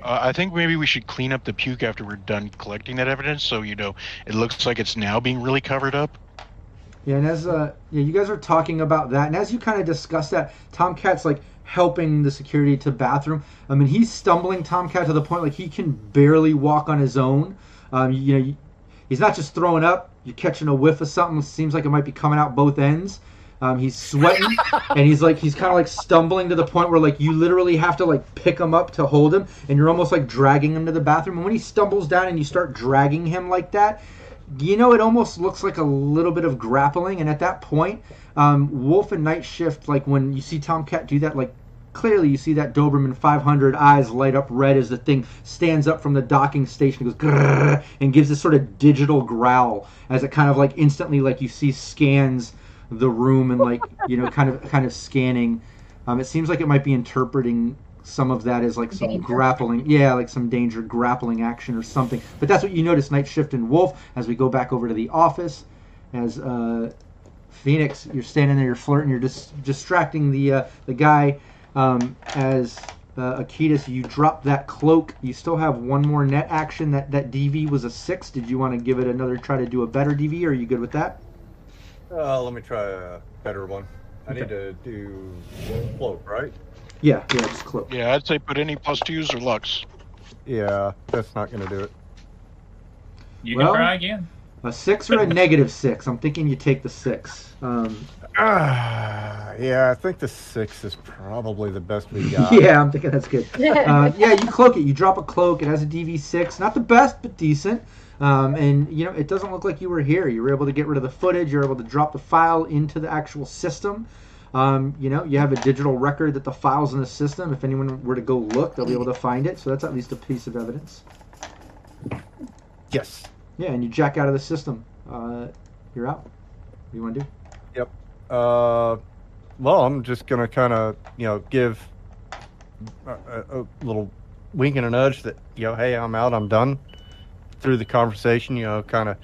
Uh, I think maybe we should clean up the puke after we're done collecting that evidence, so you know it looks like it's now being really covered up. yeah, and as uh, yeah, you guys are talking about that, and as you kind of discuss that, Tomcat's like helping the security to bathroom. I mean, he's stumbling Tomcat to the point like he can barely walk on his own. Um, you know, he's not just throwing up. You're catching a whiff of something. It seems like it might be coming out both ends. Um, he's sweating, and he's like he's kind of like stumbling to the point where like you literally have to like pick him up to hold him, and you're almost like dragging him to the bathroom. And when he stumbles down and you start dragging him like that, you know it almost looks like a little bit of grappling. And at that point, um, Wolf and Night Shift, like when you see Tomcat do that, like clearly you see that Doberman 500 eyes light up red as the thing stands up from the docking station and goes "Grrr," and gives this sort of digital growl as it kind of like instantly like you see scans the room and like you know kind of kind of scanning um, it seems like it might be interpreting some of that as like some Danger. grappling yeah like some danger grappling action or something but that's what you notice night shift and wolf as we go back over to the office as uh, Phoenix, you're standing there, you're flirting, you're just distracting the uh, the guy. Um, as uh, Akitas, you drop that cloak. You still have one more net action. That that DV was a six. Did you want to give it another try to do a better DV? Or are you good with that? Uh, let me try a better one. I need to do cloak, right? Yeah, yeah, just cloak. Yeah, I'd say put any plus twos or lux. Yeah, that's not gonna do it. You Well- can try again. A six or a negative six? I'm thinking you take the six. Um, Ah, yeah, I think the six is probably the best we got. yeah, I'm thinking that's good. uh, yeah, you cloak it. You drop a cloak. It has a DV6. Not the best, but decent. Um, and you know, it doesn't look like you were here. You were able to get rid of the footage. You're able to drop the file into the actual system. Um, you know, you have a digital record that the file's in the system. If anyone were to go look, they'll be able to find it. So that's at least a piece of evidence. Yes. Yeah, and you jack out of the system. Uh, you're out. What do you want to do? Uh, well, I'm just gonna kind of, you know, give a, a, a little wink and a nudge that, you know, hey, I'm out, I'm done. Through the conversation, you know, kind of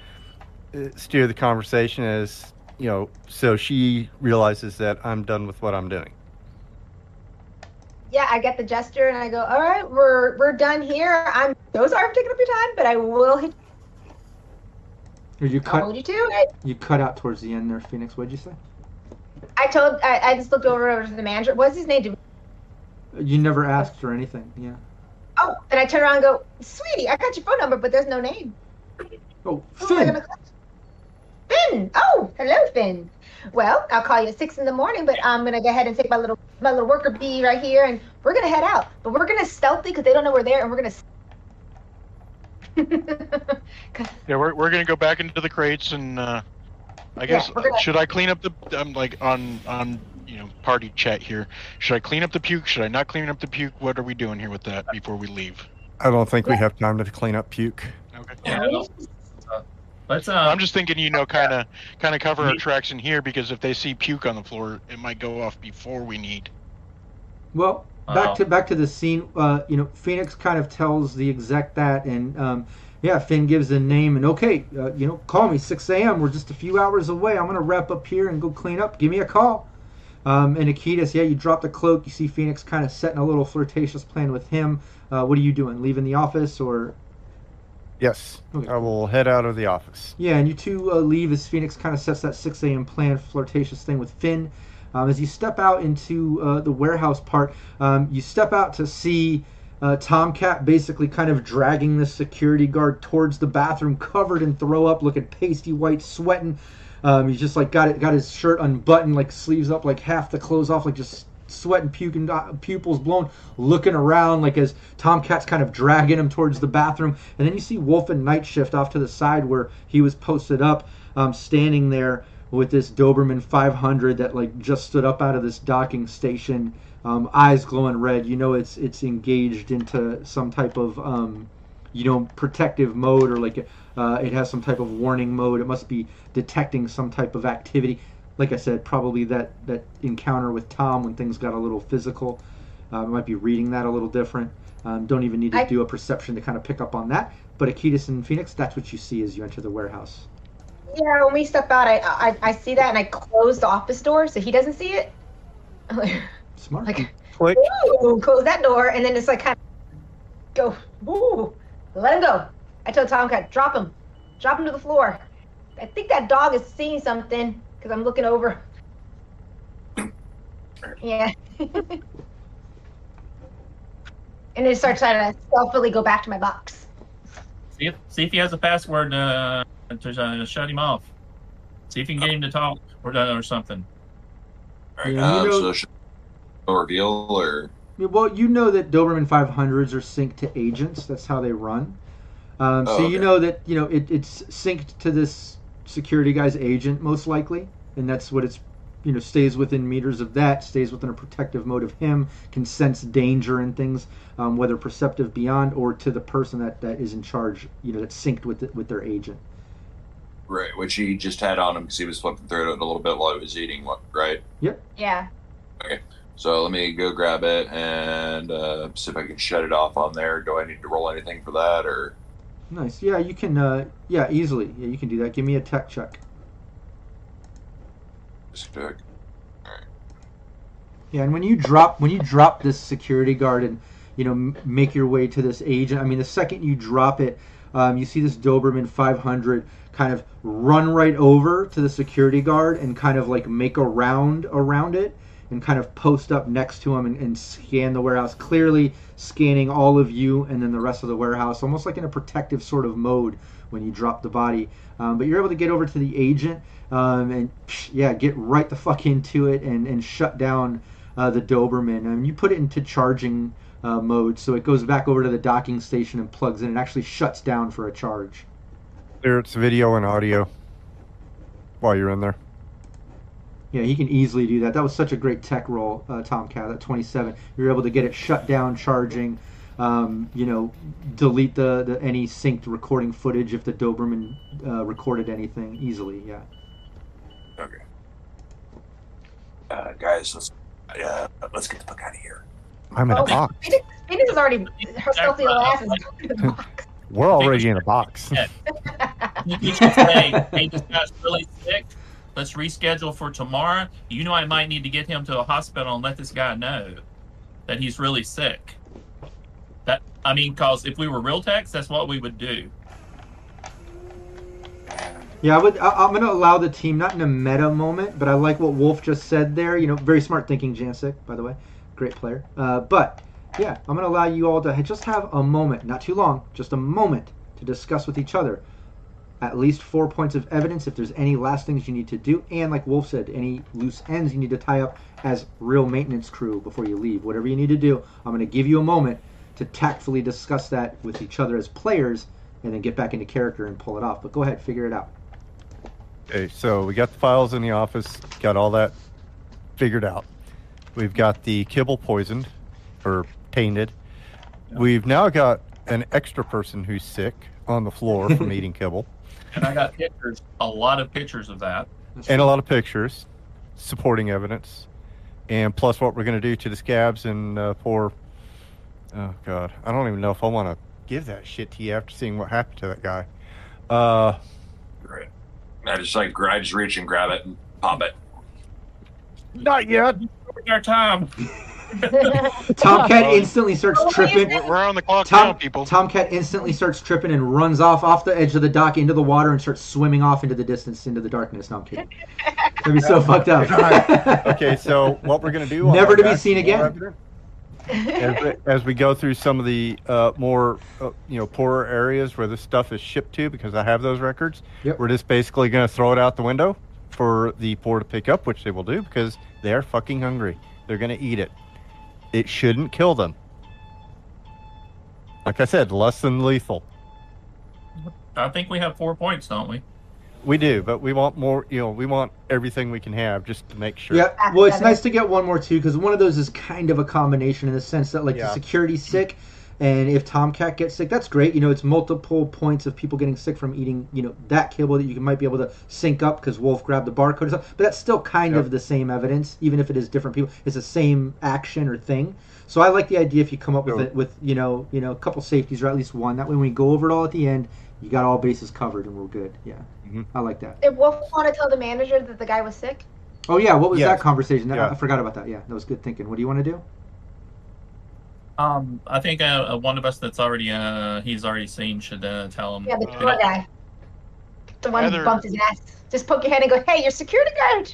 steer the conversation as, you know, so she realizes that I'm done with what I'm doing. yeah, I get the gesture and I go, all right, we're we're done here. I'm so sorry for taking up your time, but I will hit. Or you I'll cut hold you to it. you cut out towards the end there, Phoenix. What'd you say? I told I, I just looked over over to the manager. What's his name? Did- You never asked or anything. Yeah. Oh, and I turn around and go, sweetie, I got your phone number, but there's no name. Oh, Who am I Finn. Finn. Oh, hello, Finn. Well, I'll call you at six in the morning, but I'm gonna go ahead and take my little my little worker bee right here, and we're gonna head out. But we're gonna stealthy because they don't know we're there, and we're gonna. Yeah, we're, we're gonna go back into the crates and uh, I guess we're gonna- should I clean up the I'm like on on you know party chat here. Should I clean up the puke? Should I not clean up the puke? What are we doing here with that before we leave? I don't think we have time to clean up puke. Okay. Yeah, no. Let's uh, I'm just thinking, you know, kind of kind of cover our Me- tracks in here because if they see puke on the floor, it might go off before we need. Well, back Wow. to back to the scene. Uh, you know, Phoenix kind of tells the exec that, and um, yeah, Finn gives a name, and okay, uh, you know, call me 6 a.m. We're just a few hours away. I'm gonna wrap up here and go clean up. Give me a call. Um, and Akitas, yeah, you drop the cloak. You see Phoenix kind of setting a little flirtatious plan with him. Uh, what are you doing? Leaving the office or? Yes, Okay. I will head out of the office. Yeah, and you two uh, leave as Phoenix kind of sets that 6 a.m. plan, flirtatious thing with Finn. Um, as you step out into uh, the warehouse part, um, you step out to see uh, Tomcat basically kind of dragging the security guard towards the bathroom, covered in throw up, looking pasty white, sweating. Um, he's just like got it, got his shirt unbuttoned, like sleeves up, like half the clothes off, like just sweating, puking, uh, pupils blown, looking around, like as Tomcat's kind of dragging him towards the bathroom. And then you see Wolf and Night Shift off to the side where he was posted up, um, standing there with this Doberman 500 that like just stood up out of this docking station, um, eyes glowing red. You know it's it's engaged into some type of um, you know protective mode or like uh, it has some type of warning mode. It must be detecting some type of activity. Like I said, probably that that encounter with Tom when things got a little physical. Uh, it might be reading that a little different. Um, don't even need to I- do a perception to kind of pick up on that. But Akitas and Phoenix, that's what you see as you enter the warehouse. Yeah, when we step out, I, I I see that and I close the office door so he doesn't see it. I'm like, Smart. like Click. ooh, close that door, and then it's like kind of go, ooh, let him go. I told Tomcat, drop him, drop him to the floor. I think that dog is seeing something because I'm looking over. Yeah. and then start trying to stealthily go back to my box. see if see if he has a password uh, to uh, shut him off. See if you can get him to talk or uh, or something. All right. Yeah, you um, know- so should I reveal or Well, you know that Doberman 500s are synced to agents. That's how they run. Um, so Oh, you okay. know that you know it, it's synced to this security guy's agent most likely, and that's what it's you know stays within meters of that, stays within a protective mode of him, can sense danger and things, um, whether perceptive beyond or to the person that, that is in charge. You know that's synced with the, with their agent. right, which he just had on him because he was flipping through it a little bit while he was eating. What right? Yep. Yeah. So let me go grab it and uh, see if I can shut it off on there. Do I need to roll anything for that or? Nice. Yeah, you can. Uh, yeah, easily. Yeah, you can do that. Give me a tech check. Just check? Yeah, and when you drop when you drop this security guard and you know m- make your way to this agent, I mean, the second you drop it, um, you see this Doberman 500 kind of run right over to the security guard and kind of like make a round around it and kind of post up next to him and, and scan the warehouse, clearly scanning all of you and then the rest of the warehouse, almost like in a protective sort of mode when you drop the body. Um, but you're able to get over to the agent um, and yeah, get right the fuck into it and, and shut down uh, the Doberman. And you put it into charging uh, mode, so it goes back over to the docking station and plugs in. It actually shuts down for a charge. There, it's video and audio. While you're in there. Yeah, he can easily do that. That was such a great tech roll, uh, Tomcat. At 27, you're able to get it shut down, charging. Um, you know, delete the, the any synced recording footage if the Doberman uh, recorded anything easily. Yeah. Okay. Uh, guys, let's uh, let's get the fuck out of here. I'm in a Oh. box. Phoenix, Phoenix is already her stealthy little is in the box. We're already in a box. Yeah. You you should say, hey, this guy's really sick. Let's reschedule for tomorrow. You know, I might need to get him to a hospital and let this guy know that he's really sick. That I mean, cause if we were real techs, that's what we would do. Yeah, I would. I, I'm going to allow the team not in a meta moment, but I like what Wolf just said there. You know, very smart thinking, Jancic, by the way, great player. Uh, but yeah, I'm going to allow you all to just have a moment, not too long, just a moment to discuss with each other. At least four points of evidence if there's any last things you need to do. And like Wolf said, any loose ends you need to tie up as real maintenance crew before you leave. Whatever you need to do, I'm going to give you a moment to tactfully discuss that with each other as players and then get back into character and pull it off. But go ahead, figure it out. Okay, so we got the files in the office, got all that figured out. We've got the kibble poisoned or tainted. We've now got an extra person who's sick on the floor from eating kibble, And I got pictures, a lot of pictures of that. and a lot of pictures supporting evidence, and plus what we're going to do to the scavs and uh, poor. Oh God, I don't even know if I want to give that shit to you after seeing what happened to that guy. Uh, Great. I just like I just reach and grab it and pop it. not yet. Our time. Tomcat instantly starts tripping. We're, we're on the clock now, people. Tomcat instantly starts tripping and runs off off the edge of the dock into the water and starts swimming off into the distance into the darkness. No, I'm kidding. That'd be so fucked up. Okay, so what we're going to do? on Never to be seen again. As, we- as we go through some of the uh, more, uh, you know, poorer areas where this stuff is shipped to, because I have those records, Yep. we're just basically going to throw it out the window for the poor to pick up, which they will do because they're fucking hungry. They're going to eat it. It shouldn't kill them. Like I said, less than lethal. I think we have four points, don't we? We do, but we want more. You know, we want everything we can have just to make sure. Yeah, well, it's nice to get one more too because one of those is kind of a combination in the sense that like the Yeah. security's sick, and if Tomcat gets sick, that's great. You know, it's multiple points of people getting sick from eating. You know, that kibble that you might be able to sync up because Wolf grabbed the barcode or something. But that's still kind Yep. of the same evidence, even if it is different people. It's the same action or thing. So I like the idea if you come up with it with you know you know a couple safeties or at least one. That way when we go over it all at the end, you got all bases covered and we're good. Yeah, Mhm. I like that. Did Wolf want to tell the manager that the guy was sick? Oh yeah, what was Yes. that conversation? That- Yeah. I forgot about that. Yeah, that was good thinking. What do you want to do? Um, I think uh, uh, one of us that's already uh he's already seen should uh, tell him. Yeah, the Uh, tour guy. The one Heather- who bumped his ass. Just poke your head and go, hey, your security guard.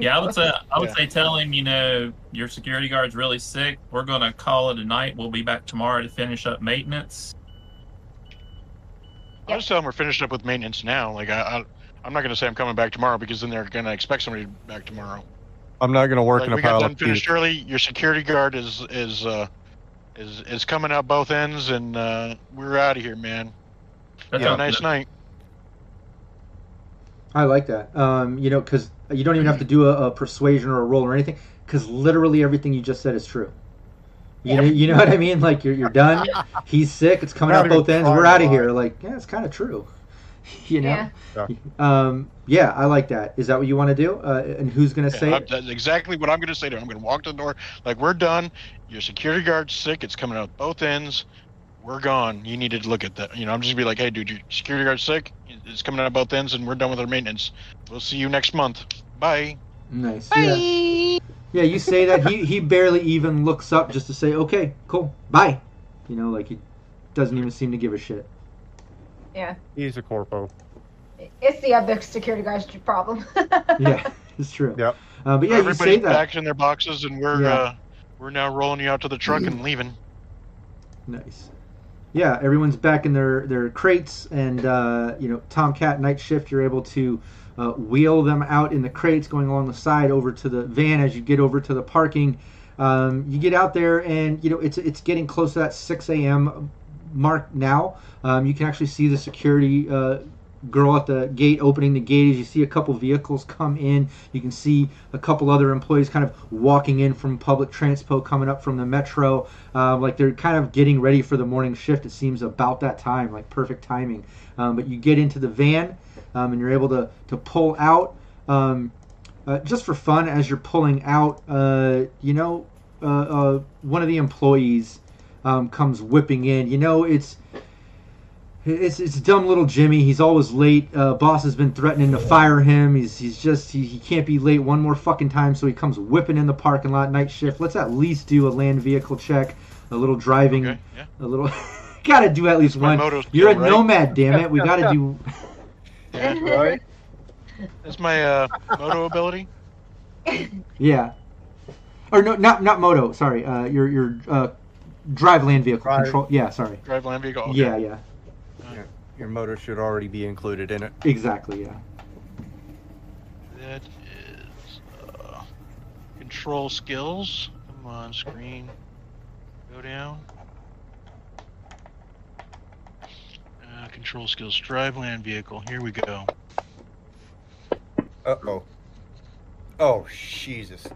Yeah, I would say I would Yeah. say tell him you know your security guard's really sick. We're gonna call it a night. We'll be back tomorrow to finish up maintenance. I'll just tell them we're finished up with maintenance now. Like I, I I'm not going to say I'm coming back tomorrow because then they're going to expect somebody back tomorrow. I'm not going to work Like, in a we got pile done of finished peas. early. Your security guard is is uh is is coming out both ends, and uh, we're out of here, man. That Have a nice night. I like that. Um, you know, because you don't even have to do a, a persuasion or a roll or anything, because literally everything you just said is true. You know, you know what I mean? Like you're you're done. He's sick. It's coming out both ends. We're out of here. Like yeah, it's kind of true. You know. Yeah. Yeah. Um, yeah, I like that. Is that what you want to do? Uh, and who's gonna Yeah, say I'm- it? that's exactly what I'm going to say to him. I'm going to walk to the door, like we're done. Your security guard's sick. It's coming out both ends. We're gone. You needed to look at that. You know, I'm just gonna be like, hey, dude, your security guard's sick. It's coming out both ends, and we're done with our maintenance. We'll see you next month. Bye. Nice. Yeah. Yeah, you say that he he barely even looks up just to say, okay, cool, bye. You know, like he doesn't even seem to give a shit. Yeah. He's a corpo. It's the other security guard's problem. Yeah, it's true. Yep. Uh, but yeah, you Everybody's say that. back in their boxes, and we're Yeah. uh, we're now rolling you out to the truck and leaving. Nice. Yeah, everyone's back in their their crates, and uh, you know, Tomcat night shift. You're able to uh, wheel them out in the crates, going along the side over to the van as you get over to the parking. Um, you get out there, and you know it's it's getting close to that 6 a.m. mark now. Um, you can actually see the security uh, girl at the gate opening the gate as you see a couple vehicles come in. You can see a couple other employees kind of walking in from public transpo coming up from the metro. Um, like they're kind of getting ready for the morning shift. It seems about that time, like perfect timing. Um, but you get into the van um, and you're able to, to pull out. Um, uh, just for fun, as you're pulling out, uh, you know, uh, uh, one of the employees um, comes whipping in. You know, it's it's, it's dumb little Jimmy. He's always late. Uh, boss has been threatening to fire him. He's he's just he, he can't be late one more fucking time. So he comes whipping in the parking lot night shift. Let's at least do a land vehicle check, a little driving, Okay. Yeah. a little. gotta do at least one. moto You're a right? nomad, damn it. We gotta do. Right? That's my uh, moto ability. Yeah. Or no, not not moto. Sorry. Uh, your your uh, drive land vehicle Drive. control. Yeah. Sorry. Drive land vehicle. Okay. Yeah, yeah. your motor should already be included in it. Exactly. Yeah. That is uh, control skills. Come on, screen. Go down. Uh, control skills. Drive land vehicle. Here we go. Uh oh. Oh Jesus!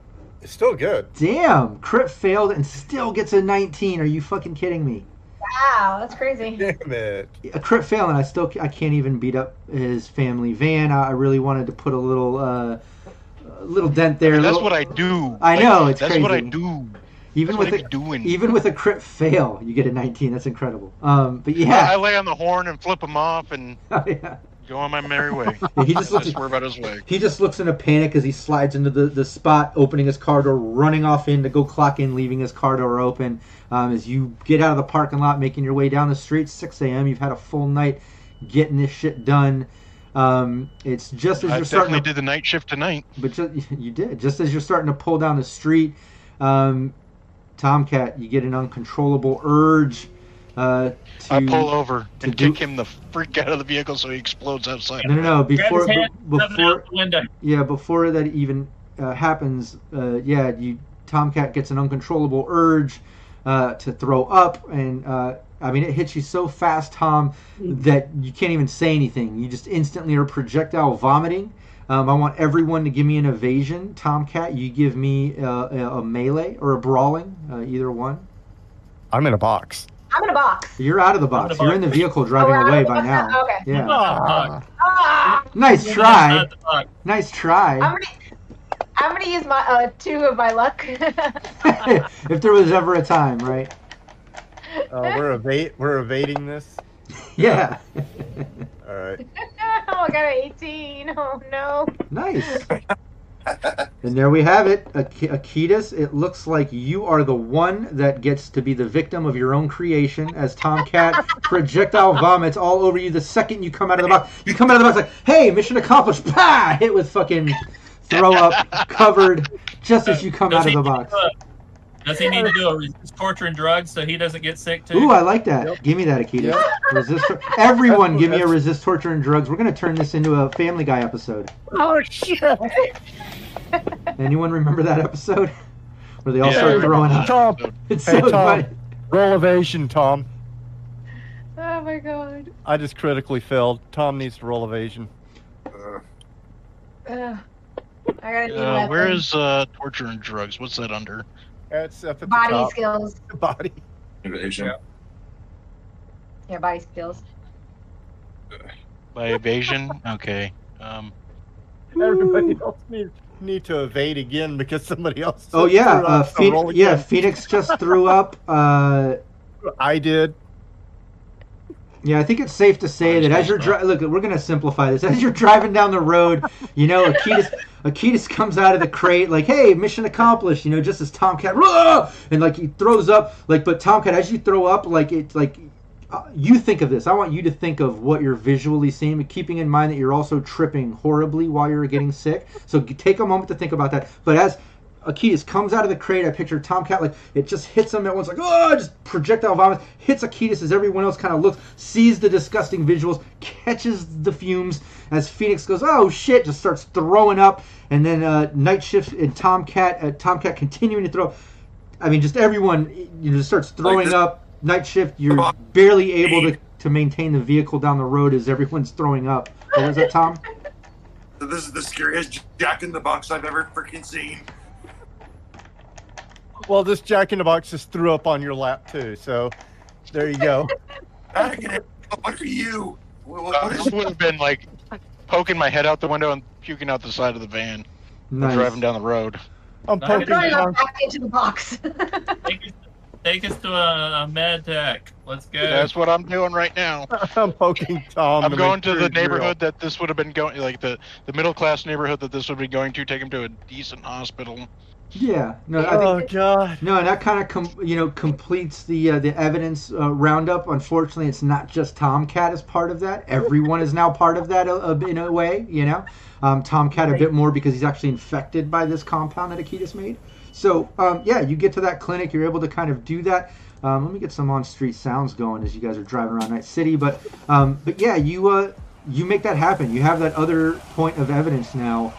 It's still good. Damn. Crit failed and still gets a 19. Are you fucking kidding me? Wow, that's crazy. Damn it! a crit fail and I still I can't even beat up his family van. I I really wanted to put a little uh, a little dent there. a That's little- what I do. I know, it's That's what I do. even That's with a, a, I'm doing. even with a crit fail, you get a 19. That's incredible. Um, but yeah, I lay on the horn and flip him off and yeah. Go on my merry way. he just looks swear about his way. he just looks in a panic as he slides into the, the spot, opening his car door, running off in to go clock in, leaving his car door open. Um, as you get out of the parking lot, making your way down the street, 6 a.m. You've had a full night getting this shit done. Um, it's just as I you're starting to did the night shift tonight. but just, you did just as you're starting to pull down the street um, tomcat you get an uncontrollable urge uh, to I pull over to and do- kick him the freak out of the vehicle so he explodes outside. no no no before hand, be- before out the window. yeah before that even uh, happens uh, yeah you tomcat gets an uncontrollable urge uh, to throw up and uh, I mean, it hits you so fast, Tom, that you can't even say anything. You just instantly are projectile vomiting. Um, I want everyone to give me an evasion. Tomcat, you give me uh, a, a melee or a brawling, uh, either one. I'm in a box. I'm in a box. You're out of the box. Out of You're in the vehicle driving we're away by box now. now? Okay. Yeah. Ah. Ah! Nice You're try. inside the box. Nice try. I'm gonna, I'm gonna use my uh, two of my luck. if there was ever a time, right? Uh, we're evade. We're evading this. Yeah. All right. oh, I got an 18. Oh no. nice. And there we have it, Ak- Akitas. It looks like you are the one that gets to be the victim of your own creation as Tomcat projectile vomits all over you the second you come out of the box. You come out of the box like, hey, mission accomplished. Pa! Hit with fucking throw up, covered, just as you come Does out of the need box. To do a- Does he need to do a resist torture and drugs so he doesn't get sick too? Ooh, I like that. Yep. Give me that, Akita. Yep. Resist. Everyone, That's- give me a resist torture and drugs. We're gonna turn this into a Family Guy episode. Oh shit! Anyone remember that episode where they all Yeah, start throwing up? Tom, It's Hey, so Tom. funny. roll evasion, Tom. Oh my god. I just critically failed. Tom needs to roll evasion. Uh, Ugh. I gotta do Uh, that where thing. is uh, torture and drugs? What's that under? That's up at the body top. skills? Body. invasion. Yeah. Yeah, body skills. By evasion? Okay. Um, Everybody else need, need to evade again because somebody else. Oh yeah, uh, up, so Phoenix, roll yeah. again. Phoenix just threw up. Uh, I did. yeah, I think it's safe to say that as you're dri- look, we're gonna simplify this. As you're driving down the road, you know, Akitas, Akitas comes out of the crate like, "Hey, mission accomplished." You know, just as Tomcat, and like he throws up, like, but Tomcat, as you throw up, like it's like. Uh, you think of this. I want you to think of what you're visually seeing, but keeping in mind that you're also tripping horribly while you're getting sick. So take a moment to think about that. But as Akitas comes out of the crate. I picture Tomcat like it just hits him at once, like oh, just projectile vomit hits Akitas as everyone else kind of looks, sees the disgusting visuals, catches the fumes as Phoenix goes, oh shit, just starts throwing up, and then uh, Night Shift and Tomcat, uh, Tomcat continuing to throw. I mean, just everyone you know just starts throwing this- up. Night Shift, you're barely able to to maintain the vehicle down the road as everyone's throwing up. What was that, Tom? This is the scariest Jack in the Box I've ever freaking seen. Well, this Jack in the Box just threw up on your lap too. So there you go. I get it. What are you? What, what- uh, this would have been like poking my head out the window and puking out the side of the van while Nice. driving down the road. I'm Nice. I'm poking throwing Tom. up back into the box. Take us, take us to a, a med tech. Let's go. That's what I'm doing right now. I'm poking Tom. I'm to going to the he's real. neighborhood that this would have been going, like the the middle class neighborhood that this would be going to. Take him to a decent hospital. Yeah, no, I think Oh god. No, and that kind of com- you know completes the uh, the evidence uh, roundup. Unfortunately, it's not just Tomcat as part of that. Everyone is now part of that uh, uh, in a way. You know, um, Tomcat a bit more because he's actually infected by this compound that Akitas made. So um, yeah, you get to that clinic, you're able to kind of do that. Um, let me get some on-street sounds going as you guys are driving around Night City. But um, but yeah, you uh, you make that happen. You have that other point of evidence now.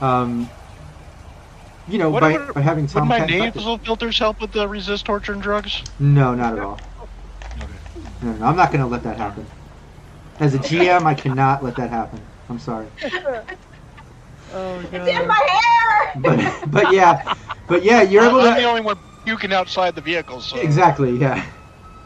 Um, you know, What- by, what- by having Would my nasal filters help with the resist torture and drugs? No, not at all. No, no, I'm not going to let that happen. As a GM, I cannot let that happen. I'm sorry. Oh God. It's in my hair. But but yeah, but yeah, you're able I'm the to only one puking outside the vehicle, so exactly yeah.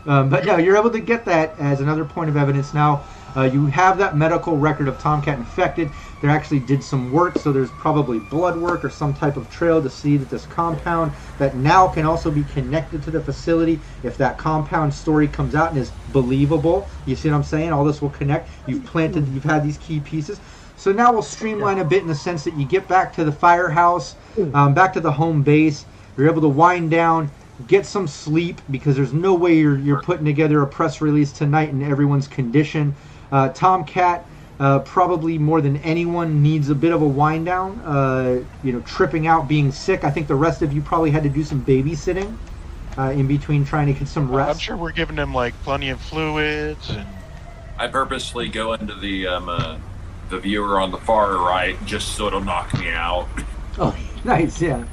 Um, but no, you're able to get that as another point of evidence now. Uh, you have that medical record of Tomcat infected. There actually did some work, so there's probably blood work or some type of trail to see that this compound that now can also be connected to the facility. If that compound story comes out and is believable, you see what I'm saying? All this will connect. You've planted, you've had these key pieces. So now we'll streamline a bit in the sense that you get back to the firehouse, um, back to the home base. You're able to wind down, get some sleep because there's no way you're, you're putting together a press release tonight in everyone's condition. Uh, Tomcat, uh, probably more than anyone, needs a bit of a wind down. Uh, you know, tripping out, being sick. I think the rest of you probably had to do some babysitting uh, in between trying to get some rest. I'm sure we're giving him like plenty of fluids and I purposely go into the um, uh, the viewer on the far right just so it'll knock me out. Oh, nice, yeah.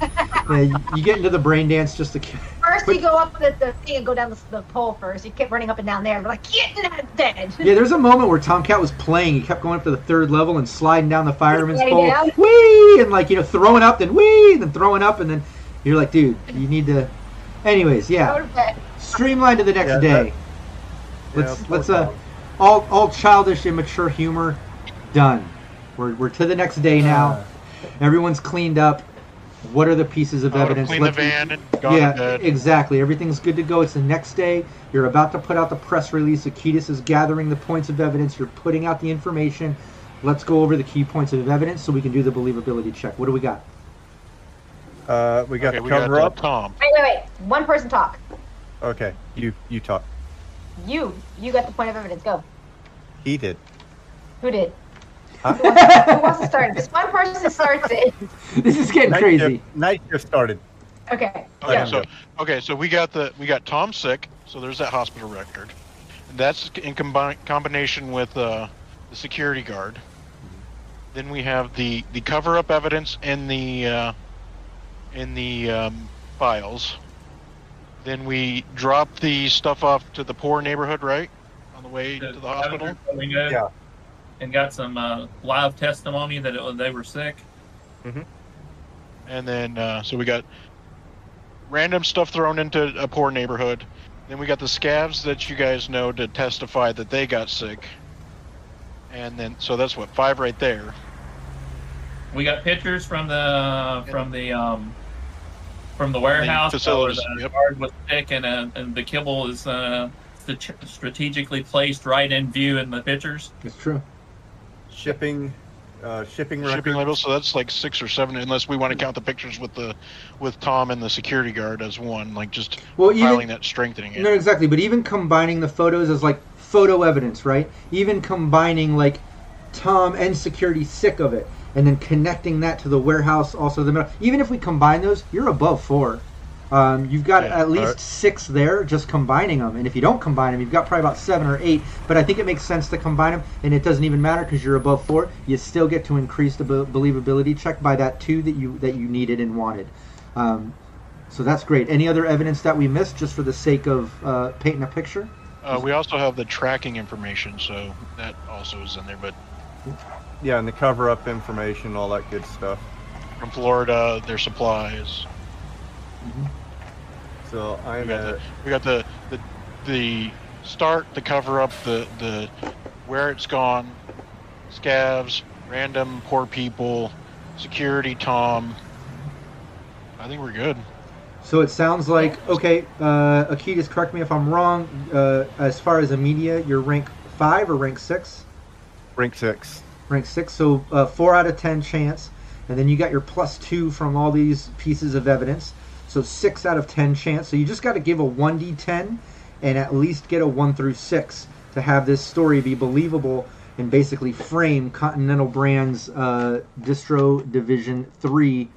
yeah you, you get into the brain dance just to. First, But- you go up the, the thing and go down the, the pole first. You kept running up and down there. And we're like, get in that dead. Yeah, there's a moment where Tomcat was playing. He kept going up to the third level and sliding down the fireman's pole. down? Whee! And like, you know, throwing up, then whee! And then throwing up, and then you're like, dude, you need to. Anyways, yeah. Streamline to the next Yeah, day. that- let's Yeah, let's uh all all childish, immature humor done. We're we're to the next day now. Everyone's cleaned up. What are the pieces of I evidence? cleaned the Let's- van and gone yeah, to bed. exactly. Everything's good to go. It's the next day. You're about to put out the press release. Akitas is gathering the points of evidence. You're putting out the information. Let's go over the key points of evidence so we can do the believability check. What do we got? Uh, we got okay, the we got cover uh, up. Tom. Wait, wait, wait. One person talk. Okay, you you talk. You. You got the point of evidence. Go. He did. Who did? Huh? Who wants, who wants to start? This one person starts it. this is getting Night crazy. shift, night shift started. Okay. Okay, Go. so okay, so we got the we got Tom sick, so there's that hospital record. That's in combi- combination with uh, the security guard. Then we have the the cover up evidence in the uh, in the um, files. Then we drop the stuff off to the poor neighborhood, right, on the way to the hospital. Yeah. And got some uh, live testimony that it, they were sick. And then, uh, so we got random stuff thrown into a poor neighborhood. Then we got the scavs that you guys know to testify that they got sick. And then, so that's what five right there. We got pictures from the from the um from the warehouse facilities, where the yep. guard was sick and uh, and the kibble is uh, strategically placed right in view in the pictures. It's true. Shipping, uh, shipping records. Shipping labels, so that's like six or seven, unless we want to count the pictures with the with Tom and the security guard as one, like just Well, piling even that, strengthening it. no, exactly. But even combining the photos as like photo evidence, right? Even combining like Tom and security sick of it, and then connecting that to the warehouse, also the metal. Even if we combine those, you're above four. Um, you've got Yeah, at least alright. six there, just combining them. And if you don't combine them, you've got probably about seven or eight. But I think it makes sense to combine them, and it doesn't even matter because you're above four. You still get to increase the be- believability check by that two that you that you needed and wanted. Um, so that's great. Any other evidence that we missed, just for the sake of uh, painting a picture? Uh, we also have the tracking information, so that also is in there. But Yeah, and the cover up information, all that good stuff. from Florida, their supplies. So We I'm got at the we got the the, the start, the cover up, the the where it's gone, scavs, random poor people, security, Tom. I think we're good. So it sounds like okay. Uh, Akitas, correct me if I'm wrong. Uh, as far as a media, you're rank five or rank six? rank six. Rank six. So uh, four out of ten chance, and then you got your plus two from all these pieces of evidence. So six out of ten chance. So you just got to give a one d10, and at least get a one through six to have this story be believable and basically frame Continental Brands uh, Distro Division three.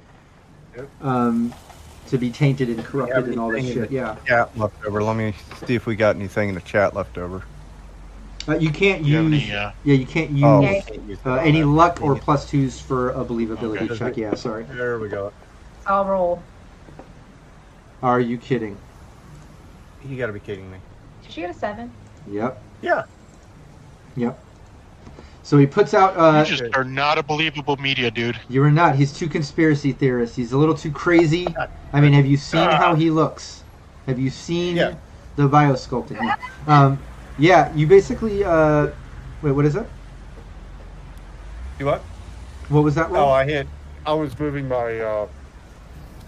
Um, to be tainted and corrupted and all this anything shit. Yeah, Chat left over. Let me see if we got anything in the chat left over. uh, you can't you use. any, uh, Yeah, you can't use Oh, Yeah. can't use uh, any luck or plus twos for a believability Okay. check. Yeah, sorry. There we go. I'll roll. Are you kidding? You got to be kidding me. Did she get a seven? Yep, Yeah. yep. So he puts out. Uh, you just are not a believable media, dude. You are not. He's too conspiracy theorist. He's a little too crazy. I mean, have you seen Ah. how he looks? Have you seen Yeah. the biosculpting? Um, yeah, you basically. Uh, wait, what is it? You what? What was that Oh, roll? I hit. I was moving my uh,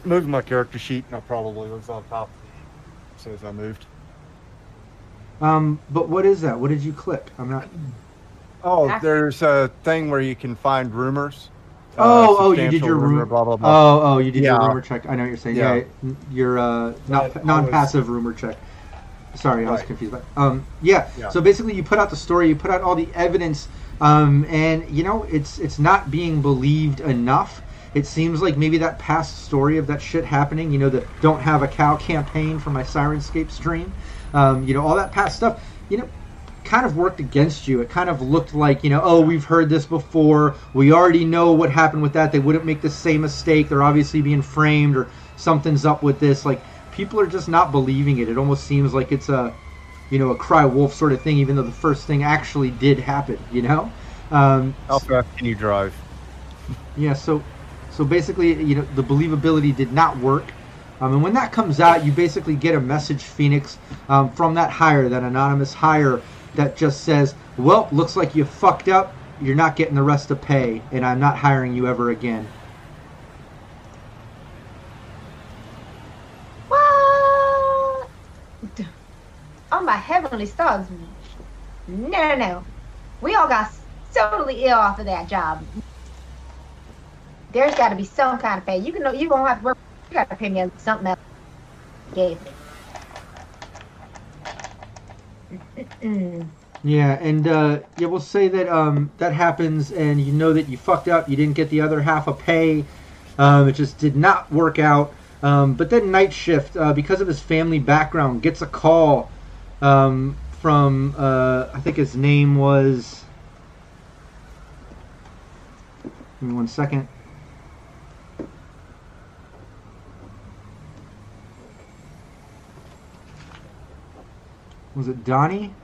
moving my character sheet, and I probably was on top as soon as I moved. Um, but what is that? What did you click? I'm not. Oh, Ask- there's a thing where you can find rumors. uh, Oh, oh, you did your rumor, room. Blah blah blah. Oh, oh, you did your Yeah. rumor check. I know what you're saying. Yeah. Yeah, n- your uh, But not non-passive rumor check. Sorry, I was Right. confused. But um, yeah. Yeah. So basically, you put out the story, you put out all the evidence, um, and you know it's it's not being believed enough. It seems like maybe that past story of that shit happening, you know, the "Don't Have a Cow" campaign for my Syrinscape stream, um, you know, all that past stuff, you know, kind of worked against you. It kind of looked like, you know, oh, we've heard this before. We already know what happened with that. They wouldn't make the same mistake. They're obviously being framed or something's up with this. Like people are just not believing it. It almost seems like it's a, you know, a cry wolf sort of thing, even though the first thing actually did happen. You know. Um, How fast can you drive? yeah, so so basically, you know, the believability did not work. Um, and when that comes out, you basically get a message, Phoenix, um, from that hire, that anonymous hire, that just says, "Well, looks like you fucked up. You're not getting the rest of pay, and I'm not hiring you ever again." What? Oh my heavenly stars! No, no, no. We all got totally ill off of that job. There's got to be some kind of pay. You can know you won't have to work. You got to pay me something else. Gave me. Yeah, and uh, yeah, we'll say that um, that happens, and you know that you fucked up. You didn't get the other half of pay. Um, it just did not work out. Um, but then night shift, uh, because of his family background, gets a call um, from uh, I think his name was. Give me one second. Was it Donnie?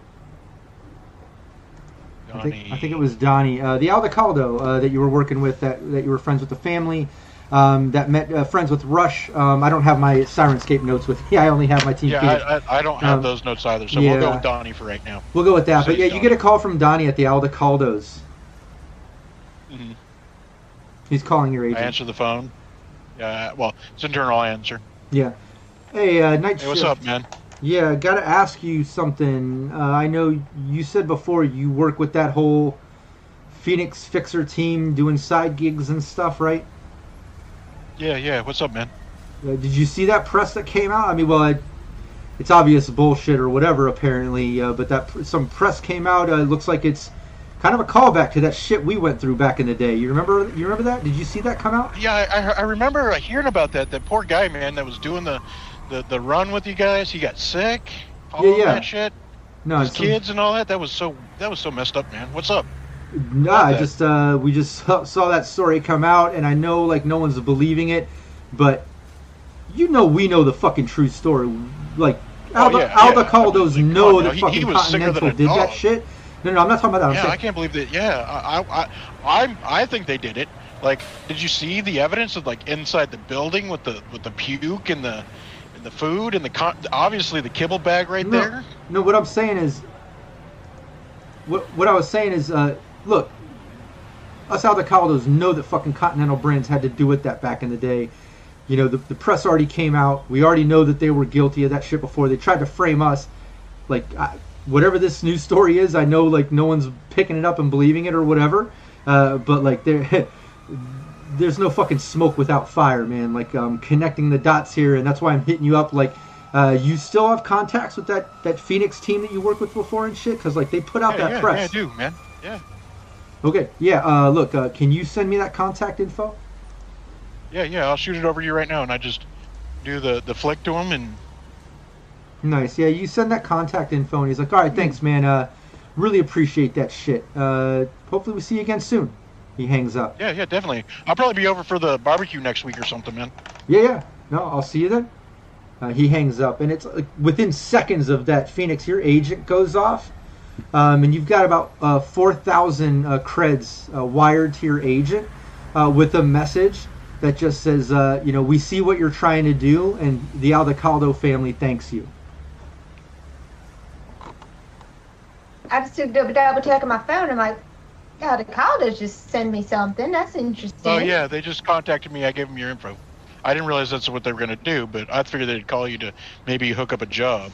I think, I think it was Donnie, uh, the Aldecaldo uh, that you were working with, that, that you were friends with the family, um, that met uh, friends with Rush. Um, I don't have my Syrinscape notes with me. I only have my Team Yeah, I, I, I don't have Um, those notes either, so we'll go with Donnie for right now. we'll go with that. Say But yeah, you get a call from Donnie at the Aldecaldos. Mhm. He's calling your agent. I answer the phone. Yeah, well, it's internal answer. Yeah. Hey, uh, night Hey, what's shift. up, man? Yeah, gotta ask you something. Uh, I know you said before you work with that whole Phoenix Fixer team doing side gigs and stuff, right? Yeah, yeah. What's up, man? Uh, did you see that press that came out? I mean, well, it, it's obvious bullshit or whatever, apparently. Uh, but that pr- some press came out. Uh, it looks like it's kind of a callback to that shit we went through back in the day. You remember? You remember that? Did you see that come out? Yeah, I- I remember hearing about that. That poor guy, man, that was doing the, the, the run with you guys. He got sick. All Yeah, yeah. that shit. No, His kids and all that. That was so that was so messed up, man. What's up? No, About I that. just uh, we just saw, saw that story come out, and I know like no one's believing it, but you know we know the fucking true story. Like Oh, Alba, yeah, Alba yeah. Caldos I mean, know come on, that he- fucking he Continental did that shit. No, no, I'm not talking about that. I'm yeah, I can't believe that. Yeah, I, I, I, I'm- think they did it. Like, did you see the evidence of like inside the building with the with the puke and the the food and the con- obviously the kibble bag right No. there? No, what I'm saying is, what what I was saying is, uh, look, us Aldecaldos know that fucking Continental Brands had to do with that back in the day. You know, the, the press already came out. We already know that they were guilty of that shit before. They tried to frame us. Like, I, whatever this news story is, I know, like, no one's picking it up and believing it or whatever. Uh, but, like, there, there's no fucking smoke without fire, man. Like, um, connecting the dots here, and that's why I'm hitting you up. Like, uh, you still have contacts with that, that Phoenix team that you worked with before and shit? Because, like, they put out Yeah, that yeah, press. yeah, I do, man. Yeah, Okay, yeah. Uh, look, uh, can you send me that contact info? yeah, yeah. I'll shoot it over to you right now, and I just do the the flick to him, and Nice. Yeah, you send that contact info, and he's like, "All right, thanks, man. Uh, really appreciate that shit. Uh, hopefully we see you again soon." He hangs up. yeah, yeah, definitely. I'll probably be over for the barbecue next week or something, man. Yeah, yeah. No, I'll see you then. Uh, he hangs up, and it's like within seconds of that, Phoenix, your agent goes off, um, and you've got about uh, four thousand uh, creds uh, wired to your agent uh, with a message that just says, uh, "You know, we see what you're trying to do, and the Aldecaldo family thanks you." I just took double double check on my phone. I'm like, God, the Caldas just send me something. That's interesting. Oh yeah, they just contacted me. I gave them your info. I didn't realize that's what they were gonna do, but I figured they'd call you to maybe hook up a job.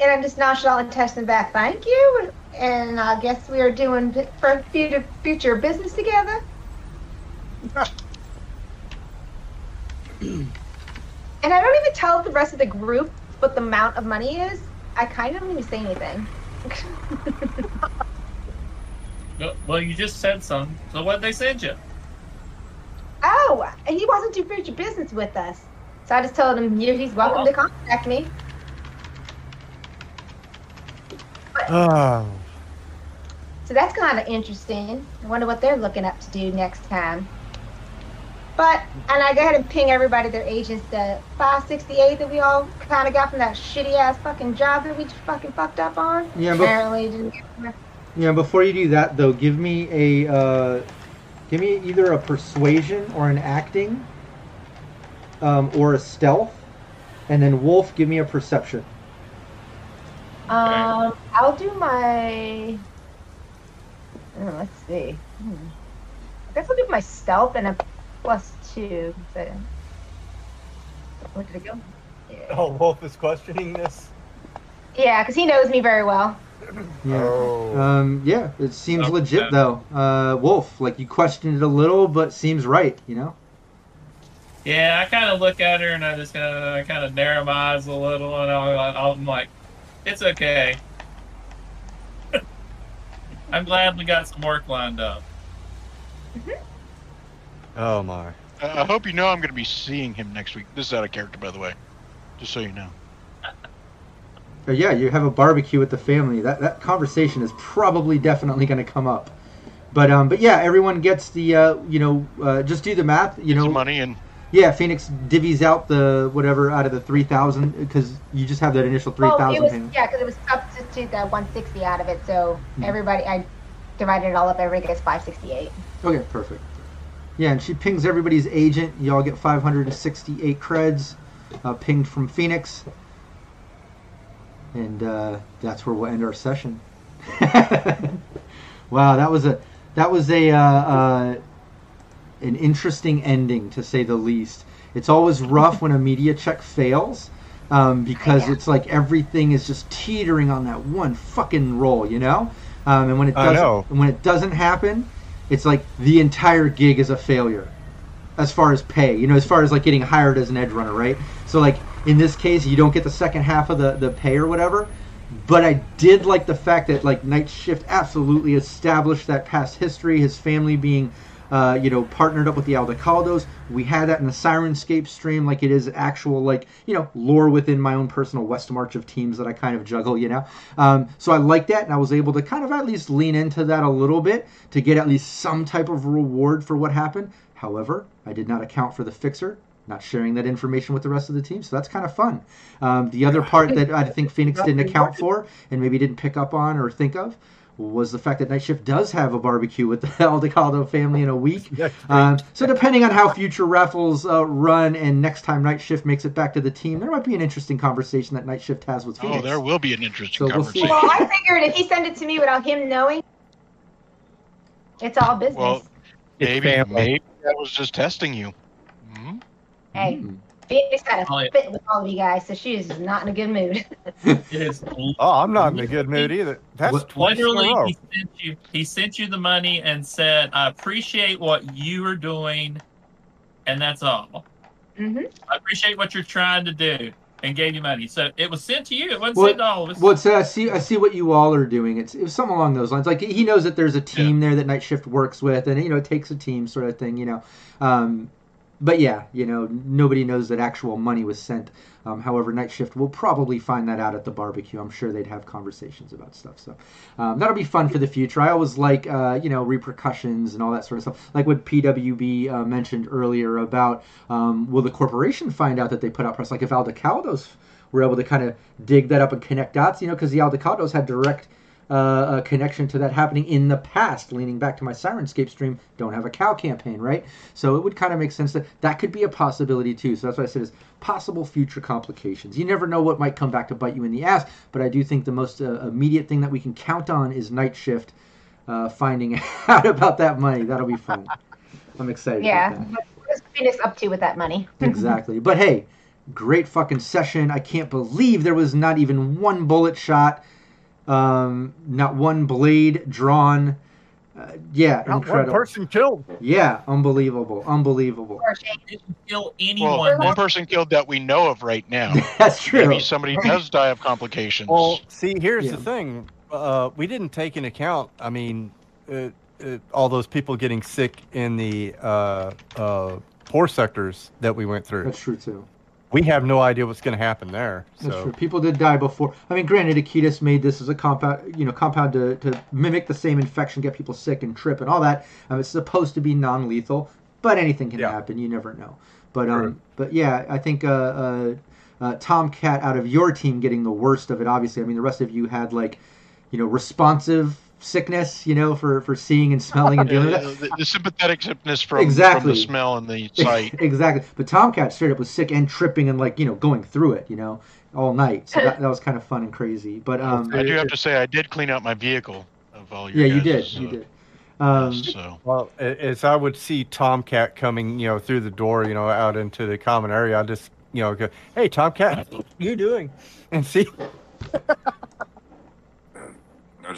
And I'm just nonchalant texting back, thank you. And I guess we are doing for future future business together. and I don't even tell the rest of the group what the amount of money is. I kind of don't even say anything. No, Well, you just said some. So what did they send you? oh, and he wasn't to future business with us. So I just told him, you he's welcome to oh. contact me. Oh, So that's kind of interesting. I wonder what they're looking up to do next time. But, and I go ahead and ping everybody their agents the 568 that we all kind of got from that shitty ass fucking job that we just fucking fucked up on. Yeah, but Apparently didn't get Yeah, before you do that though, give me a uh, give me either a persuasion or an acting, um, or a stealth, and then Wolf, give me a perception. Um, I'll do my. oh, let's see. Hmm. I guess I'll do my stealth and a plus two. So, where did it go? Yeah, oh, Wolf is questioning this. yeah, because he knows me very well. Yeah. Oh. Um, yeah, it seems Okay. legit though. Uh, Wolf, like you questioned it a little, but seems right. You know. Yeah, I kind of look at her and I just kind of kind of narrow my eyes a little, and I'll, I'm like, it's okay. I'm glad we got some work lined up. Oh my. I I hope you know I'm going to be seeing him next week. This is out of character, by the way, just so you know. But yeah, you have a barbecue with the family. That that conversation is probably definitely going to come up. But um, but yeah, everyone gets the uh, you know, uh, just do the math. You know, money and yeah, Phoenix divvies out the whatever out of the three thousand because you just have that initial three thousand. Well, it was yeah, because it was substitute that 160 out of it. So Hmm. everybody, I divided it all up. Everybody gets 568. Okay, perfect. Yeah, and she pings everybody's agent. You all get 568 creds uh, pinged from Phoenix. And uh, that's where we'll end our session. wow, that was a that was a uh, uh, an interesting ending to say the least. It's always rough when a media check fails um, because Yeah. it's like everything is just teetering on that one fucking roll, you know. Um, and when it doesn't, when it doesn't happen, it's like the entire gig is a failure as far as pay you know as far as like getting hired as an edge runner right so like in this case you don't get the second half of the the pay or whatever but i did like the fact that like night shift absolutely established that past history his family being uh, you know, partnered up with the Aldecaldos. We had that in the Syrinscape stream, like it is actual, like, you know, lore within my own personal West March of teams that I kind of juggle, you know. Um, so I like that, and I was able to kind of at least lean into that a little bit to get at least some type of reward for what happened. However, I did not account for the fixer, not sharing that information with the rest of the team, so that's kind of fun. Um, the other part that I think Phoenix didn't account for and maybe didn't pick up on or think of was the fact that Night Shift does have a barbecue with the Aldecaldo family in a week. Um, so depending on how future raffles uh, run and next time Night Shift makes it back to the team, there might be an interesting conversation that Night Shift has with Phoenix. Oh, there will be an interesting So we'll conversation. Well, I figured if he sent it to me without him knowing, it's all business. Well, It's maybe, maybe I was just testing you. Hmm? Hey, Mm. Phoenix got Oh, a yeah. fit with all of you guys, so she is not in a good mood. Oh, I'm not in a good mood either. That's What- twice in a literally row. he sent you he sent you the money and said, I appreciate what you are doing, and that's all. hmm I appreciate what you're trying to do, and gave you money. So it was sent to you. It wasn't Well, sent to all of us. Well, it's, uh, I see. I see what you all are doing. It's, it's something along those lines. Like he knows that there's a team there that Night Shift works with, and you know it takes a team sort of thing. You know, um, but yeah, you know, nobody knows that actual money was sent. Um, however, Night Shift will probably find that out at the barbecue. I'm sure they'd have conversations about stuff. So um, that'll be fun for the future. I always like, uh, you know, repercussions and all that sort of stuff. Like what PWB uh, mentioned earlier about um, will the corporation find out that they put out press? Like if Aldecaldos were able to kind of dig that up and connect dots, you know, because the Aldecaldos had direct uh, a connection to that happening in the past, leaning back to my Syrinscape stream, don't have a cow campaign, right? So it would kind of make sense that that could be a possibility too. So that's why I said is possible future complications. You never know what might come back to bite you in the ass, but I do think the most uh, immediate thing that we can count on is Night Shift uh, finding out about that money. That'll be fun. I'm excited. Yeah. About that. What is Phoenix up to with that money? exactly. But hey, great fucking session. I can't believe there was not even one bullet shot, um, not one blade drawn. Uh, yeah, Not one person killed. Yeah, unbelievable, unbelievable. Or Shane? Didn't kill Well, one person killed that we know of right now. That's true. Maybe somebody does die of complications. Well, see, here's Yeah. the thing. Uh, we didn't take into account. I mean, uh, uh, all those people getting sick in the uh, uh, poor sectors that we went through. That's true too. We have no idea what's going to happen there. That's true. People did die before. I mean, granted, Akitas made this as a compound, you know, compound to, to mimic the same infection, get people sick and trip and all that. Um, it's supposed to be non-lethal, but anything can Yeah. happen. You never know. But um, but yeah, I think uh, uh, uh, Tomcat out of your team getting the worst of it. Obviously, I mean, the rest of you had like, you know, responsive sickness, you know, for for seeing and smelling and dealing with Uh, that. the, the sympathetic sickness from, Exactly. from the smell and the sight. exactly. But Tomcat straight up was sick and tripping and like you know going through it, you know, all night. So that, that was kind of fun and crazy. But um, I do have to say, I did clean out my vehicle of all your yeah, you did, guys', you did. Um, so Well, as I would see Tomcat coming, you know, through the door, you know, out into the common area, I just, you know, go, "Hey, Tomcat, what you doing?" And see, I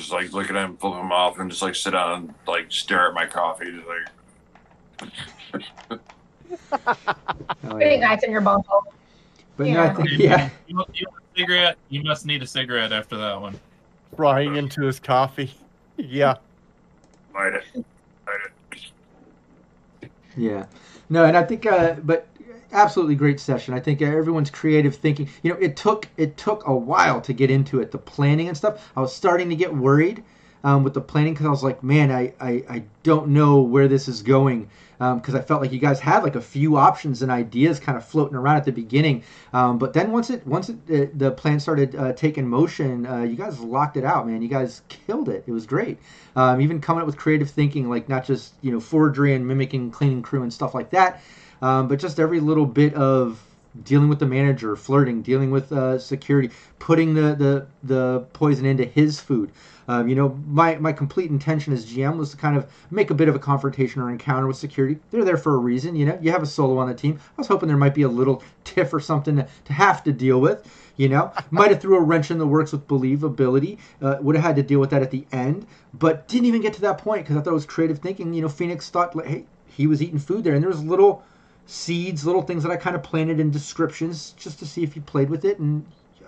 just like look at him, flip him off, and just like sit down and like stare at my coffee, just like. oh, Putting yeah. ice in your bottle. But no, I Yeah. think yeah, You, want- you want cigarette? You must need a cigarette after that one. frying into his coffee. Yeah, Light it. Light it. yeah. No, and I think, uh, but absolutely great session. I think everyone's creative thinking. You know, it took it took a while to get into it, the planning and stuff. I was starting to get worried um, with the planning because I was like, man, I, I I don't know where this is going. Because I felt like you guys had like a few options and ideas kind of floating around at the beginning, um, but then once it once it, uh, the plan started uh, taking motion, uh, you guys locked it out, man. You guys killed it. It was great. Um, even coming up with creative thinking, like not just you know forgery and mimicking cleaning crew and stuff like that, um, but just every little bit of dealing with the manager, flirting, dealing with uh, security, putting the, the the poison into his food. Um, you know, my my complete intention as GM was to kind of make a bit of a confrontation or encounter with security. They're there for a reason. You know, you have a solo on the team. I was hoping there might be a little tiff or something to, to have to deal with. You know, might have threw a wrench in the works with believability. Uh, would have had to deal with that at the end, but didn't even get to that point because I thought it was creative thinking. You know, Phoenix thought, like, hey, he was eating food there, and there was little seeds, little things that I kind of planted in descriptions just to see if you played with it, and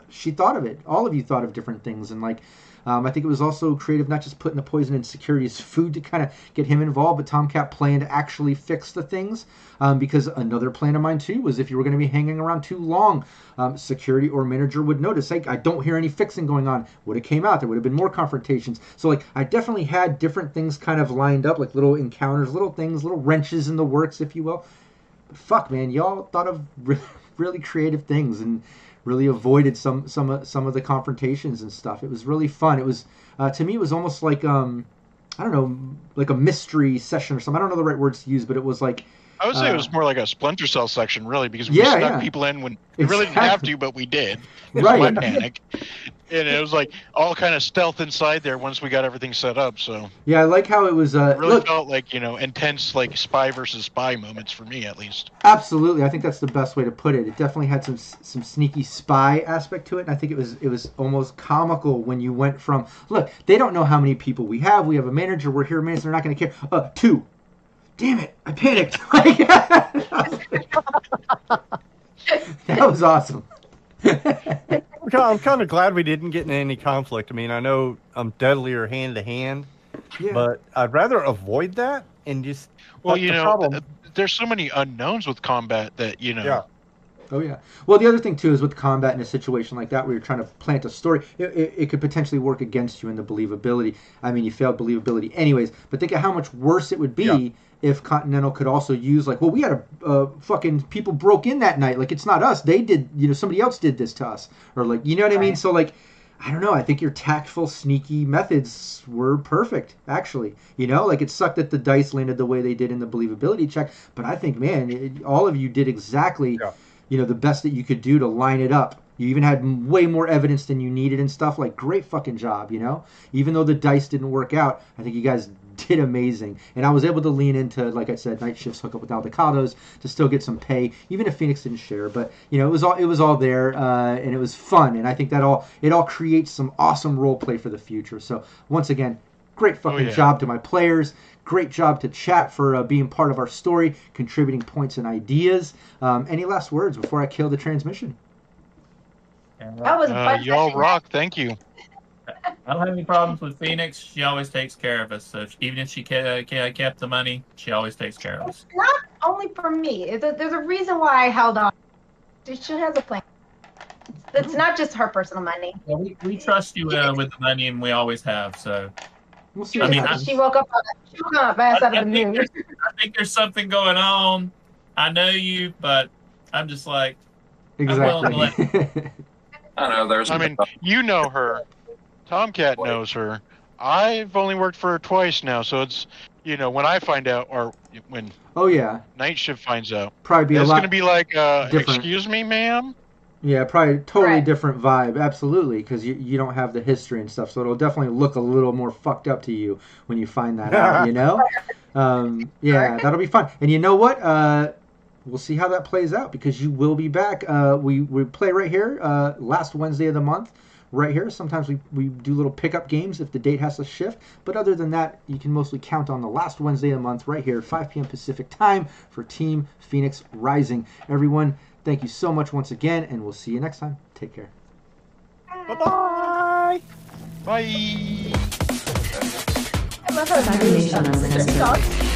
she thought of it. All of you thought of different things, and like. Um, I think it was also creative, not just putting the poison in security's food to kind of get him involved, but Tomcat planned to actually fix the things. Um, because another plan of mine too was if you were going to be hanging around too long, um, security or manager would notice. Like, I don't hear any fixing going on. Would have came out. There would have been more confrontations. So like I definitely had different things kind of lined up, like little encounters, little things, little wrenches in the works, if you will. Fuck, man, y'all thought of really creative things and really avoided some some of- some of the confrontations and stuff. It was really fun. It was uh, to me, it was almost like um, I don't know, like a mystery session or something. I don't know the right words to use, but it was like I would say it Uh, was more like a Splinter Cell section, really, because we Yeah, snuck yeah. people in when we really didn't have to, but we did. Right. my panic, and it was like all kind of stealth inside there once we got everything set up. So yeah, I like how it was. Uh, it really look, felt like you know intense, like spy versus spy moments for me, at least. Absolutely, I think that's the best way to put it. It definitely had some some sneaky spy aspect to it, and I think it was it was almost comical when you went from look, they don't know how many people we have. We have a manager. We're here minutes. They're not going to care. Uh, two. Damn it! I panicked. that was awesome. I'm kind of glad we didn't get in any conflict. I mean, I know I'm deadlier hand to hand, but I'd rather avoid that and just. Well, you the know, problem- th- there's so many unknowns with combat that you know. Yeah. Oh yeah. Well, the other thing too is with combat in a situation like that where you're trying to plant a story, it, it, it could potentially work against you in the believability. I mean, you failed believability anyways. But think of how much worse it would be Yeah. If Continental could also use like, well, we had a uh, fucking people broke in that night. Like it's not us. They did. You know, somebody else did this to us, or like, you know what I mean? Right. So like. I don't know. I think your tactful, sneaky methods were perfect, actually. You know, like it sucked that the dice landed the way they did in the believability check, but I think, man, it, all of you did exactly Yeah. you know the best that you could do to line it up you even had way more evidence than you needed and stuff like great fucking job you know even though the dice didn't work out i think you guys did amazing. And i was able to lean into like i said night shifts hook up with Aldecaldos to still get some pay. Even if phoenix didn't share but you know it was all it was all there uh, and it was fun. And i think that all it all creates some awesome role play for the future. So once again great fucking yeah. job to my players. Great job to chat for uh, being part of our story contributing points and ideas. Um, any last words before i kill the transmission? That was a Uh, fun y'all rock. Thank you. I don't have any problems with Phoenix. She always takes care of us. So if, even if she ke- ke- kept the money, she always takes care of us. Not only for me. It's a, there's a reason why I held on. She has a plan. It's, it's not just her personal money. Yeah, we, we trust you uh, with the money, and we always have. So we'll see I mean, I- She woke up. She woke up fast out I of the think moon. there's- I think there's something going on. I know you, but I'm just like, willing to exactly I don't know. There's. I mean, you know her. Tomcat knows her. I've only worked for her twice now, so it's you know when I find out or when oh yeah night shift finds out, probably be a it's lot gonna be like, uh, excuse me, ma'am. Yeah, probably totally Right. different vibe. Absolutely, because you, you don't have the history and stuff, so it'll definitely look a little more fucked up to you when you find that out. You know? Um, yeah, that'll be fun. And you know what? Uh, we'll see how that plays out because you will be back. Uh, we we play right here uh, last Wednesday of the month. Right here. Sometimes we, we do little pickup games if the date has to shift. But other than that, you can mostly count on the last Wednesday of the month right here, 5 p.m. Pacific time for Team Phoenix Rising. Everyone, thank you so much once again, and we'll see you next time. Take care. Bye-bye. Bye. I